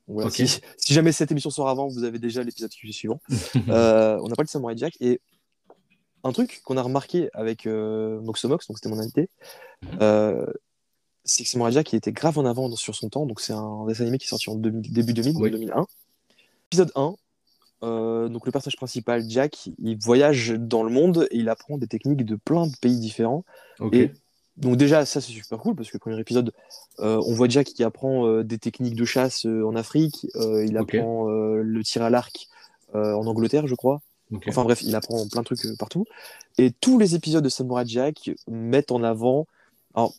Voilà, si, si jamais cette émission sort avant, vous avez déjà l'épisode suivant. Euh, on a parlé de Samurai Jack et un truc qu'on a remarqué avec euh, Moxomox, donc c'était mon invité, euh, c'est que Samurai Jack il était grave en avant sur son temps. Donc c'est un dessin animé qui est sorti en 2000 début 2000, Oui. 2001. Épisode 1. Euh, donc le personnage principal, Jack, il voyage dans le monde et il apprend des techniques de plein de pays différents. Et donc déjà, ça c'est super cool parce que le premier épisode, euh, on voit Jack qui apprend euh, des techniques de chasse en Afrique, il apprend le tir à l'arc en Angleterre, je crois. Enfin bref, il apprend plein de trucs partout. Et tous les épisodes de Samurai Jack mettent en avant... Alors,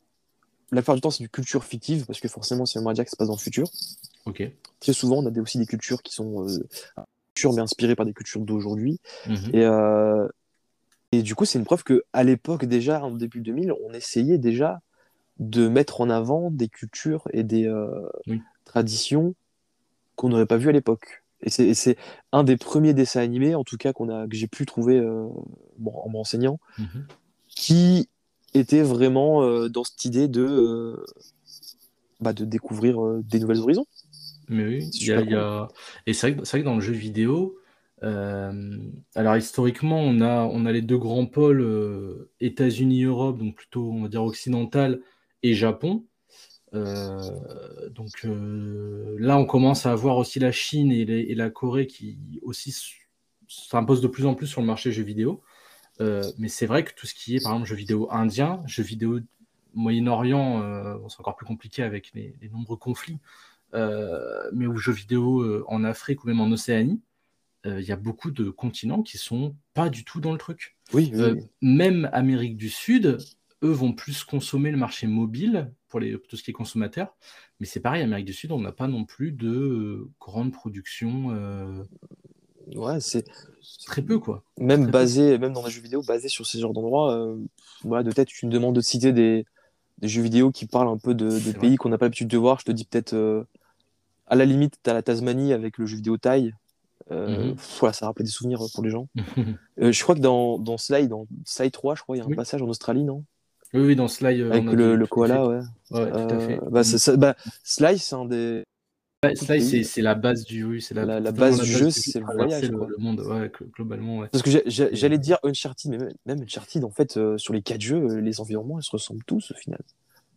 la plupart du temps, c'est du culture fictive parce que forcément, Samurai Jack se passe dans le futur. Très souvent, on a des- aussi des cultures qui sont mais inspirées par des cultures d'aujourd'hui. Mhm. Et, euh, et du coup, c'est une preuve que à l'époque, déjà, en début 2000, on essayait déjà de mettre en avant des cultures et des euh, Oui. traditions qu'on n'aurait pas vues à l'époque. Et c'est- un des premiers dessins animés, en tout cas, qu'on a, que j'ai pu trouver euh, bon, en m'enseignant, Mhm. qui était vraiment dans cette idée de, bah, de découvrir des nouvelles horizons. Mais oui, y a, y et c'est vrai, vrai que dans le jeu vidéo, euh, alors historiquement, on a, on a les deux grands pôles, euh, États-Unis-Europe, donc plutôt, on va dire, occidental, et Japon. Euh, donc là, on commence à avoir aussi la Chine et, les- et la Corée qui aussi s'imposent de plus en plus sur le marché jeux vidéo. Mais c'est vrai que tout ce qui est, par exemple, jeux vidéo indien, jeux vidéo Moyen-Orient, c'est encore plus compliqué avec les, les nombreux conflits, mais aux jeux vidéo euh, en Afrique ou même en Océanie, euh, il y a beaucoup de continents qui sont pas du tout dans le truc. Oui, oui, Euh, oui. même Amérique du Sud, eux vont plus consommer le marché mobile pour les, tout ce qui est consommateur. Mais c'est pareil, Amérique du Sud, on n'a pas non plus de euh, grande production, euh, ouais, c'est très peu quoi. même peu. basé, même dans les jeux vidéo, basé sur ces genres d'endroits. euh, voilà, de tête, tu me demandes de citer des, des jeux vidéo qui parlent un peu de, de pays qu'on n'a pas l'habitude de voir. Je te dis peut-être, euh, à la limite, tu as la Tasmanie avec le jeu vidéo Thaï. Euh, Mhm. voilà, ça rappelle des souvenirs pour les gens. Euh, je crois que dans, dans Sly, dans Sly 3, je crois, il y a un Oui. passage en Australie, non? Oui, oui, dans Sly, euh, Avec le, le koala, ouais. Ouais, tout à Euh, fait. bah, c'est ça- bah, Sly, c'est un des ça, c'est la base du oui, c'est la, la, base du jeu, c'est le voyage. Le, le, monde, ouais, globalement. Parce que j'allais dire Uncharted, mais même Uncharted, en fait, euh, sur les quatre jeux, euh, les environnements, ils se ressemblent tous au final.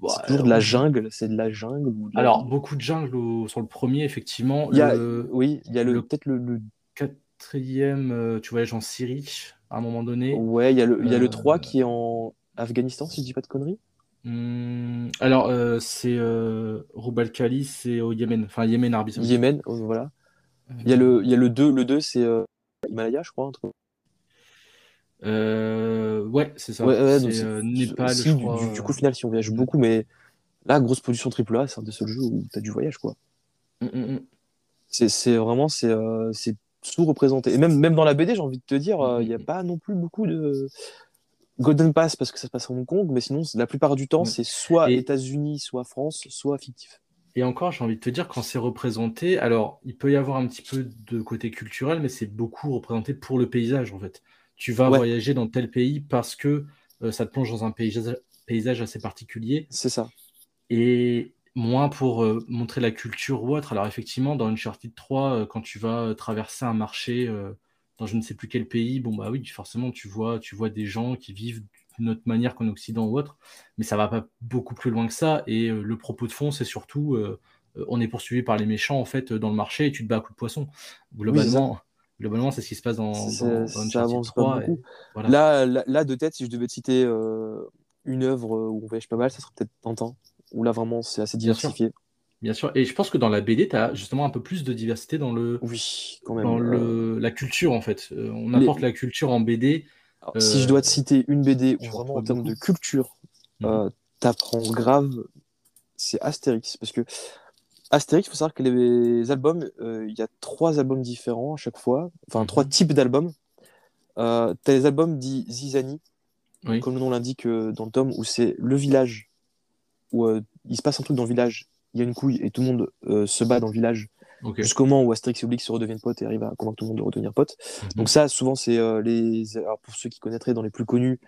Bon, c'est toujours de la jungle, c'est de la jungle. Ou de Alors, beaucoup de jungle au, sur le premier, effectivement. Il y a, oui, il y a le, peut-être le, le, quatrième, euh, tu voyages en Syrie à un moment donné. Ouais, il y a le, il y a le 3 qui est en Afghanistan, si je dis pas de conneries. Mmh, alors, euh, c'est euh, Roubalkali, c'est au Yémen, enfin Yémen, Arabie. Yémen, oh, voilà. Il y a le, il y a le 2, le 2 c'est euh, Himalaya, je crois. Entre... Euh, ouais, c'est ça. Ouais, ouais, c'est euh, Népal, si, je crois. Du, du, coup, au final, si on voyage beaucoup, mais là, grosse production AAA, c'est un des seuls jeux où tu as du voyage, quoi. Mmh, mmh, c'est vraiment, c'est sous-représenté. Et même, même dans la BD, j'ai envie de te dire, il n'y a pas non plus beaucoup de Golden Pass parce que ça se passe à Hong Kong, mais sinon, la plupart du temps, c'est soit États-Unis, soit France, soit fictif. Et encore, j'ai envie de te dire, quand c'est représenté, alors il peut y avoir un petit peu de côté culturel, mais c'est beaucoup représenté pour le paysage en fait. Tu vas voyager dans tel pays parce que euh, ça te plonge dans un paysage, paysage assez particulier. C'est ça. Et moins pour euh, montrer la culture ou autre. Alors effectivement, dans Uncharted 3, euh, quand tu vas traverser un marché dans je ne sais plus quel pays, bon bah oui, forcément tu vois, tu vois des gens qui vivent d'une autre manière qu'en Occident ou autre, mais ça va pas beaucoup plus loin que ça. Et euh, le propos de fond, c'est surtout, euh, on est poursuivi par les méchants en fait dans le marché et tu te bats à coups de poisson. Globalement, globalement, c'est ce qui se passe dans, dans, dans ça avance 3. là, là, de tête, si je devais te citer une œuvre où on voyage pas mal, ça serait peut-être Tintin, où là vraiment c'est assez diversifié. Bien sûr. Et je pense que dans la BD, tu as justement un peu plus de diversité dans le oui, quand même. dans le, la culture en fait. Euh, on apporte la culture en BD. Si je dois te citer une BD où vraiment en termes de culture, mhm. euh, t'apprends grave, c'est Astérix. Parce que Astérix, il faut savoir que les albums, euh, il y a trois albums différents à chaque fois, enfin trois mhm. types d'albums. Euh, tu as les albums dits Zizani, comme le nom l'indique dans le tome, où c'est le village, où il se passe un truc dans le village il y a une couille et tout le monde euh, se bat dans le village jusqu'au moment où Asterix et Obélix se redeviennent potes et arrivent à convaincre tout le monde de redevenir potes. Mhm. Donc ça, souvent, c'est euh, les... Alors, pour ceux qui connaîtraient dans les plus connus,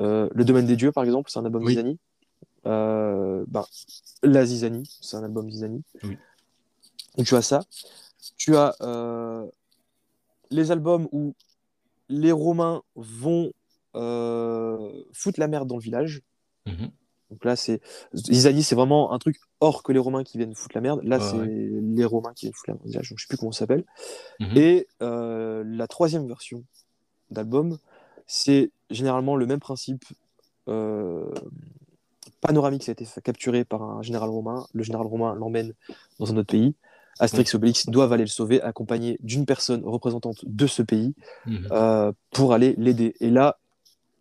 euh, Le Domaine des Dieux, par exemple, c'est un album Zizani. Ben, la Zizani, c'est un album Zizani. Donc tu as ça. Tu as les albums où les Romains vont foutre la merde dans le village. Mhm. Donc là, c'est Isani, c'est vraiment un truc hors que les Romains qui viennent foutre la merde. Là, c'est les Romains qui viennent foutre la merde. Je ne sais plus comment ça s'appelle. Mhm. Et euh, la troisième version d'album, c'est généralement le même principe euh, panoramique. Ça a été capturé par un général romain. Le général romain l'emmène dans un autre pays. Astérix et Obélix doivent aller le sauver, accompagné d'une personne représentante de ce pays mhm. euh, pour aller l'aider. Et là,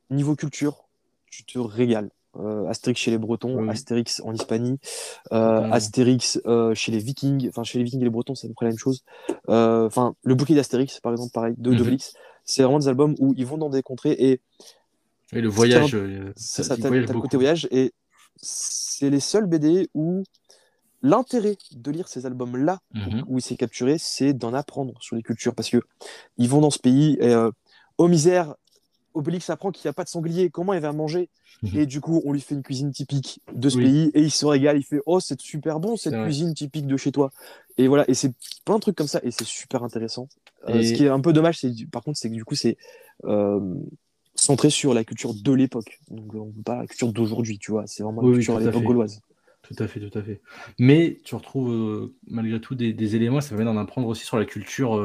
niveau culture, tu te régales. Euh, Astérix chez les Bretons, Astérix en Hispanie, euh, Astérix euh, chez les Vikings, enfin chez les Vikings et les Bretons, c'est à peu près la même chose. Enfin, le bouquet d'Astérix, par exemple, pareil, de mm c'est vraiment des albums où ils vont dans des contrées et. Et le voyage. C'est ça, t'as le côté voyage et c'est les seuls BD où l'intérêt de lire ces albums-là, mhm. où il s'est capturé, c'est d'en apprendre sur les cultures parce que ils vont dans ce pays et oh misère, Obélix apprend qu'il n'y a pas de sanglier, comment il va manger? Mhm. Et du coup, on lui fait une cuisine typique de ce pays et il se régale. Il fait Oh, c'est super bon cette cuisine typique de chez toi. Et voilà, et c'est plein de trucs comme ça et c'est super intéressant. Euh, ce qui est un peu dommage, par contre, c'est que du coup, c'est euh, centré sur la culture de l'époque. Donc, on pas la culture d'aujourd'hui, tu vois. C'est vraiment la culture à l'époque gauloise. Tout à fait, tout à fait. Mais tu retrouves euh, malgré tout des, éléments, ça permet d'en apprendre aussi sur la culture.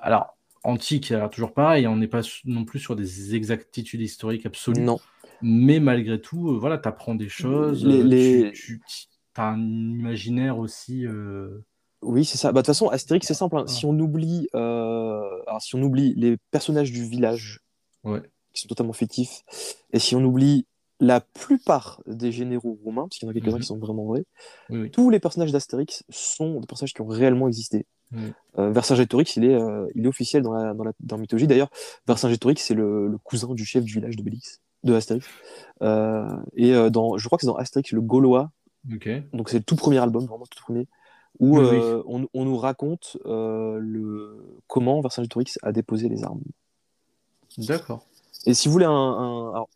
Alors, antique, alors toujours pareil, on n'est pas non plus sur des exactitudes historiques absolues. Non. Mais malgré tout, euh, voilà, tu apprends des choses, les, euh, Tu, as un imaginaire aussi. Euh, oui, c'est ça. Bah, de toute façon, Astérix, c'est simple. Hein. Si, on oublie, alors, si on oublie les personnages du village, qui sont totalement fictifs, et si on oublie la plupart des généraux romains, parce qu'il y en a quelques-uns mhm. qui sont vraiment vrais, tous les personnages d'Astérix sont des personnages qui ont réellement existé. Euh, Vercingétorix, il est, euh, il est officiel dans la, dans la, dans mythologie. D'ailleurs, Vercingétorix, c'est le, le, cousin du chef du village de Bélix, de Astérix. Euh, et dans, je crois que c'est dans Astérix le Gaulois. Donc c'est le tout premier album, vraiment tout premier, où on, on, nous raconte le, comment Vercingétorix a déposé les armes. D'accord. Et si vous voulez un, un alors,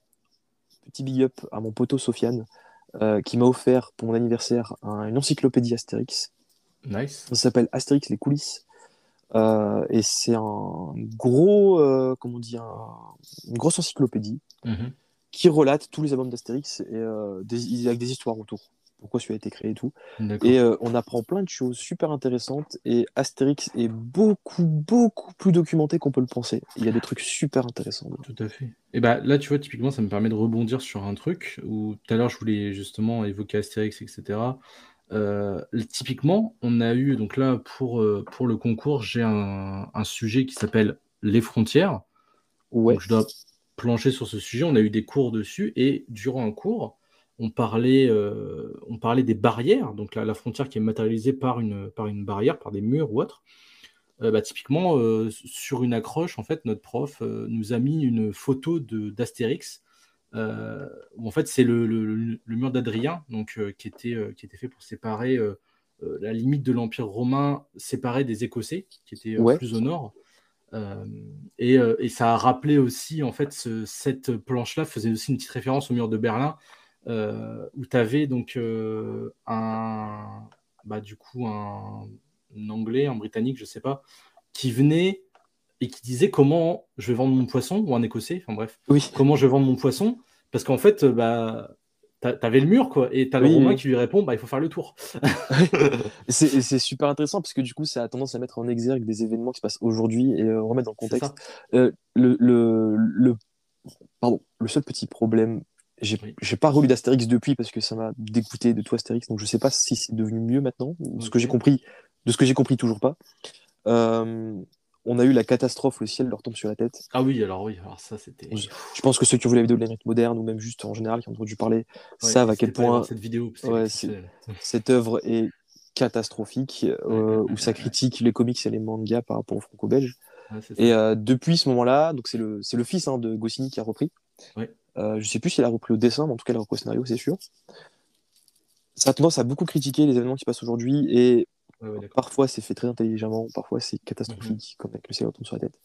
petit big up à mon poteau Sofiane, qui m'a offert pour mon anniversaire une encyclopédie Astérix Nice. Ça s'appelle Astérix les coulisses. Euh, et c'est un gros, euh, comment un- une grosse encyclopédie Mhm. qui relate tous les albums d'Astérix et euh, des, avec des histoires autour. Pourquoi celui a été créé et tout. Et euh, on apprend plein de choses super intéressantes. Et Astérix est beaucoup, beaucoup plus documenté qu'on peut le penser. Il y a des trucs super intéressants. Tout à fait. Et bah là, tu vois, typiquement, ça me permet de rebondir sur un truc où tout à l'heure, je voulais justement évoquer Astérix, etc. Euh, typiquement, on a eu, donc là, pour, euh, pour le concours, j'ai un, un sujet qui s'appelle les frontières. Ouais. Donc, je dois plancher sur ce sujet. On a eu des cours dessus et durant un cours, on parlait, euh, on parlait des barrières. Donc, la, la frontière qui est matérialisée par une, par une barrière, par des murs ou autre. Euh, bah, typiquement, euh, sur une accroche, en fait, notre prof nous a mis une photo de d'Astérix. où en fait, c'est le, le- mur d'Adrien, donc qui était, qui était fait pour séparer la limite de l'Empire romain, séparée des Écossais, qui étaient Ouais. plus au nord. Euh, et, et ça a rappelé aussi, en fait, ce- cette planche-là faisait aussi une petite référence au mur de Berlin, où tu avais donc euh, un, bah, du coup, un, un Anglais, un Britannique, je sais pas, qui venait et qui disait comment je vais vendre mon poisson, ou un Écossais, enfin bref, Oui. comment je vais vendre mon poisson, parce qu'en fait, euh, bah, t'a- t'avais le mur, quoi, et le Oui, Romain oui. qui lui répond, bah, il faut faire le tour. C'est super intéressant parce que du coup, ça a tendance à mettre en exergue des événements qui se passent aujourd'hui et euh, remettre dans le contexte. Euh, le, le, le, pardon, le seul petit problème, j'ai Oui. pas relu d'Astérix depuis parce que ça m'a dégoûté de tout Astérix, donc je sais pas si c'est devenu mieux maintenant. De ce que j'ai compris, de ce que j'ai compris, toujours pas. Euh, on a eu la catastrophe, le ciel leur tombe sur la tête. Ah oui, alors oui, alors ça, c'était... Je- Je pense que ceux qui ont vu la vidéo de l'Amérique moderne ou même juste en général qui ont entendu parler Ouais, savent à quel point cette vidéo, ouais, cette œuvre est catastrophique, euh, où ça critique les comics et les mangas par rapport aux franco-belges. Et euh, depuis ce moment-là, donc c'est le, c'est le fils hein, de Goscinny qui a repris. Ouais. Euh, je sais plus s'il a repris au dessin, mais en tout cas, il a repris au scénario, c'est sûr. Ça a tendance à beaucoup critiquer les événements qui se passent aujourd'hui, et Ouais, ouais, d'accord. parfois c'est fait très intelligemment, parfois c'est catastrophique, comme avec le ciel tombe sur la tête.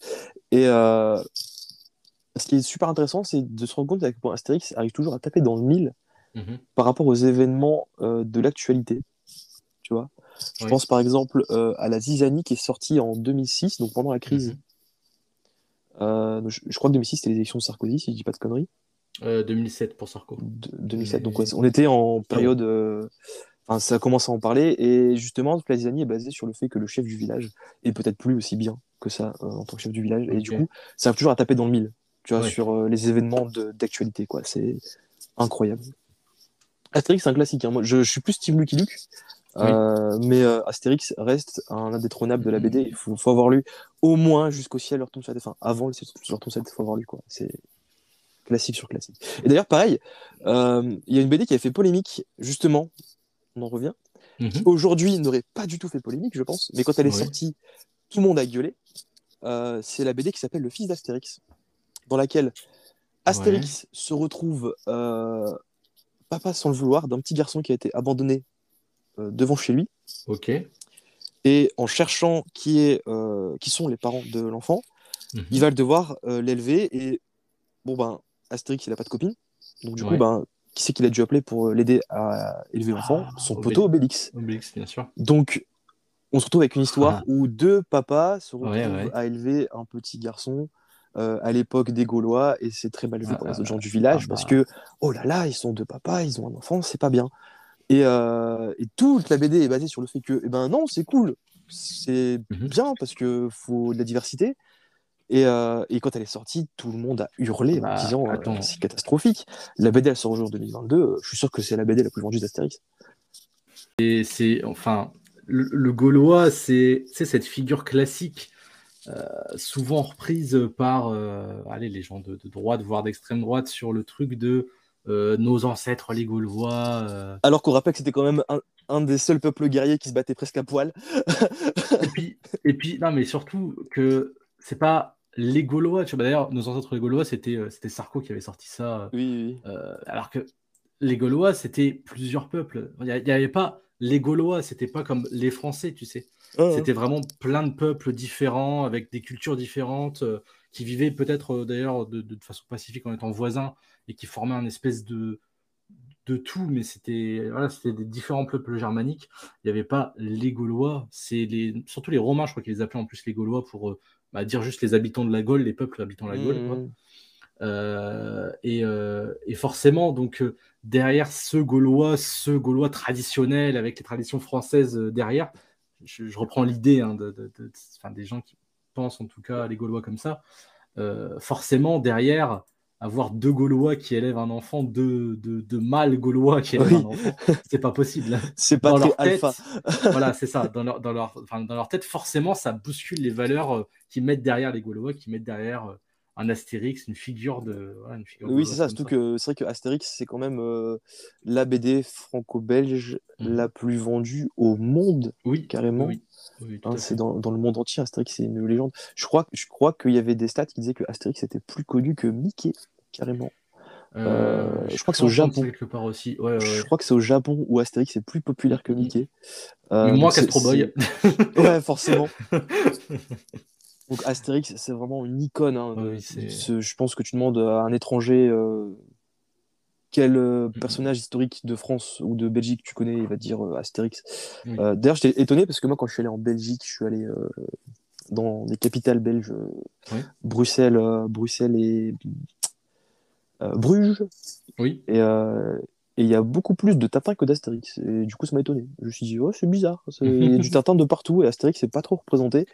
Et euh, ce qui est super intéressant, c'est de se rendre compte à quel point Astérix arrive toujours à taper dans le mille Mhm. par rapport aux événements euh, de l'actualité. Tu vois? Je Oui. pense par exemple euh, à la Zizanie qui est sortie en 2006, donc pendant la crise. Mhm. Je, je crois que 2006 c'était les élections de Sarkozy, si je dis pas de conneries. Euh, 2007 pour Sarko. De- 2007, Mais- donc ouais, on était en période. euh, Enfin, ça commence à en parler, et justement, Zizanie est basée sur le fait que le chef du village est peut-être plus aussi bien que ça euh, en tant que chef du village, et du coup, ça arrive toujours à taper dans le mille, tu vois, Ouais. sur euh, les événements d'actualité, quoi. C'est incroyable. Astérix, c'est un classique. hein. Moi, je, je suis plus Team Lucky Luke, euh, mais euh, Astérix reste un indétrônable de la BD. Il faut, faut avoir lu au moins jusqu'au ciel leur tombe sur la tête. Enfin, avant le ciel leur tombe sur la tête, il faut avoir lu quoi. C'est classique sur classique. Et d'ailleurs, pareil, euh, il y a une BD qui a fait polémique, justement. On en revient. Mhm. Aujourd'hui, n'aurait pas du tout fait polémique, je pense. Mais quand elle est Ouais. sortie, tout le monde a gueulé. Euh, c'est la BD qui s'appelle Le Fils d'Astérix, dans laquelle Astérix se retrouve euh, papa sans le vouloir d'un petit garçon qui a été abandonné devant chez lui Ok. et en cherchant qui, est, qui sont les parents de l'enfant, Mhm. il va devoir l'élever et bon ben Astérix il a pas de copine donc du Ouais. coup ben qui c'est qu'il a dû appeler pour euh, l'aider à élever l'enfant? Ah, son poteau Obélix Obélix, bien sûr. donc on se retrouve avec une histoire Ah. où deux papas se retrouvent Ouais, ouais. à élever un petit garçon euh, à l'époque des Gaulois et c'est très mal vu Ah, par les ah, autres gens du village ah, parce bah. que oh là là ils sont deux papas ils ont un enfant c'est pas bien et, euh, et toute la BD est basée sur le fait que eh ben non c'est cool c'est Mhm. bien parce que faut de la diversité et, euh, et quand elle est sortie tout le monde a hurlé Bah, en disant euh, attends. c'est catastrophique la BD elle sort au jour 2022 euh, je suis sûr que c'est la BD la plus vendue d'Astérix Et c'est, enfin, le, le Gaulois, c'est cette figure classique, euh, souvent reprise par euh, allez, les gens de, de droite, voire d'extrême droite, sur le truc de nos ancêtres, les Gaulois. alors qu'on rappelle que c'était quand même un, un des seuls peuples guerriers qui se battait presque à poil Et puis, et puis, non, mais surtout que c'est pas les Gaulois. Tu vois, d'ailleurs, nos ancêtres les Gaulois, c'était euh, c'était Sarko qui avait sorti ça. euh, oui oui Euh, alors que les Gaulois, c'était plusieurs peuples. Il n'y avait pas les Gaulois, c'était pas comme les Français, tu sais. Ah, C'était vraiment plein de peuples différents, avec des cultures différentes, euh, qui vivaient peut-être euh, d'ailleurs de, de façon pacifique en étant voisins et qui formaient un espèce de, de tout, mais c'était voilà, c'était des différents peuples germaniques. Il n'y avait pas les Gaulois, c'est les surtout les Romains, je crois qu'ils les appelaient en plus les Gaulois pour euh, bah, dire juste les habitants de la Gaule, les peuples habitants de la Gaule. Mmh. Euh, et, euh, et, forcément, donc derrière ce Gaulois, ce Gaulois traditionnel avec les traditions françaises derrière, je, reprends l'idée hein, de, de, des gens qui pensent en tout cas les Gaulois comme ça. forcément, derrière, avoir deux Gaulois qui élèvent un enfant, deux, deux, mâles Gaulois qui élèvent un enfant, c'est pas possible. C'est pas dans très alpha. voilà, c'est ça. Dans leur, dans, leur, dans leur tête, forcément, ça bouscule les valeurs euh, qu'ils mettent derrière les Gaulois, qui mettent derrière euh, un Astérix, une figure de. oui, c'est ça. Surtout que c'est vrai que Astérix, c'est quand même euh, la BD franco-belge mmh. la plus vendue au monde. Oui, carrément. Oui. Hein, c'est dans, dans, le monde entier, Astérix, c'est une légende. Je crois, je crois qu'il y avait des stats qui disaient que Astérix était plus connu que Mickey carrément. Euh, je, crois que c'est au Japon. Part aussi. Je crois que c'est au Japon où Astérix est plus populaire que Mickey. Euh, Mais qu'Astro Boy. ouais, forcément. donc Astérix, c'est vraiment une icône. Hein. je pense que tu demandes à un étranger euh, quel personnage historique de France ou de Belgique tu connais, il va dire Astérix. D'ailleurs, j'étais étonné parce que moi, quand je suis allé en Belgique, je suis allé dans des capitales belges, Bruxelles, Bruxelles et euh, Bruges. Oui. Euh, et il y a beaucoup plus de Tintin que d'Astérix. Et du coup, ça m'a étonné. Je me suis dit, oh, c'est bizarre. Il y a du Tintin de partout et Astérix, c'est pas trop représenté.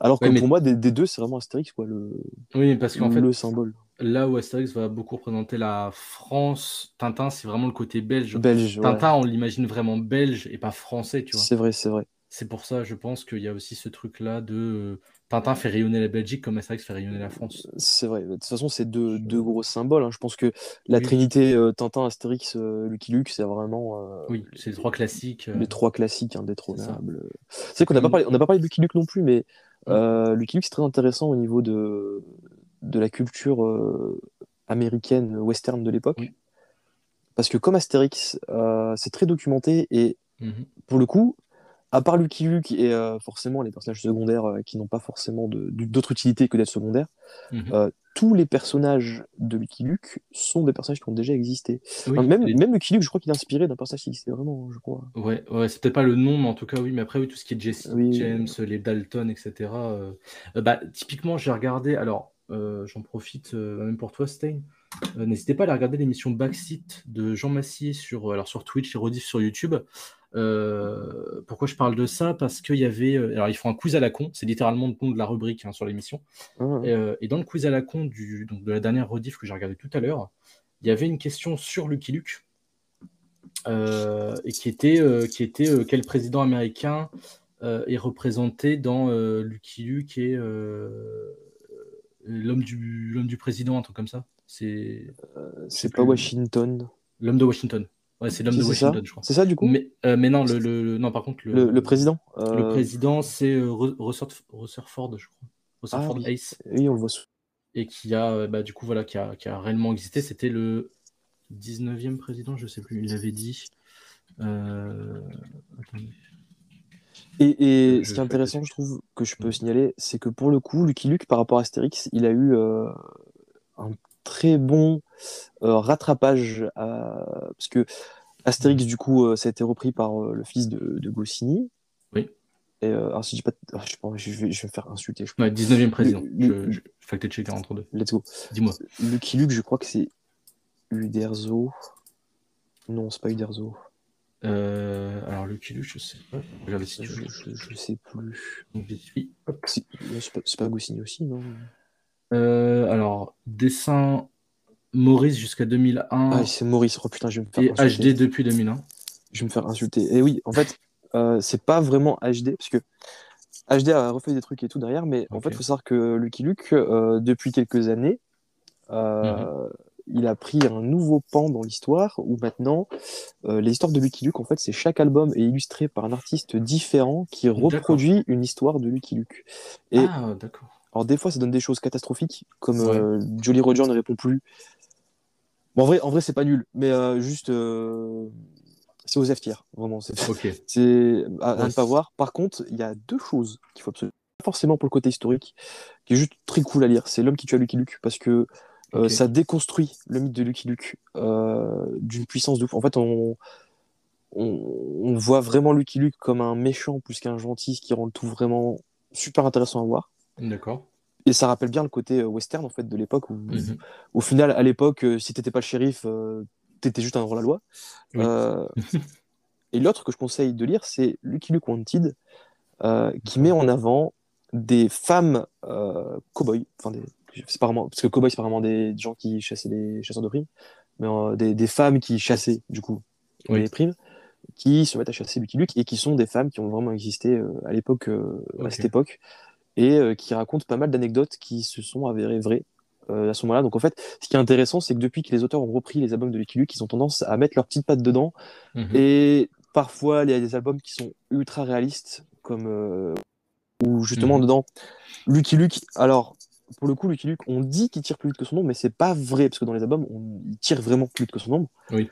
Alors que pour moi, des, deux, c'est vraiment Astérix, quoi, le, oui, parce qu'en fait, le symbole. Là où Astérix va beaucoup représenter la France, Tintin, c'est vraiment le côté belge. belge Tintin, on l'imagine vraiment belge et pas français, tu vois. C'est vrai, c'est vrai. C'est pour ça, je pense qu'il y a aussi ce truc-là de Tintin fait rayonner la Belgique comme Astérix fait rayonner la France. C'est vrai. De toute façon, c'est deux, deux, gros symboles. Hein. Je pense que la trinité euh, Tintin, Astérix, euh, Lucky Luke, c'est vraiment. Euh, oui, c'est les trois classiques. Les trois classiques indétrônables. C'est qu'on n'a pas, parlé, on pas parlé de Lucky Luke non plus, mais Lucky Luke, c'est très intéressant au niveau de, de la culture américaine, western de l'époque. Parce que comme Astérix, c'est très documenté et mmh pour le coup, à part Lucky Luke et euh, forcément les personnages secondaires euh, qui n'ont pas forcément d'autre utilité que d'être secondaires, mhm. euh, tous les personnages de Lucky Luke sont des personnages qui ont déjà existé. même, même Lucky Luke, je crois qu'il est inspiré d'un personnage qui existait vraiment, je crois. Ouais, ouais c'est peut-être pas le nom, mais en tout cas, oui, mais après, oui, tout ce qui est Jesse James, les Dalton, etc. bah, typiquement, j'ai regardé, alors, j'en profite même pour toi, Stein. N'hésitez pas à aller regarder l'émission Backseat de Jean Massier sur, alors, sur Twitch et Rediff sur YouTube. Euh, pourquoi je parle de ça? Parce qu'il y avait. Euh, alors, ils font un quiz à la con, c'est littéralement le nom de la rubrique hein, sur l'émission. Ah. Euh, et, dans le quiz à la con du, donc, de la dernière rediff que j'ai regardé tout à l'heure, il y avait une question sur Lucky Luke. et qui était, qui était quel président américain est représenté dans Lucky Luke et l'homme du, du président, un truc comme ça? C'est c'est pas Washington. L'homme de Washington. Ouais, c'est l'homme de Washington, je crois. C'est ça, du coup mais, euh, mais, non, le, le, non, par contre. Le, le président Le euh, président, c'est euh, Rutherford, je crois. Rutherford ah, Ace. Oui, on le voit. Et qui a, bah, du coup, voilà, qui a, qui a réellement existé. C'était le 19e président, je sais plus, il l'avait dit. Et, et ce qui est intéressant, je trouve, que je peux signaler, c'est que pour le coup, Lucky Luke, par rapport à Astérix, il a eu un très bon euh, rattrapage parce que Astérix du coup euh, ça a été repris par euh, le fils de, de Goscinny. Oui. Et alors si je dis pas ah, je, vais, je vais me faire insulter je 19e président. le, je, je, checker entre deux. Let's go. Dis-moi. Lucky Luke je crois que c'est Uderzo. Non c'est pas Uderzo. Alors Lucky Luke je sais pas. Je, je, sais plus. C'est pas, pas Goscinny aussi non? Euh, alors, dessin Maurice jusqu'à 2001. Ah, c'est Maurice. Oh putain, je vais me faire Et insulter. HD depuis 2001. Je vais me faire insulter. Et oui, en fait, euh, c'est pas vraiment HD, parce que HD a refait des trucs et tout derrière, mais en fait, il faut savoir que Lucky Luke, euh, depuis quelques années, mhm. il a pris un nouveau pan dans l'histoire où maintenant, les histoires de Lucky Luke, en fait, c'est chaque album est illustré par un artiste différent qui reproduit une histoire de Lucky Luke. Et ah, d'accord. Alors des fois, ça donne des choses catastrophiques, comme euh, Jolly Roger ne répond plus. Bon, en vrai, en vrai c'est pas nul, mais euh, juste, euh, c'est aux F tier, vraiment. C'est à, ne pas voir. Par contre, il y a deux choses qu'il faut absolument, forcément pour le côté historique, qui est juste très cool à lire. C'est L'homme qui tue Lucky Luke, parce que Euh, ça déconstruit le mythe de Lucky Luke d'une puissance de ouf. En fait, on, on, on voit vraiment Lucky Luke comme un méchant plus qu'un gentil, ce qui rend le tout vraiment super intéressant à voir. D'accord. Et ça rappelle bien le côté euh, western en fait de l'époque où, Mhm. au final, à l'époque, euh, si t'étais pas le shérif, euh, t'étais juste un hors-la-loi. Oui. Euh, et l'autre que je conseille de lire, c'est Lucky Luke Wanted, qui met en avant des femmes cow-boys, enfin des, c'est pas vraiment, parce que cow-boys c'est pas vraiment des gens qui chassaient des chasseurs de primes, mais des, des femmes qui chassaient du coup Oui. les primes, qui se mettent à chasser Lucky Luke et qui sont des femmes qui ont vraiment existé euh, à l'époque, euh, à cette époque, et euh, qui racontent pas mal d'anecdotes qui se sont avérées vraies euh, à ce moment-là. Donc en fait, ce qui est intéressant, c'est que depuis que les auteurs ont repris les albums de Lucky Luke, ils ont tendance à mettre leurs petites pattes dedans Mhm. et parfois, il y a des albums qui sont ultra réalistes, comme euh, où justement Mhm. dedans, Lucky Luke. Alors, pour le coup, Lucky Luke, on dit qu'il tire plus vite que son nom, mais c'est pas vrai parce que dans les albums, on, il tire vraiment plus vite que son nom. Oui.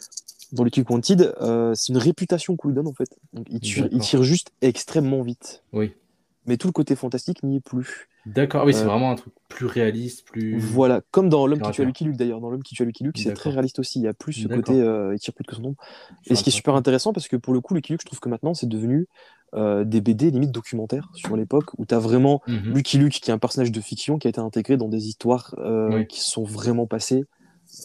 Dans Lucky Luke Wanted, euh, c'est une réputation qu'on lui donne en fait. Donc, il tire, il tire juste extrêmement vite. Oui. Mais tout le côté fantastique n'y est plus. D'accord. Oui, c'est Euh, vraiment un truc plus réaliste, plus. Voilà, comme dans L'homme qui tue à. Lucky Luke d'ailleurs. Dans L'homme qui tue à Lucky Luke, c'est très réaliste aussi. Il y a plus ce côté euh, il tire plus que son nom. Et ce qui est super intéressant, parce que pour le coup, Lucky Luke, je trouve que maintenant, c'est devenu euh, des BD limite documentaires sur l'époque, où tu as vraiment Mhm. Lucky Luke, qui est un personnage de fiction, qui a été intégré dans des histoires euh, Oui. qui sont vraiment passées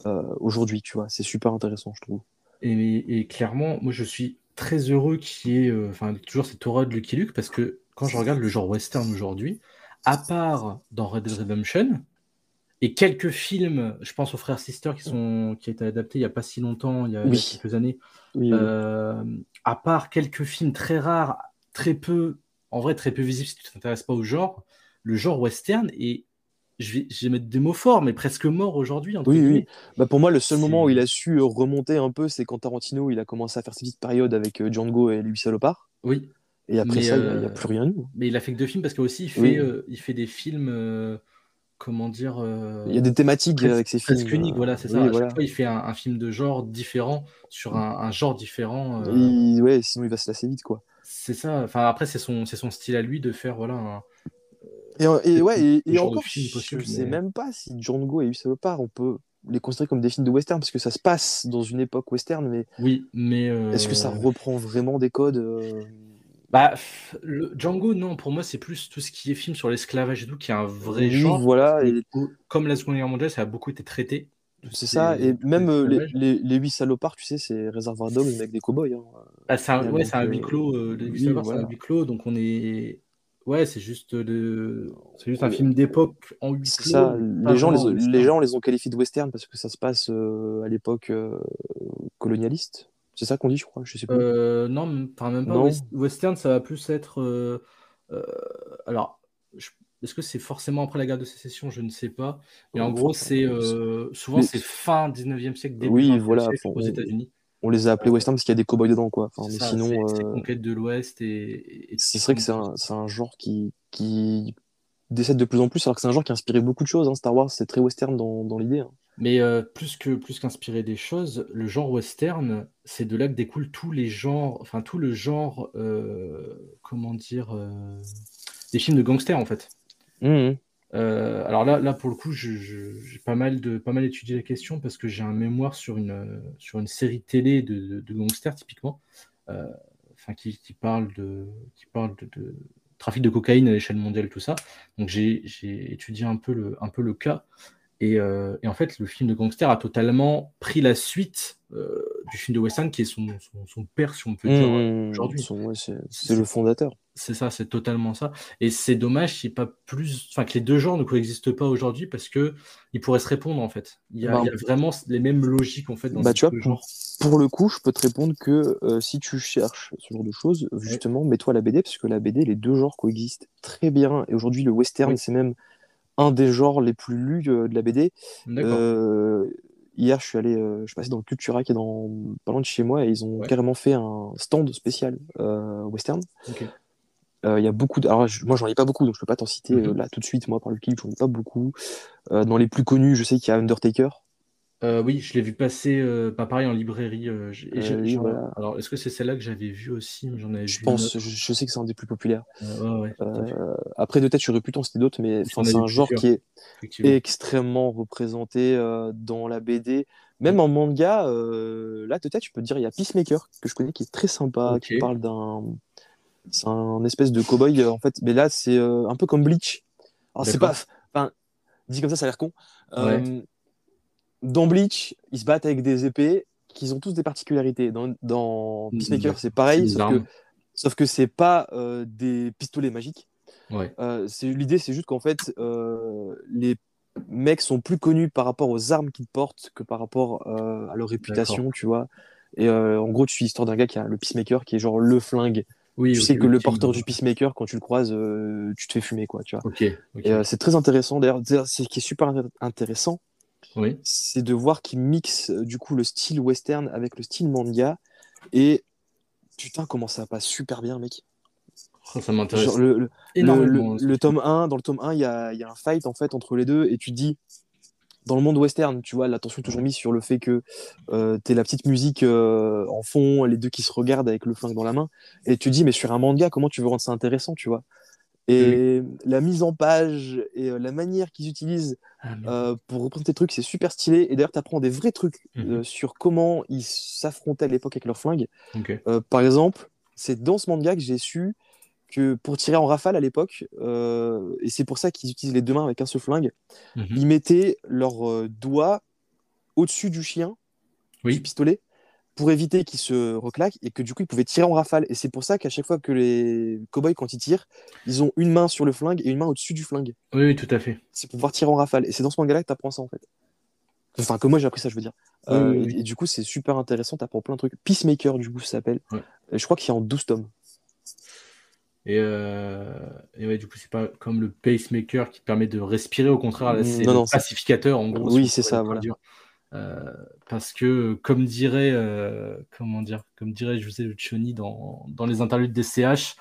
euh, aujourd'hui, tu vois. C'est super intéressant, je trouve. Et, et clairement, moi je suis très heureux qu'il y ait euh, enfin, toujours cette aura de Lucky Luke parce que quand je regarde le genre western aujourd'hui, à part dans Red Dead Redemption et quelques films, je pense aux frères Sister qui, sont, qui ont été adaptés il n'y a pas si longtemps, il y a, il y a quelques années, Oui, oui. euh, à part quelques films très rares, très peu, en vrai très peu visibles si tu ne t'intéresses pas au genre, le genre western est, je vais, je vais mettre des mots forts, mais presque mort aujourd'hui. Oui, oui. Bah, pour moi, le seul moment où il a su remonter un peu, c'est quand Tarantino il a commencé à faire ses petites périodes avec euh, Django et Louis Salopard. Oui, Et après Mais, ça, il n'y a, euh, plus rien eu. Mais il a fait que deux films parce que aussi il fait, Oui. euh, il fait des films, euh, comment dire, euh, Il y a des thématiques presque- avec ses films. presque uniques. euh, Voilà, c'est oui, ça. Chaque voilà. fois, il fait un, un film de genre différent sur un, un genre différent. euh, Il- ouais, sinon il va se lasser vite, quoi. c'est ça. Enfin, après, c'est son, c'est son style à lui de faire, voilà. un- Et, et ouais, et, encore, film je possible, sais mais- même pas si Django et Louis Salopard, on peut les considérer comme des films de western, parce que ça se passe dans une époque western, mais Oui, mais euh, est-ce que ça reprend vraiment des codes bah, le Django, non. Pour moi, c'est plus tout ce qui est film sur l'esclavage et tout, qui est un vrai Oui, genre. voilà, et Comme la Seconde Guerre mondiale, ça a beaucoup été traité. C'est ce ça, et même euh, les, l'esclavage. les, les huit salopards, tu sais, c'est Réservoir Dogs, mais avec des cow-boys. hein. Bah, c'est un, Et ouais, donc, c'est un huis clos. euh, les oui, Huit Savoirs, c'est voilà. un huis clos, donc on est. Ouais, c'est juste le... c'est juste un film d'époque en huis clos. ça, gens les gens les ont qualifiés de western parce que ça se passe euh, à l'époque euh, colonialiste. C'est ça qu'on dit, je crois, je sais plus. Euh, non, même- enfin, même pas. Non. Western, ça va plus être. euh, euh, alors, je- est-ce que c'est forcément après la guerre de sécession? Je ne sais pas. Mais en gros, c'est euh, souvent mais- c'est fin 19e siècle, début Oui, 20e voilà, siècle enfin, aux on- États-Unis. On les a appelés western parce qu'il y a des cow-boys dedans, quoi. Enfin, mais ça, sinon, c'est- conquête de l'Ouest et. et- c'est vrai que c'est un, un genre qui, qui décède de plus en plus, alors que c'est un genre qui a inspiré beaucoup de choses. hein. Star Wars, c'est très western dans, dans l'idée. hein. Mais euh, plus que plus qu'inspirer des choses, le genre western, c'est de là que découlent tous les genres, enfin tout le genre, euh, comment dire, euh, des films de gangsters en fait. Mhm. Euh, alors là, là pour le coup, j'ai pas mal de pas mal étudié la question parce que j'ai un mémoire sur une sur une série télé de, de, de gangsters typiquement, enfin qui, qui parle de qui parle de, de trafic de cocaïne à l'échelle mondiale tout ça. Donc j'ai étudié un peu le un peu le cas. Et, euh, et en fait, le film de gangster a totalement pris la suite euh, du film de western qui est son, son, son père, si on peut dire, Mhm. aujourd'hui. Son- ouais, c'est le fondateur. C'est ça, c'est totalement ça. Et c'est dommage pas plus, enfin que les deux genres ne coexistent pas aujourd'hui parce que ils pourraient se répondre en fait. Il y a, Bah, il y a vraiment les mêmes logiques en fait dans Bah, ces tu vois, deux pour, genres. pour le coup, je peux te répondre que euh, si tu cherches ce genre de choses, justement, mets-toi à la BD, parce que la BD, les deux genres coexistent très bien. Et aujourd'hui, le western, Oui. c'est même un des genres les plus lus euh, de la BD. Euh, hier, je suis allé, euh, je suis passé dans le Cultura qui est dans, pas loin de chez moi, et ils ont Ouais. carrément fait un stand spécial western. Ok. Euh, Il y a beaucoup de... Alors, je- moi, j'en ai pas beaucoup, donc je peux pas t'en citer Mhm. euh, là tout de suite. Moi, par le clip, j'en ai pas beaucoup. Euh, dans les plus connus, je sais qu'il y a Undertaker. Euh, oui, je l'ai vu passer, euh, pas pareil en librairie. euh, Euh, oui, j'en- voilà. Alors, est-ce que c'est celle-là que j'avais vue aussi? J'en avais Je vu pense, je, je sais que c'est un des plus populaires. Ouais, ouais, après, de tête, je t'en citer d'autres, mais c'est un genre qui est extrêmement représenté dans la BD. Même en manga, là, de tête, je peux te dire, il y a Peacemaker, que je connais, qui est très sympa, qui parle d'un. C'est un espèce de cow-boy, en fait. Mais là, c'est un peu comme Bleach. Alors, c'est pas. Enfin, dit comme ça, ça a l'air con. Dans Bleach, ils se battent avec des épées qui ont tous des particularités. Dans, dans Mm, Peacemaker, c'est pareil, sauf que, armes. sauf que c'est pas euh, des pistolets magiques. Ouais. Euh, c'est l'idée, c'est juste qu'en fait, euh, les mecs sont plus connus par rapport aux armes qu'ils portent que par rapport à leur réputation, tu vois. Et en gros, tu suis l'histoire d'un gars qui a le peacemaker, qui est genre le flingue. Oui, tu sais que le porteur du peacemaker, quand tu le croises, tu te fais fumer, quoi, tu vois. Et c'est très intéressant. D'ailleurs, c'est ce qui est super intér- intéressant, Oui. c'est de voir qu'ils mixent euh, du coup le style western avec le style manga. Et putain, comment ça passe super bien, mec. Ça m'intéresse Genre, le, le- le, énormément. le- ce le que tu tome 1, dans le tome 1, il y a, il y a un fight en fait entre les deux et tu te dis, dans le monde western, tu vois, l'attention est toujours mise sur le fait que euh, t'es la petite musique euh, en fond, les deux qui se regardent avec le flingue dans la main, et tu te dis, mais sur un manga, comment tu veux rendre ça intéressant, tu vois? Et la mise en page et euh, la manière qu'ils utilisent Ah, euh, pour représenter le truc, c'est super stylé. Et d'ailleurs, tu apprends des vrais trucs euh, Mhm. sur comment ils s'affrontaient à l'époque avec leurs flingues. Euh, par exemple, c'est dans ce manga que j'ai su que pour tirer en rafale à l'époque, et c'est pour ça qu'ils utilisent les deux mains avec un seul flingue, Mhm. ils mettaient leurs doigts au-dessus du chien, du pistolet, pour éviter qu'il se reclaque et que du coup ils pouvaient tirer en rafale. Et c'est pour ça qu'à chaque fois que les cowboys, quand ils tirent, ils ont une main sur le flingue et une main au-dessus du flingue. Oui, oui, tout à fait. C'est pour pouvoir tirer en rafale. Et c'est dans ce manga-là que tu apprends ça en fait. Enfin, que moi j'ai appris ça, je veux dire. Oui, Euh, oui, et- oui. Et, du coup, c'est super intéressant, tu apprends plein de trucs. Peacemaker, du coup, ça s'appelle. Ouais. Et je crois qu'il y a en 12 tomes. Et, euh, et ouais, du coup, c'est pas comme le pacemaker qui permet de respirer, au contraire, là, Mm, c'est le pacificateur, en gros. Oui, c'est ça, voilà. Euh, parce que, comme dirait, euh, comment dire, comme dirait José Lucioni dans, dans les interludes des CH,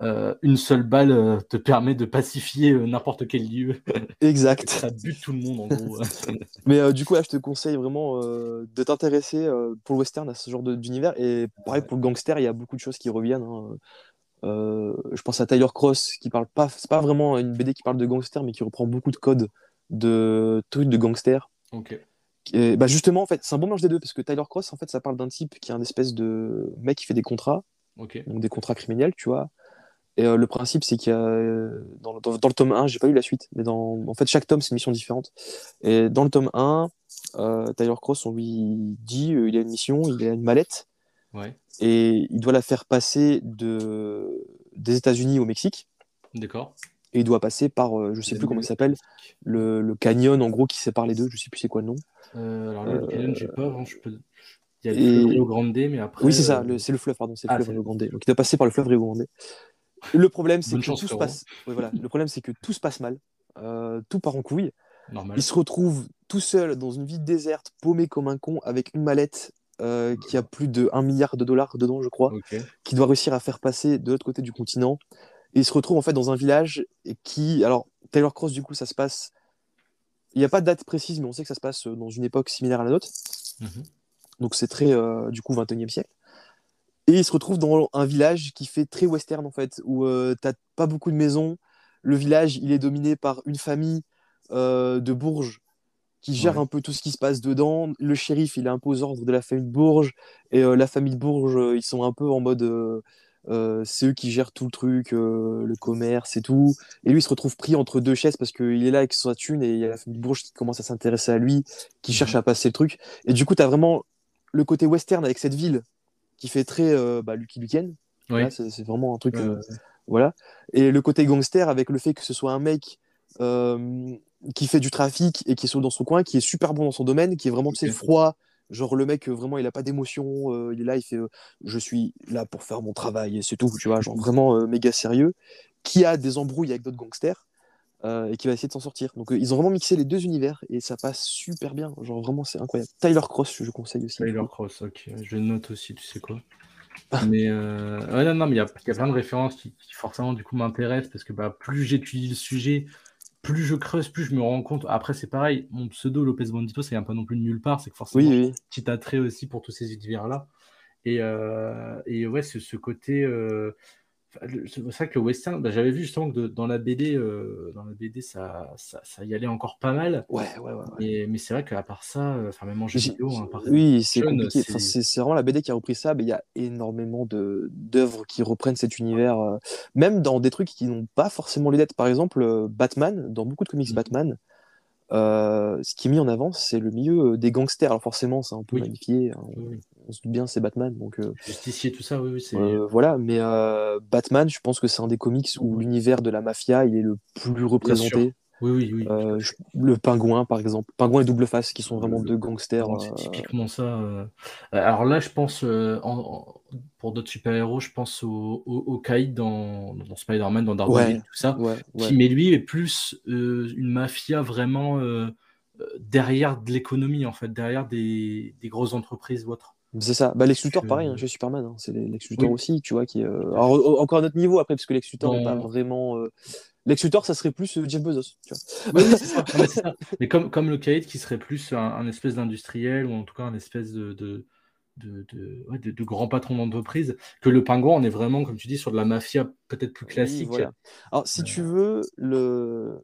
euh, une seule balle euh, te permet de pacifier euh, n'importe quel lieu. Exact. Ça bute tout le monde, en gros. Mais du coup, là, je te conseille vraiment de t'intéresser pour le western à ce genre d'univers. Et pareil, pour le gangster, il y a beaucoup de choses qui reviennent. hein. Je pense à Tyler Cross, qui parle pas, c'est pas vraiment une BD qui parle de gangster, mais qui reprend beaucoup de codes de trucs de gangster. ok. Et, bah justement, en fait, c'est un bon mélange des deux, parce que Tyler Cross, en fait, ça parle d'un type qui est un espèce de mec qui fait des contrats, Ok. donc des contrats criminels, tu vois. Et euh, le principe, c'est qu'il y a, euh, dans, dans- dans le tome 1, j'ai pas eu la suite, mais dans, en fait, chaque tome, c'est une mission différente. Et dans le tome 1, euh, Tyler Cross, on lui dit, il a une mission, il a une mallette, Ouais. et il doit la faire passer de, des États-Unis au Mexique, D'accord. et il doit passer par, euh, je sais plus comment il s'appelle, le, le canyon, en gros, qui sépare les deux, je sais plus c'est quoi le nom. Euh, alors là, le canyon, j'ai pas. hein, je peux... Il y a le et- Rio Grande, mais après. Oui, c'est ça, euh, c'est le fleuve, pardon, c'est le Ah, fleuve Rio Grande. Donc il doit passer par le fleuve Rio Grande. Le problème, c'est que chance, tout se passe. ouais, voilà. Le problème, c'est que tout se passe mal. Euh, tout part en couille. Normal. Il se retrouve tout seul dans une ville déserte, paumé comme un con, avec une mallette euh, qui a plus de 1 milliard de dollars dedans, je crois, Ok. qui doit réussir à faire passer de l'autre côté du continent. Et il se retrouve en fait dans un village qui. Alors, Taylor Cross, du coup, ça se passe. Il n'y a pas de date précise, mais on sait que ça se passe dans une époque similaire à la nôtre. Mhm. Donc c'est très, euh, du coup, 21e siècle. Et il se retrouve dans un village qui fait très western, en fait, où euh, t'as pas beaucoup de maisons. Le village, il est dominé par une famille euh, de Bourges qui gère Ouais. un peu tout ce qui se passe dedans. Le shérif, il est un peu aux ordres de la famille de Bourges. Et euh, la famille de Bourges, euh, ils sont un peu en mode... euh, c'est eux qui gèrent tout le truc, euh, le commerce et tout. Et lui, il se retrouve pris entre deux chaises parce qu'il est là avec sa thune et il y a la famille Bourges qui commence à s'intéresser à lui, qui Mhm. cherche à passer le truc. Et du coup, tu as vraiment le côté western avec cette ville qui fait très euh, bah, Lucky. Oui. Là, c'est vraiment un truc. Euh, voilà. Et le côté gangster avec le fait que ce soit un mec qui fait du trafic et qui est dans son coin, qui est super bon dans son domaine, qui est vraiment tu sais, Ok. froid. Genre le mec, euh, vraiment, il a pas d'émotion. euh, il est là, il fait euh, Je suis là pour faire mon travail et c'est tout. Tu vois, genre vraiment euh, méga sérieux. Qui a des embrouilles avec d'autres gangsters et qui va essayer de s'en sortir. Donc ils ont vraiment mixé les deux univers et ça passe super bien. Genre vraiment, c'est incroyable. Tyler Cross, je conseille aussi. Tyler Cross, ok. Je note aussi, tu sais quoi. Mais ouais, non, non, mais il y a, il y a plein de références qui, qui forcément du coup m'intéressent parce que bah, plus j'étudie le sujet, plus je creuse, plus je me rends compte. Après, c'est pareil, mon pseudo Lopez Bandito, c'est un pas non plus de nulle part. C'est que forcément, Oui, oui. petit attrait aussi pour tous ces univers-là. Et, euh, et ouais, ce, ce côté. euh, c'est vrai que le western, bah, j'avais vu justement que de- dans la BD, euh, dans la BD ça, ça, ça y allait encore pas mal. Ouais, ouais, ouais. mais c'est vrai qu'à part ça, euh, enfin, même en jeu vidéo, hein, à part- Oui, c'est compliqué. c'est- Enfin, c'est c'est vraiment la BD qui a repris ça, mais il y a énormément de d'œuvres qui reprennent cet univers, euh, même dans des trucs qui n'ont pas forcément lieu d'être. Par exemple, euh, Batman, dans beaucoup de comics Mhm. Batman, ce qui est mis en avant, c'est le milieu des gangsters. Alors forcément, c'est un peu Oui. magnifié. hein, Oui, oui. On se doute bien, c'est Batman, donc euh, Justicier, tout ça, oui, oui, c'est. euh, voilà. Mais euh, Batman, je pense que c'est un des comics où l'univers de la mafia, il est le plus représenté. Oui, oui, oui. Je- le pingouin, par exemple, pingouin et double face, qui sont vraiment Le- deux gangsters. C'est typiquement ça. Alors là, je pense, en- en- pour d'autres super-héros, je pense au, au, dans, dans Spider-Man, dans Daredevil, Ouais. tout ça. ouais, ouais. Qui, mais lui, est plus une mafia vraiment derrière de l'économie, en fait, derrière des, des grosses entreprises ou autres. C'est ça. Bah, Lex Luthor, que- pareil, hein, chez Superman. hein. C'est Lex Luthor Oui. aussi, tu vois. Qui, euh, alors, encore à notre niveau, après, parce que Lex Luthor n'est pas Dans- vraiment. euh, Lex Luthor, ça serait plus euh, Jeff Bezos. Tu vois. Ça. Non, mais, c'est ça. Mais comme, comme le Caïd qui serait plus un, un espèce d'industriel ou en tout cas un espèce de, de, de, de, ouais, de- grand patron d'entreprise, que le pingouin, on est vraiment, comme tu dis, sur de la mafia peut-être plus Oui, classique. voilà. Alors, si Euh. tu veux, le...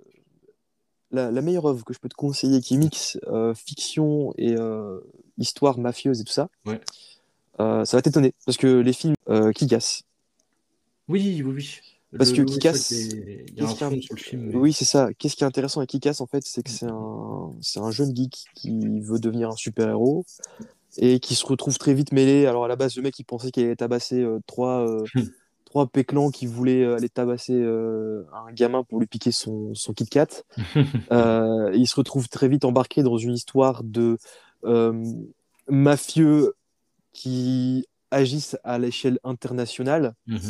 la, la meilleure œuvre que je peux te conseiller qui mixe euh, fiction et euh, histoire mafieuse et tout ça, Ouais. euh, ça va t'étonner. Parce que les films euh, qui cassent. Oui, oui, oui. Parce Le- que mais- Oui, c'est ça. Qu'est-ce qui est intéressant avec Kick-Ass, en fait, c'est que c'est un, c'est un jeune geek qui veut devenir un super-héros et qui se retrouve très vite mêlé. Alors, à la base, le mec, il pensait qu'il allait tabasser euh, trois, euh, trois péclans qui voulaient euh, aller tabasser un gamin pour lui piquer son, son Kit Kat. Il se retrouve très vite embarqué dans une histoire de mafieux qui agissent à l'échelle internationale Mhm.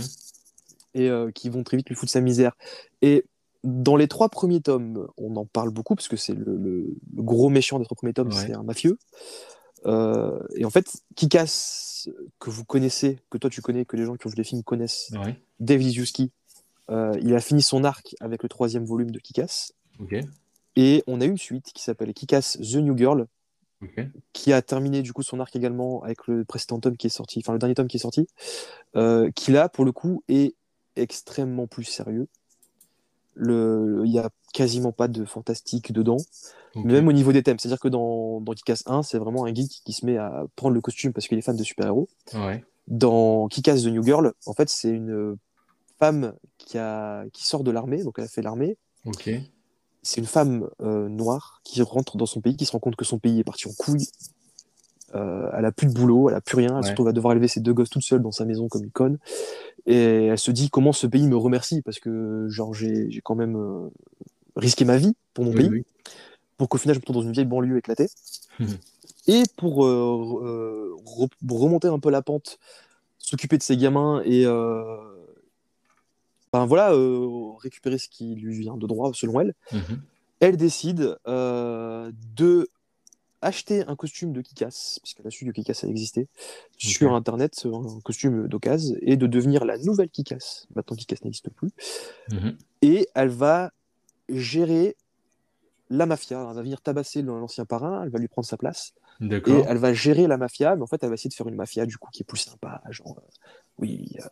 et euh, qui vont très vite lui foutre sa misère. Et dans les trois premiers tomes, on en parle beaucoup parce que c'est le, le- le gros méchant des trois premiers tomes, Ouais. c'est un mafieux. Euh, et en fait, Kikas, que vous connaissez, que toi tu connais, que les gens qui ont vu les films connaissent, Ouais, Dave euh, il a fini son arc avec le troisième volume de Kikas. Et on a eu une suite qui s'appelle Kikas The New Girl, qui a terminé du coup son arc également avec le précédent tome qui est sorti, enfin le dernier tome qui est sorti, euh, qui là pour le coup est extrêmement plus sérieux. Le- Il y a quasiment pas de fantastique dedans, mais même au niveau des thèmes. C'est-à-dire que dans, dans Kick-Ass 1, c'est vraiment un geek qui se met à prendre le costume parce qu'il est fan de super-héros. Ouais, Dans Kick-Ass The New Girl, en fait, c'est une femme qui, a, qui sort de l'armée, donc elle a fait l'armée. C'est une femme euh, noire qui rentre dans son pays, qui se rend compte que son pays est parti en couille. Euh, elle a plus de boulot, elle a plus rien, elle Ouais. se retrouve à devoir élever ses deux gosses toute seule dans sa maison comme une conne. Et elle se dit comment ce pays me remercie? Parce que genre j'ai quand même euh, risqué ma vie pour mon Oui, pays oui. pour qu'au final je me retrouve dans une vieille banlieue éclatée. Mhm. Et pour re- pour remonter un peu la pente, s'occuper de ses gamins et ben voilà, euh, récupérer ce qui lui vient de droit selon elle, Mhm. elle décide euh, de acheter un costume de Kikas, puisqu'elle a su que Kikas a existé, sur internet, un costume d'occasion, et de devenir la nouvelle Kikas. Maintenant, Kikas n'existe plus. Mhm. Et elle va gérer la mafia. Elle va venir tabasser l'ancien parrain, elle va lui prendre sa place. Et elle va gérer la mafia, mais en fait, elle va essayer de faire une mafia du coup qui est plus sympa. Genre, euh, oui, euh,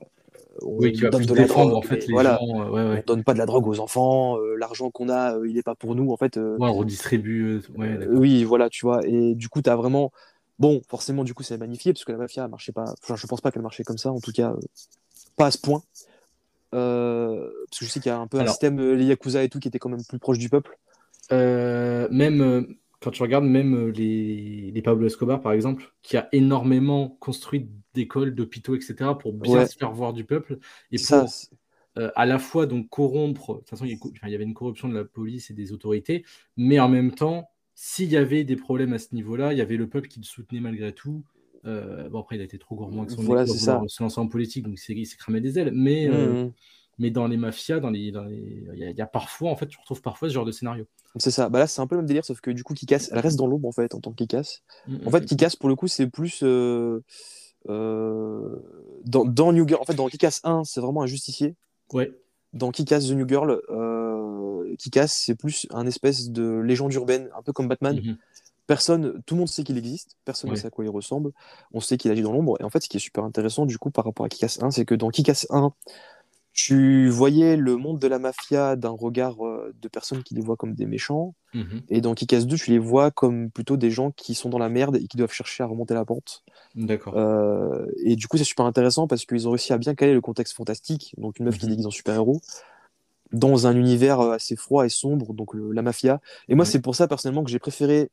on Oui, donne de la drogue, en fait les voilà, gens. Ouais, on donne pas de la drogue aux enfants. euh, L'argent qu'on a, euh, il est pas pour nous. En fait, euh, Ouais, on redistribue. euh, oui, voilà, tu vois. Et du coup, tu as vraiment. Bon, forcément, du coup, c'est magnifié parce que la mafia marchait pas. Enfin, je pense pas qu'elle marchait comme ça, en tout cas, pas à ce point. Parce que je sais qu'il y a un peu un système, les Yakuza et tout, qui était quand même plus proche du peuple. Même quand tu regardes même euh, les, les Pablo Escobar par exemple, qui a énormément construit d'écoles, d'hôpitaux, etc. pour bien Ouais. se faire voir du peuple et ça, pour c'est- euh, à la fois donc corrompre. De toute façon, il y, avait une corruption de la police et des autorités, mais en même temps, s'il y avait des problèmes à ce niveau-là, il y avait le peuple qui le soutenait malgré tout. Euh, bon après, il a été trop gourmand avec son Voilà, vouloir ça. se lancer en politique, donc il s'est- cramé des ailes. Mais euh, Mhm. Mais dans les mafias, dans les, dans les- il y, a- il y a parfois en fait, tu retrouves parfois ce genre de scénario. C'est ça. Bah là, c'est un peu le même délire, sauf que du coup, Kikas, elle reste dans l'ombre en fait, en tant que Kikas. En fait, Kikas, pour le coup, c'est plus. euh, euh, dans, dans New Girl, en fait, dans Kikas 1, c'est vraiment un justicier. ouais. Dans Kikas The New Girl, euh, Kick-Ass, c'est plus un espèce de légende urbaine, un peu comme Batman. Mhm. Personne, tout le monde sait qu'il existe, personne ne Ouais. sait à quoi il ressemble, on sait qu'il agit dans l'ombre. Et en fait, ce qui est super intéressant du coup par rapport à Kick-Ass 1, c'est que dans Kick-Ass 1, tu voyais le monde de la mafia d'un regard euh, de personnes qui les voient comme des méchants. Mhm. Et dans Kick-Ass 2, tu les vois comme plutôt des gens qui sont dans la merde et qui doivent chercher à remonter la pente. D'accord. Euh, et du coup, c'est super intéressant parce qu'ils ont réussi à bien caler le contexte fantastique, donc une meuf qui Mhm. déguise en super-héros, dans un univers euh, assez froid et sombre, donc le- la mafia. Et moi, Ouais. c'est pour ça personnellement que j'ai préféré,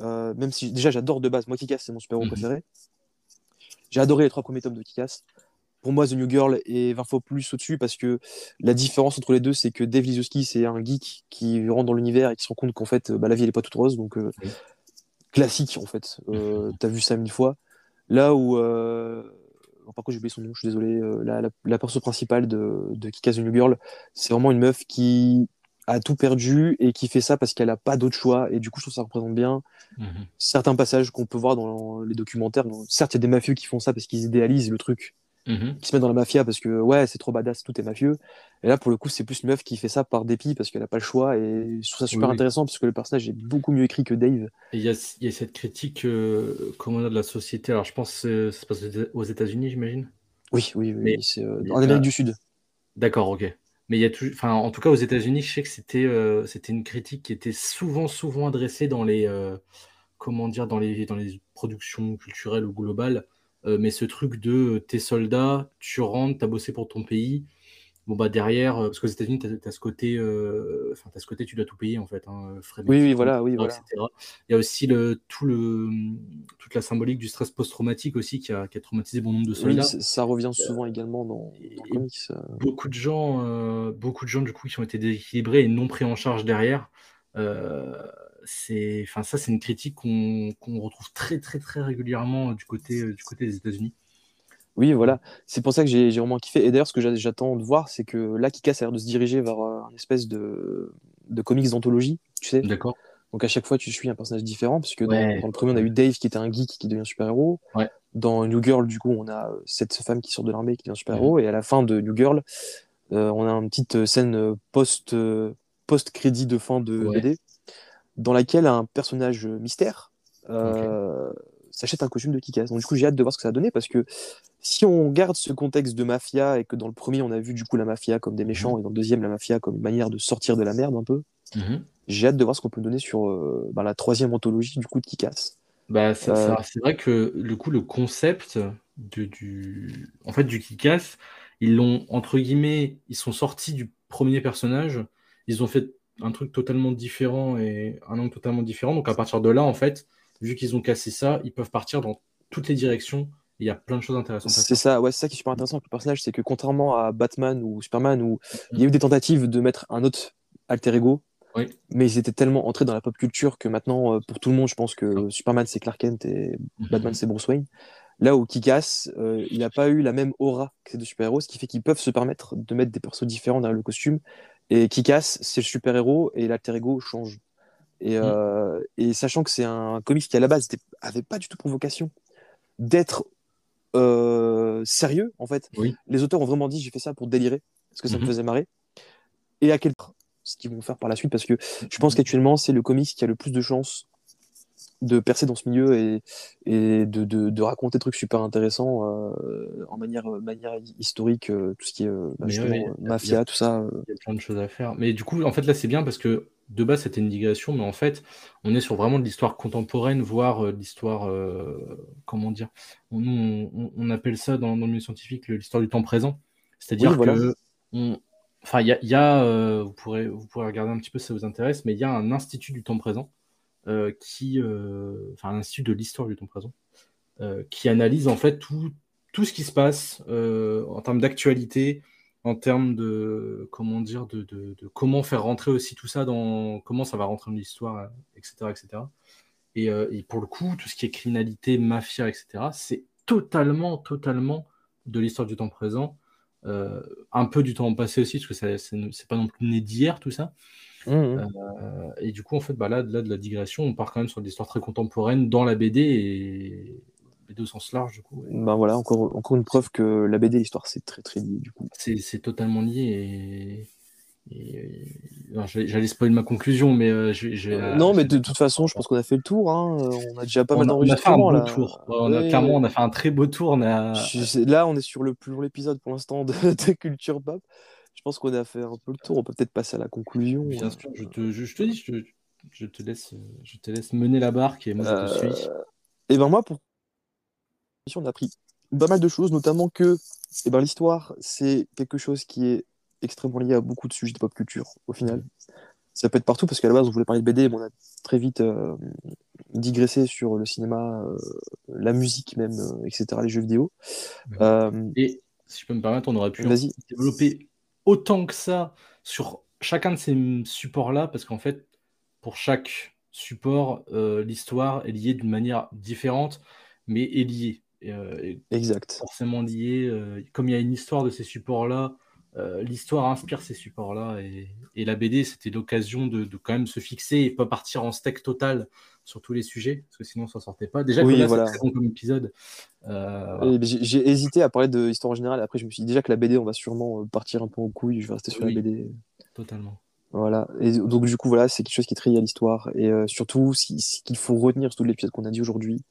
euh, même si déjà j'adore de base, moi Kick-Ass c'est mon super-héros Mhm. préféré. J'ai adoré les trois premiers tomes de Kick-Ass. Pour moi, The New Girl est 20 fois plus au-dessus parce que la différence entre les deux, c'est que Dave Lizowski, c'est un geek qui rentre dans l'univers et qui se rend compte qu'en fait, bah, la vie, elle est pas toute rose. Donc, euh, Oui. classique, en fait. Euh, T'as vu ça mille fois. Là où. euh, bon, par contre, j'ai oublié son nom, je suis désolé. euh, la, la, la perso principale de, de The New Girl, c'est vraiment une meuf qui a tout perdu et qui fait ça parce qu'elle a pas d'autre choix. Et du coup, je trouve que ça représente bien Mhm. certains passages qu'on peut voir dans les documentaires. Certes, il y a des mafieux qui font ça parce qu'ils idéalisent le truc Mhm. qui se met dans la mafia parce que ouais, c'est trop badass, tout est mafieux. Et là, pour le coup, c'est plus une meuf qui fait ça par dépit parce qu'elle a pas le choix. Et je trouve ça super Oui, oui. intéressant parce que le personnage est beaucoup mieux écrit que Dave. Il y a, il y a cette critique euh, comment de la société. Alors, je pense que ça se passe aux Éta- aux États-Unis, j'imagine? Oui, oui, oui, Mais- c'est euh, en Amérique du Sud. D'accord, ok. Mais il y a enfin, en tout cas, aux États-Unis, je sais que c'était euh, c'était une critique qui était souvent, souvent adressée dans les, euh, comment dire, dans les, dans les productions culturelles ou globales. Euh, mais ce truc de euh, t'es soldat, tu rentres, t'as bossé pour ton pays. Bon, bah derrière, euh, parce qu'aux États-Unis, t'as, t'as ce côté, euh, enfin, t'as ce côté, tu dois tout payer en fait, hein, frais Oui, oui, voilà, oui, etc. voilà. Il y a aussi le, tout le, toute la symbolique du stress post-traumatique aussi qui a, qui a traumatisé bon nombre de soldats. ça revient souvent également dans, dans et- comics. euh. beaucoup de gens, euh, beaucoup de gens du coup qui ont été déséquilibrés et non pris en charge derrière. Euh, c'est, enfin ça, c'est une critique qu'on qu'on retrouve très très très régulièrement du côté euh, du côté des États-Unis. Oui, voilà. C'est pour ça que j'ai j'ai vraiment kiffé. Et d'ailleurs, ce que j'a- j'attends de voir, c'est que là, Kikas a l'air de se diriger vers euh, une espèce de, de comics d'anthologie, tu sais. D'accord. Donc à chaque fois, tu suis un personnage différent, parce que dans, Ouais. dans le premier, on a eu Dave qui était un geek qui devient super-héros. Ouais. Dans New Girl, du coup, on a euh, cette femme qui sort de l'armée qui devient super-héros. Et à la fin de New Girl, euh, on a une petite euh, scène euh, post, euh, post-crédit de fin de. BD, dans laquelle un personnage mystère euh, s'achète un costume de Kikas. Donc du coup, j'ai hâte de voir ce que ça va donner, parce que si on garde ce contexte de mafia, et que dans le premier, on a vu du coup la mafia comme des méchants, et dans le deuxième, la mafia comme une manière de sortir de la merde un peu, Mhm. j'ai hâte de voir ce qu'on peut donner sur euh, bah, la troisième anthologie du coup de Kikas. Bah, c'est Euh, c'est vrai que le coup, le concept de, du, en fait, du Kick-Ass, ils l'ont, entre guillemets, ils sont sortis du premier personnage, ils ont fait un truc totalement différent et un angle totalement différent. Donc, à partir de là, en fait, vu qu'ils ont cassé ça, ils peuvent partir dans toutes les directions. Il y a plein de choses intéressantes C'est ça, ouais, c'est ça qui est super intéressant avec le personnage, c'est que contrairement à Batman ou Superman, où il y a eu des tentatives de mettre un autre alter ego, Oui. mais ils étaient tellement entrés dans la pop culture que maintenant, euh, pour tout le monde, je pense que Superman c'est Clark Kent et Batman c'est Bruce Wayne. Là où Kick-Ass, euh, il n'a pas eu la même aura que ces deux super-héros, ce qui fait qu'ils peuvent se permettre de mettre des persos différents dans le costume. Et Kick-Ass, c'est le super-héros et l'alter ego change. Et, euh, et sachant que c'est un comics qui à la base n'avait pas du tout pour vocation d'être euh, sérieux, en fait. Oui. Les auteurs ont vraiment dit j'ai fait ça pour délirer, parce que ça me Mhm. faisait marrer. Et à quel point? Ce qu'ils vont faire par la suite, parce que je pense qu'actuellement, c'est le comics qui a le plus de chances de percer dans ce milieu et, et de, de, de raconter des trucs super intéressants euh, en manière, manière historique, euh, tout ce qui est euh, bah, ouais, euh, mafia, a- tout ça. euh. Il y a plein de choses à faire. Mais du coup, en fait, là, c'est bien parce que de base, c'était une digression, mais en fait, on est sur vraiment de l'histoire contemporaine, voire euh, de l'histoire, euh, comment dire, on, on, on appelle ça dans, dans le milieu scientifique l'histoire du temps présent. C'est-à-dire Oui, voilà. que, on- enfin, il y a, il y a, euh, vous pourrez, vous pourrez regarder un petit peu si ça vous intéresse, mais il y a un institut du temps présent euh, qui, euh, enfin, un institut de l'histoire du temps présent, euh, qui analyse en fait tout, tout ce qui se passe euh, en termes d'actualité, en termes de comment dire, de, de- comment faire rentrer aussi tout ça dans comment ça va rentrer dans l'histoire, euh, etc., etc. Et, euh, et pour le coup, tout ce qui est criminalité, mafia, etc., c'est totalement, totalement de l'histoire du temps présent. Euh, un peu du temps passé aussi, parce que c'est pas non plus né d'hier tout ça. Mhm. Euh, et du coup, en fait, bah là, là, de la digression, on part quand même sur de l'histoire très contemporaine dans la BD et BD au sens large, du coup. Ben voilà, encore, encore une preuve que la BD et l'histoire, c'est très très lié du coup. C'est totalement lié J'allais spoiler ma conclusion, mais euh, non, mais de, toute façon, je pense qu'on a fait le tour. Hein. On a déjà pas mal d'enregistrements. On a fait un beau tour. on a, clairement, on a fait un très beau tour. Là, on est sur le plus long épisode pour l'instant de, Culture Pop. Je pense qu'on a fait un peu le tour. On peut peut-être passer à la conclusion. Bien sûr, je te, je, te dis, je, te laisse, je te laisse mener la barque et moi je te suis. Et ben moi, pour on a appris pas mal de choses, notamment que eh ben, l'histoire, c'est quelque chose qui est extrêmement lié à beaucoup de sujets de pop culture, au final. Ça peut être partout, parce qu'à la base, on voulait parler de BD, mais on a très vite euh, digressé sur le cinéma, euh, la musique même, euh, etc., les jeux vidéo. Et si je peux me permettre, on aurait pu développer autant que ça sur chacun de ces supports-là, parce qu'en fait, pour chaque support, l'histoire est liée d'une manière différente, mais est liée. exact. Forcément liée. comme il y a une histoire de ces supports-là, euh, l'histoire inspire ces supports-là et, la BD, c'était l'occasion de, quand même se fixer et pas partir en steak total sur tous les sujets, parce que sinon ça sortait pas. Déjà, oui, voilà. c'est très bon comme épisode. Euh, j'ai hésité à parler de histoire en général. Après, je me suis dit déjà que la BD, on va sûrement euh, partir un peu en couille. Je vais rester sur la BD. Totalement. Voilà. Et donc du coup, voilà, c'est quelque chose qui est très lié à l'histoire. Et surtout, ce qu'il faut retenir sur tout l'épisode qu'on a dit aujourd'hui,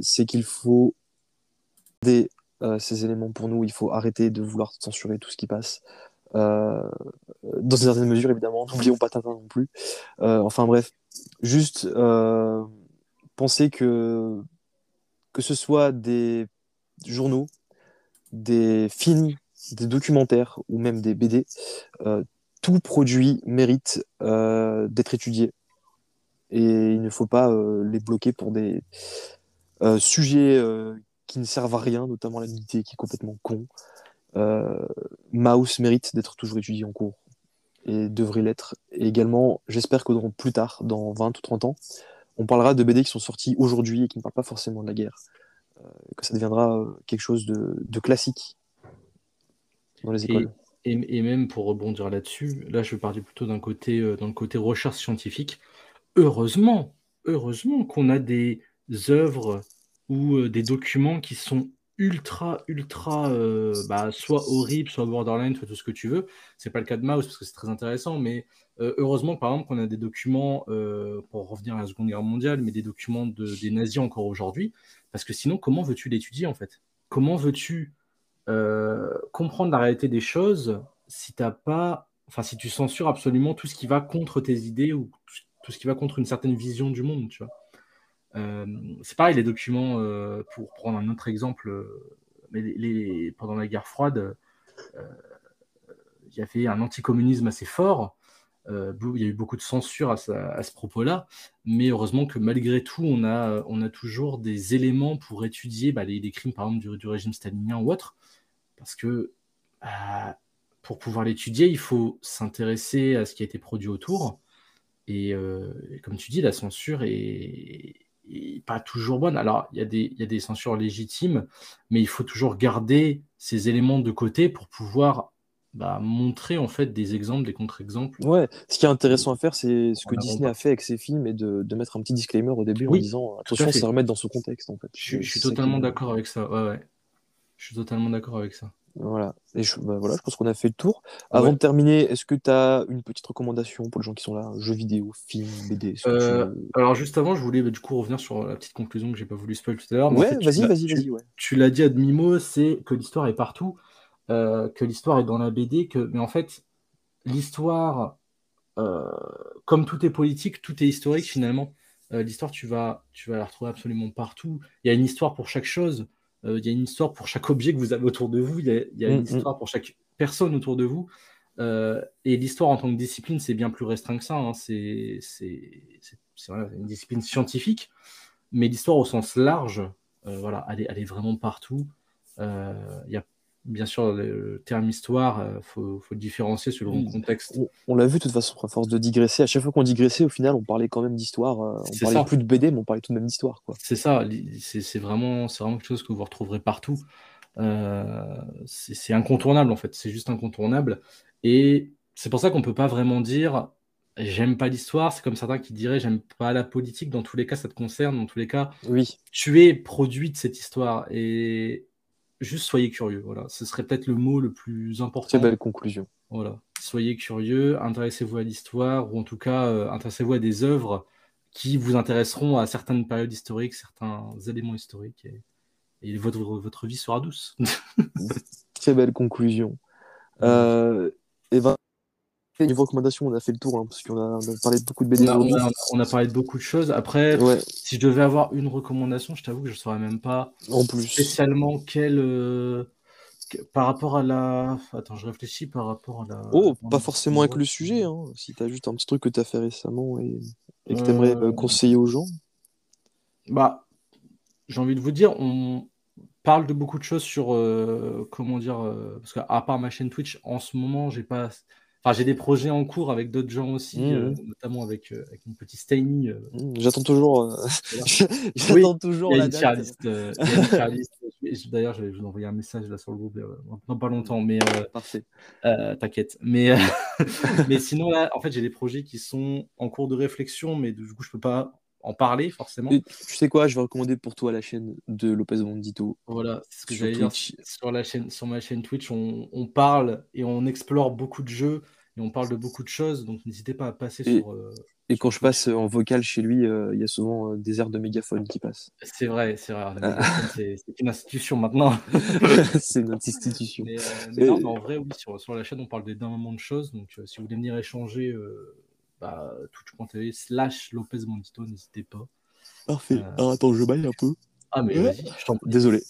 c'est qu'il faut des euh, ces éléments pour nous. Il faut arrêter de vouloir censurer tout ce qui passe. Euh, dans une certaine mesure, évidemment, n'oublions pas Tintin non plus. Euh, enfin bref, juste penser que que ce soit des journaux, des films, des documentaires ou même des BD, tout produit mérite d'être étudié. Et il ne faut pas les bloquer pour des sujets qui ne servent à rien, notamment la qui est complètement con. Euh, Mouse mérite d'être toujours étudié en cours et devrait l'être. Et également, j'espère que dans, plus tard, dans 20 ou 30 ans, on parlera de BD qui sont sortis aujourd'hui et qui ne parlent pas forcément de la guerre. Euh, que ça deviendra euh, quelque chose de, classique dans les écoles. Et, même pour rebondir là-dessus, là je parlais plutôt d'un côté, dans le côté recherche scientifique. Heureusement, heureusement qu'on a des œuvres ou euh, des documents qui sont ultra, ultra, euh, bah, soit horribles, soit borderline, soit tout ce que tu veux. C'est pas le cas de Mouse parce que c'est très intéressant, mais euh, heureusement, par exemple, qu'on a des documents, pour revenir à la Seconde Guerre mondiale, mais des documents de, des nazis encore aujourd'hui, parce que sinon, comment veux-tu l'étudier en fait? Comment veux-tu comprendre la réalité des choses si t'as pas, enfin, si tu censures absolument tout ce qui va contre tes idées ou tout ce qui va contre une certaine vision du monde, tu vois? euh, c'est pareil, les documents, euh, pour prendre un autre exemple, euh, mais pendant la guerre froide, il y avait un anticommunisme assez fort. il y a eu beaucoup de censure à, ce propos-là, mais heureusement que malgré tout, on a, on a toujours des éléments pour étudier bah, les, crimes, par exemple, du, régime stalinien ou autre, parce que bah, pour pouvoir l'étudier, il faut s'intéresser à ce qui a été produit autour. Et, et, comme tu dis, la censure est, pas toujours bonne. Alors, il y, a des, y a des censures légitimes, mais il faut toujours garder ces éléments de côté pour pouvoir bah, montrer en fait des exemples, des contre-exemples. Ouais, ce qui est intéressant à faire, c'est ce que Disney a fait avec ses films et de, de, mettre un petit disclaimer au début en disant attention, c'est remettre dans ce contexte en fait. Je, suis totalement d'accord avec ça. Ouais, ouais. Je suis totalement d'accord avec ça. Voilà. Et je, bah voilà, je pense qu'on a fait le tour. Avant de terminer, est-ce que tu as une petite recommandation pour les gens qui sont là Jeux vidéo, films, BD euh, Alors, juste avant, je voulais bah, du coup revenir sur la petite conclusion que j'ai pas voulu spoiler tout à l'heure. Ouais, vas-y, vas-y, vas-y. Ouais. Tu l'as dit à demi-mot, c'est que l'histoire est partout, euh, que l'histoire est dans la BD, que... mais en fait, l'histoire, euh, comme tout est politique, tout est historique finalement. l'histoire, tu vas, tu vas la retrouver absolument partout. Il y a une histoire pour chaque chose. Euh, il y a une histoire pour chaque objet que vous avez autour de vous, il y a, une mm, mm. histoire pour chaque personne autour de vous. Euh, et l'histoire en tant que discipline, c'est bien plus restreint que ça. Hein. C'est une discipline scientifique, mais l'histoire au sens large, euh, voilà, elle est, elle est, vraiment partout. Il y a bien sûr, le terme histoire, il euh, faut, le différencier selon le contexte. On, l'a vu de toute façon, à force de digresser. À chaque fois qu'on digressait, au final, on parlait quand même d'histoire. Euh, on parlait plus de BD, mais on parlait tout de même d'histoire. C'est ça, c'est vraiment, vraiment quelque chose que vous retrouverez partout. Euh, c'est incontournable, en fait. C'est juste incontournable. Et c'est pour ça qu'on ne peut pas vraiment dire j'aime pas l'histoire. C'est comme certains qui diraient j'aime pas la politique. Dans tous les cas, ça te concerne. Dans tous les cas, oui. tu es produit de cette histoire. Et juste soyez curieux. Voilà, ce serait peut-être le mot le plus important. Très belle conclusion. Voilà. soyez curieux, intéressez-vous à l'histoire, ou en tout cas, euh, intéressez-vous à des œuvres qui vous intéresseront à certaines périodes historiques, certains éléments historiques, et, et votre, votre vie sera douce. Très belle conclusion. Euh, et ben, niveau recommandation, on a fait le tour, hein, parce qu'on a, parlé de beaucoup de BD. On a, aujourd'hui. on a- on a parlé de beaucoup de choses. Après, Ouais, si je devais avoir une recommandation, je t'avoue que je ne saurais même pas en plus. spécialement quelle. euh, que- par rapport à la. Attends, je réfléchis par rapport à la. Oh, pas forcément avec le sujet, hein. si t'as juste un petit truc que t'as fait récemment et, et que t'aimerais Euh, euh, conseiller aux gens. Bah, j'ai envie de vous dire, on parle de beaucoup de choses sur euh, comment dire, euh, parce qu'à part ma chaîne Twitch, en ce moment, j'ai pas, enfin, j'ai des projets en cours avec d'autres gens aussi, Mhm. euh, notamment avec, euh, avec mon petit Steiny. euh, Hmm, J'attends toujours, j'attends toujours la date. D'ailleurs, je vais vous envoyer un message là sur le groupe dans pas longtemps, mais Parfait. t'inquiète. Mais, mais sinon, là, en fait, j'ai des projets qui sont en cours de réflexion, mais du coup, je peux pas en parler forcément. Et tu sais quoi, je vais recommander pour toi la chaîne de Lopez Bandito. Voilà, c'est ce que Sur j'allais dire. Sur, la chaîne, sur ma chaîne Twitch, on, on parle et on explore beaucoup de jeux et on parle de beaucoup de choses, donc n'hésitez pas à passer Et- sur. euh, Et sur quand je passe en vocal chez lui, euh, il y a souvent euh, des airs de mégaphone qui passent. C'est vrai, c'est vrai. Ah. c'est une institution maintenant. C'est notre institution. Mais, euh, mais non, mais en vrai, oui, sur, sur la chaîne, on parle d'énormément de choses. Donc, euh, si vous voulez venir échanger, euh, bah, twitch.tv slash Lopez Mondito, n'hésitez pas. Parfait. Euh, Alors attends, je baille un peu. Ah, mais Ouais. vas-y, je t'en prie. Désolé.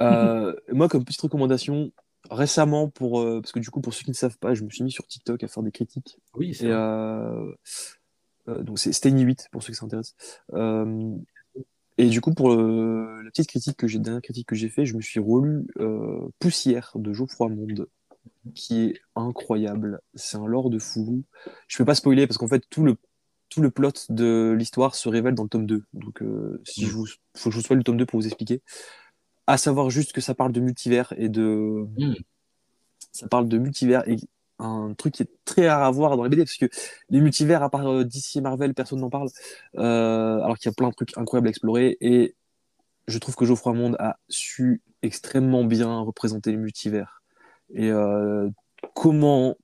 Euh, moi, comme petite recommandation, récemment, pour, euh, parce que du coup, pour ceux qui ne savent pas, je me suis mis sur TikTok à faire des critiques. Oui, c'est euh, euh, donc, c'est Steny 8 pour ceux qui s'intéressent. Euh, et du coup, pour le- la petite critique que j'ai, dernière critique que j'ai fait, je me suis relu euh, Poussière de Geoffroy Monde, qui est incroyable. C'est un lore de fou. Je peux pas spoiler parce qu'en fait, tout le, tout le plot de l'histoire se révèle dans le tome 2. Donc, euh, si Mm. je vous, faut que je vous spoil le tome 2 pour vous expliquer. À savoir juste que ça parle de multivers et de. Mm. Ça parle de multivers et un truc qui est très rare à voir dans les BD parce que les multivers, à part euh, DC et Marvel, personne n'en parle. Euh, alors qu'il y a plein de trucs incroyables à explorer. Et je trouve que Geoffroy Monde a su extrêmement bien représenter les multivers. Et euh, comment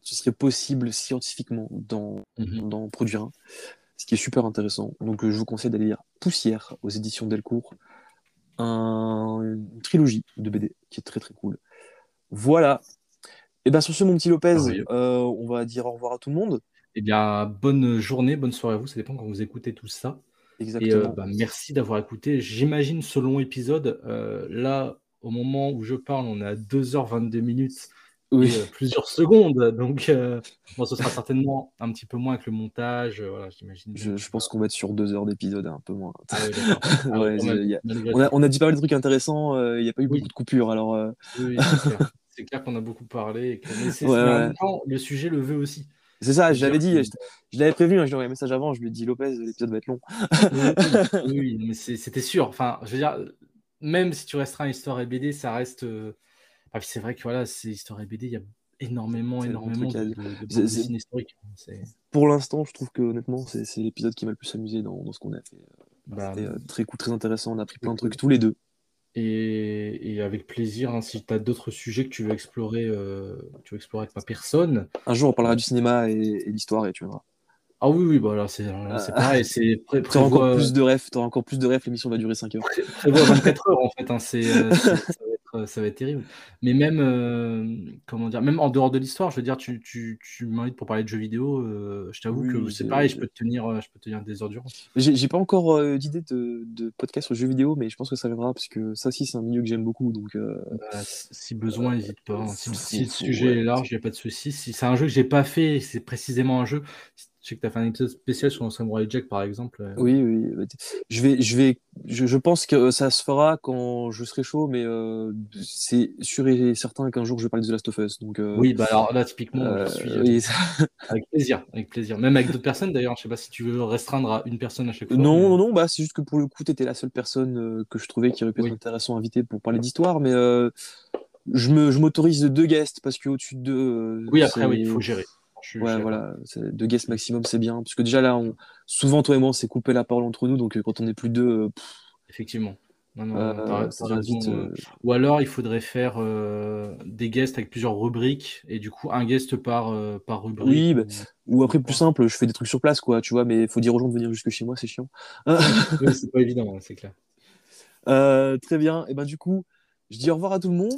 ce serait possible scientifiquement d'en Mhm. d'en produire un. Ce qui est super intéressant. Donc euh, je vous conseille d'aller lire Poussière aux éditions Delcourt. Un- une trilogie de BD qui est très très cool. Voilà. Et bien sur ce, mon petit Lopez, Merveilleux. euh, on va dire au revoir à tout le monde. Eh bien, bonne journée, bonne soirée à vous. Ça dépend quand vous écoutez tout ça. Et Exactement. euh, bah, merci d'avoir écouté. J'imagine ce long épisode. euh, là, au moment où je parle, on est à 2h22 minutes oui. et euh, plusieurs secondes. Donc, euh, bon, ce sera certainement un petit peu moins avec le montage. euh, voilà, j'imagine. Je, je pense qu'on va être sur deux heures d'épisode, un peu moins. Ah Ouais, a- On a, on a dit pas mal de trucs intéressants, euh, il n'y a pas eu Oui. beaucoup de coupures. Alors, Oui, c'est clair. Qu'on a beaucoup parlé. Et que... Ouais, ouais. temps, le sujet le veut aussi. c'est ça, je l'avais dit, que- je, je l'avais prévenu, hein, je lui ai envoyé un message avant, je lui ai dit Lopez, l'épisode va être long. Oui, mais c'était sûr. Enfin, je veux dire, même si tu resteras à Histoire et BD, ça reste. euh, ah, c'est vrai que voilà, c'est Histoire et BD, il y a énormément, énormément de, de, de dessinées historiques. C'est Pour l'instant, je trouve que honnêtement, c'est l'épisode qui m'a le plus amusé dans, dans ce qu'on a fait. bah, C'était euh, très cool, très intéressant, on a appris plein de trucs tous les deux. et, et avec plaisir, hein, si tu as d'autres sujets que tu veux explorer, euh, tu veux explorer avec ma personne. Un jour, on parlera du cinéma et, et l'histoire et tu verras. Ah oui, oui, bah là, c'est Ah. pareil. C'est pré encore plus de refs, t'auras encore plus de refs, l'émission va durer 5 heures. pré- prévoit 24 heures en fait. hein, euh, c'est- ça, va être, ça va être terrible. Mais même, euh, comment dire, même en dehors de l'histoire, je veux dire, tu, tu, tu m'invites pour parler de jeux vidéo. euh, je t'avoue Oui, que c'est- pareil, je peux te tenir, euh, je peux te tenir des heures durant. J'ai pas encore euh, d'idée de, de podcast sur jeux vidéo, mais je pense que ça viendra parce que ça aussi, c'est un milieu que j'aime beaucoup. Donc, euh, Bah, si si besoin, n'hésite pas. hein. Si, si le sujet ouais. est large, il n'y a pas de souci. Si c'est un jeu que j'ai pas fait, c'est précisément un jeu. Je sais que tu as fait un épisode spécial sur Samurai Jack, par exemple. euh, Oui, oui. bah, Je vais, je vais, je, je pense que ça se fera quand je serai chaud, mais euh, c'est sûr et certain qu'un jour je vais parler de The Last of Us. Donc, euh, Oui, bah alors là, typiquement, euh, je suis oui. avec plaisir, avec plaisir. Même avec d'autres personnes, d'ailleurs. Je sais pas si tu veux restreindre à une personne à chaque fois. non, mais- non, non, bah c'est juste que pour le coup, t'étais la seule personne que je trouvais qui aurait pu être Oui. intéressant à inviter pour parler d'histoire, mais je je m'autorise de deux guests parce qu'au-dessus de deux, Oui, après, oui, il faut gérer. Je suis- je Ouais, voilà, c'est- deux guests maximum, c'est bien. Parce que déjà là, on... souvent, toi et moi, on s'est coupé la parole entre nous, donc euh, quand on est plus deux, pff, Effectivement. Non, non, Euh, t'as- ça t'as devient raison, vite, euh. euh, Ou alors, il faudrait faire euh, des guests avec plusieurs rubriques et du coup, un guest par, euh, par rubrique. Oui, bah, ou- Ou après, plus simple, je fais des trucs sur place, quoi, tu vois, mais il faut dire aux gens de venir jusque chez moi, c'est chiant. C'est pas évident, c'est clair. Euh, très bien. Et ben du coup, je dis au revoir à tout le monde.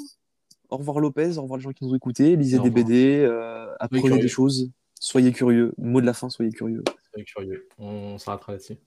Au revoir Lopez, au revoir les gens qui nous ont écoutés. Lisez des. BD, euh, apprenez des choses. Soyez curieux. Mot de la fin, soyez curieux. Soyez curieux. On s'arrêtera là-dessus.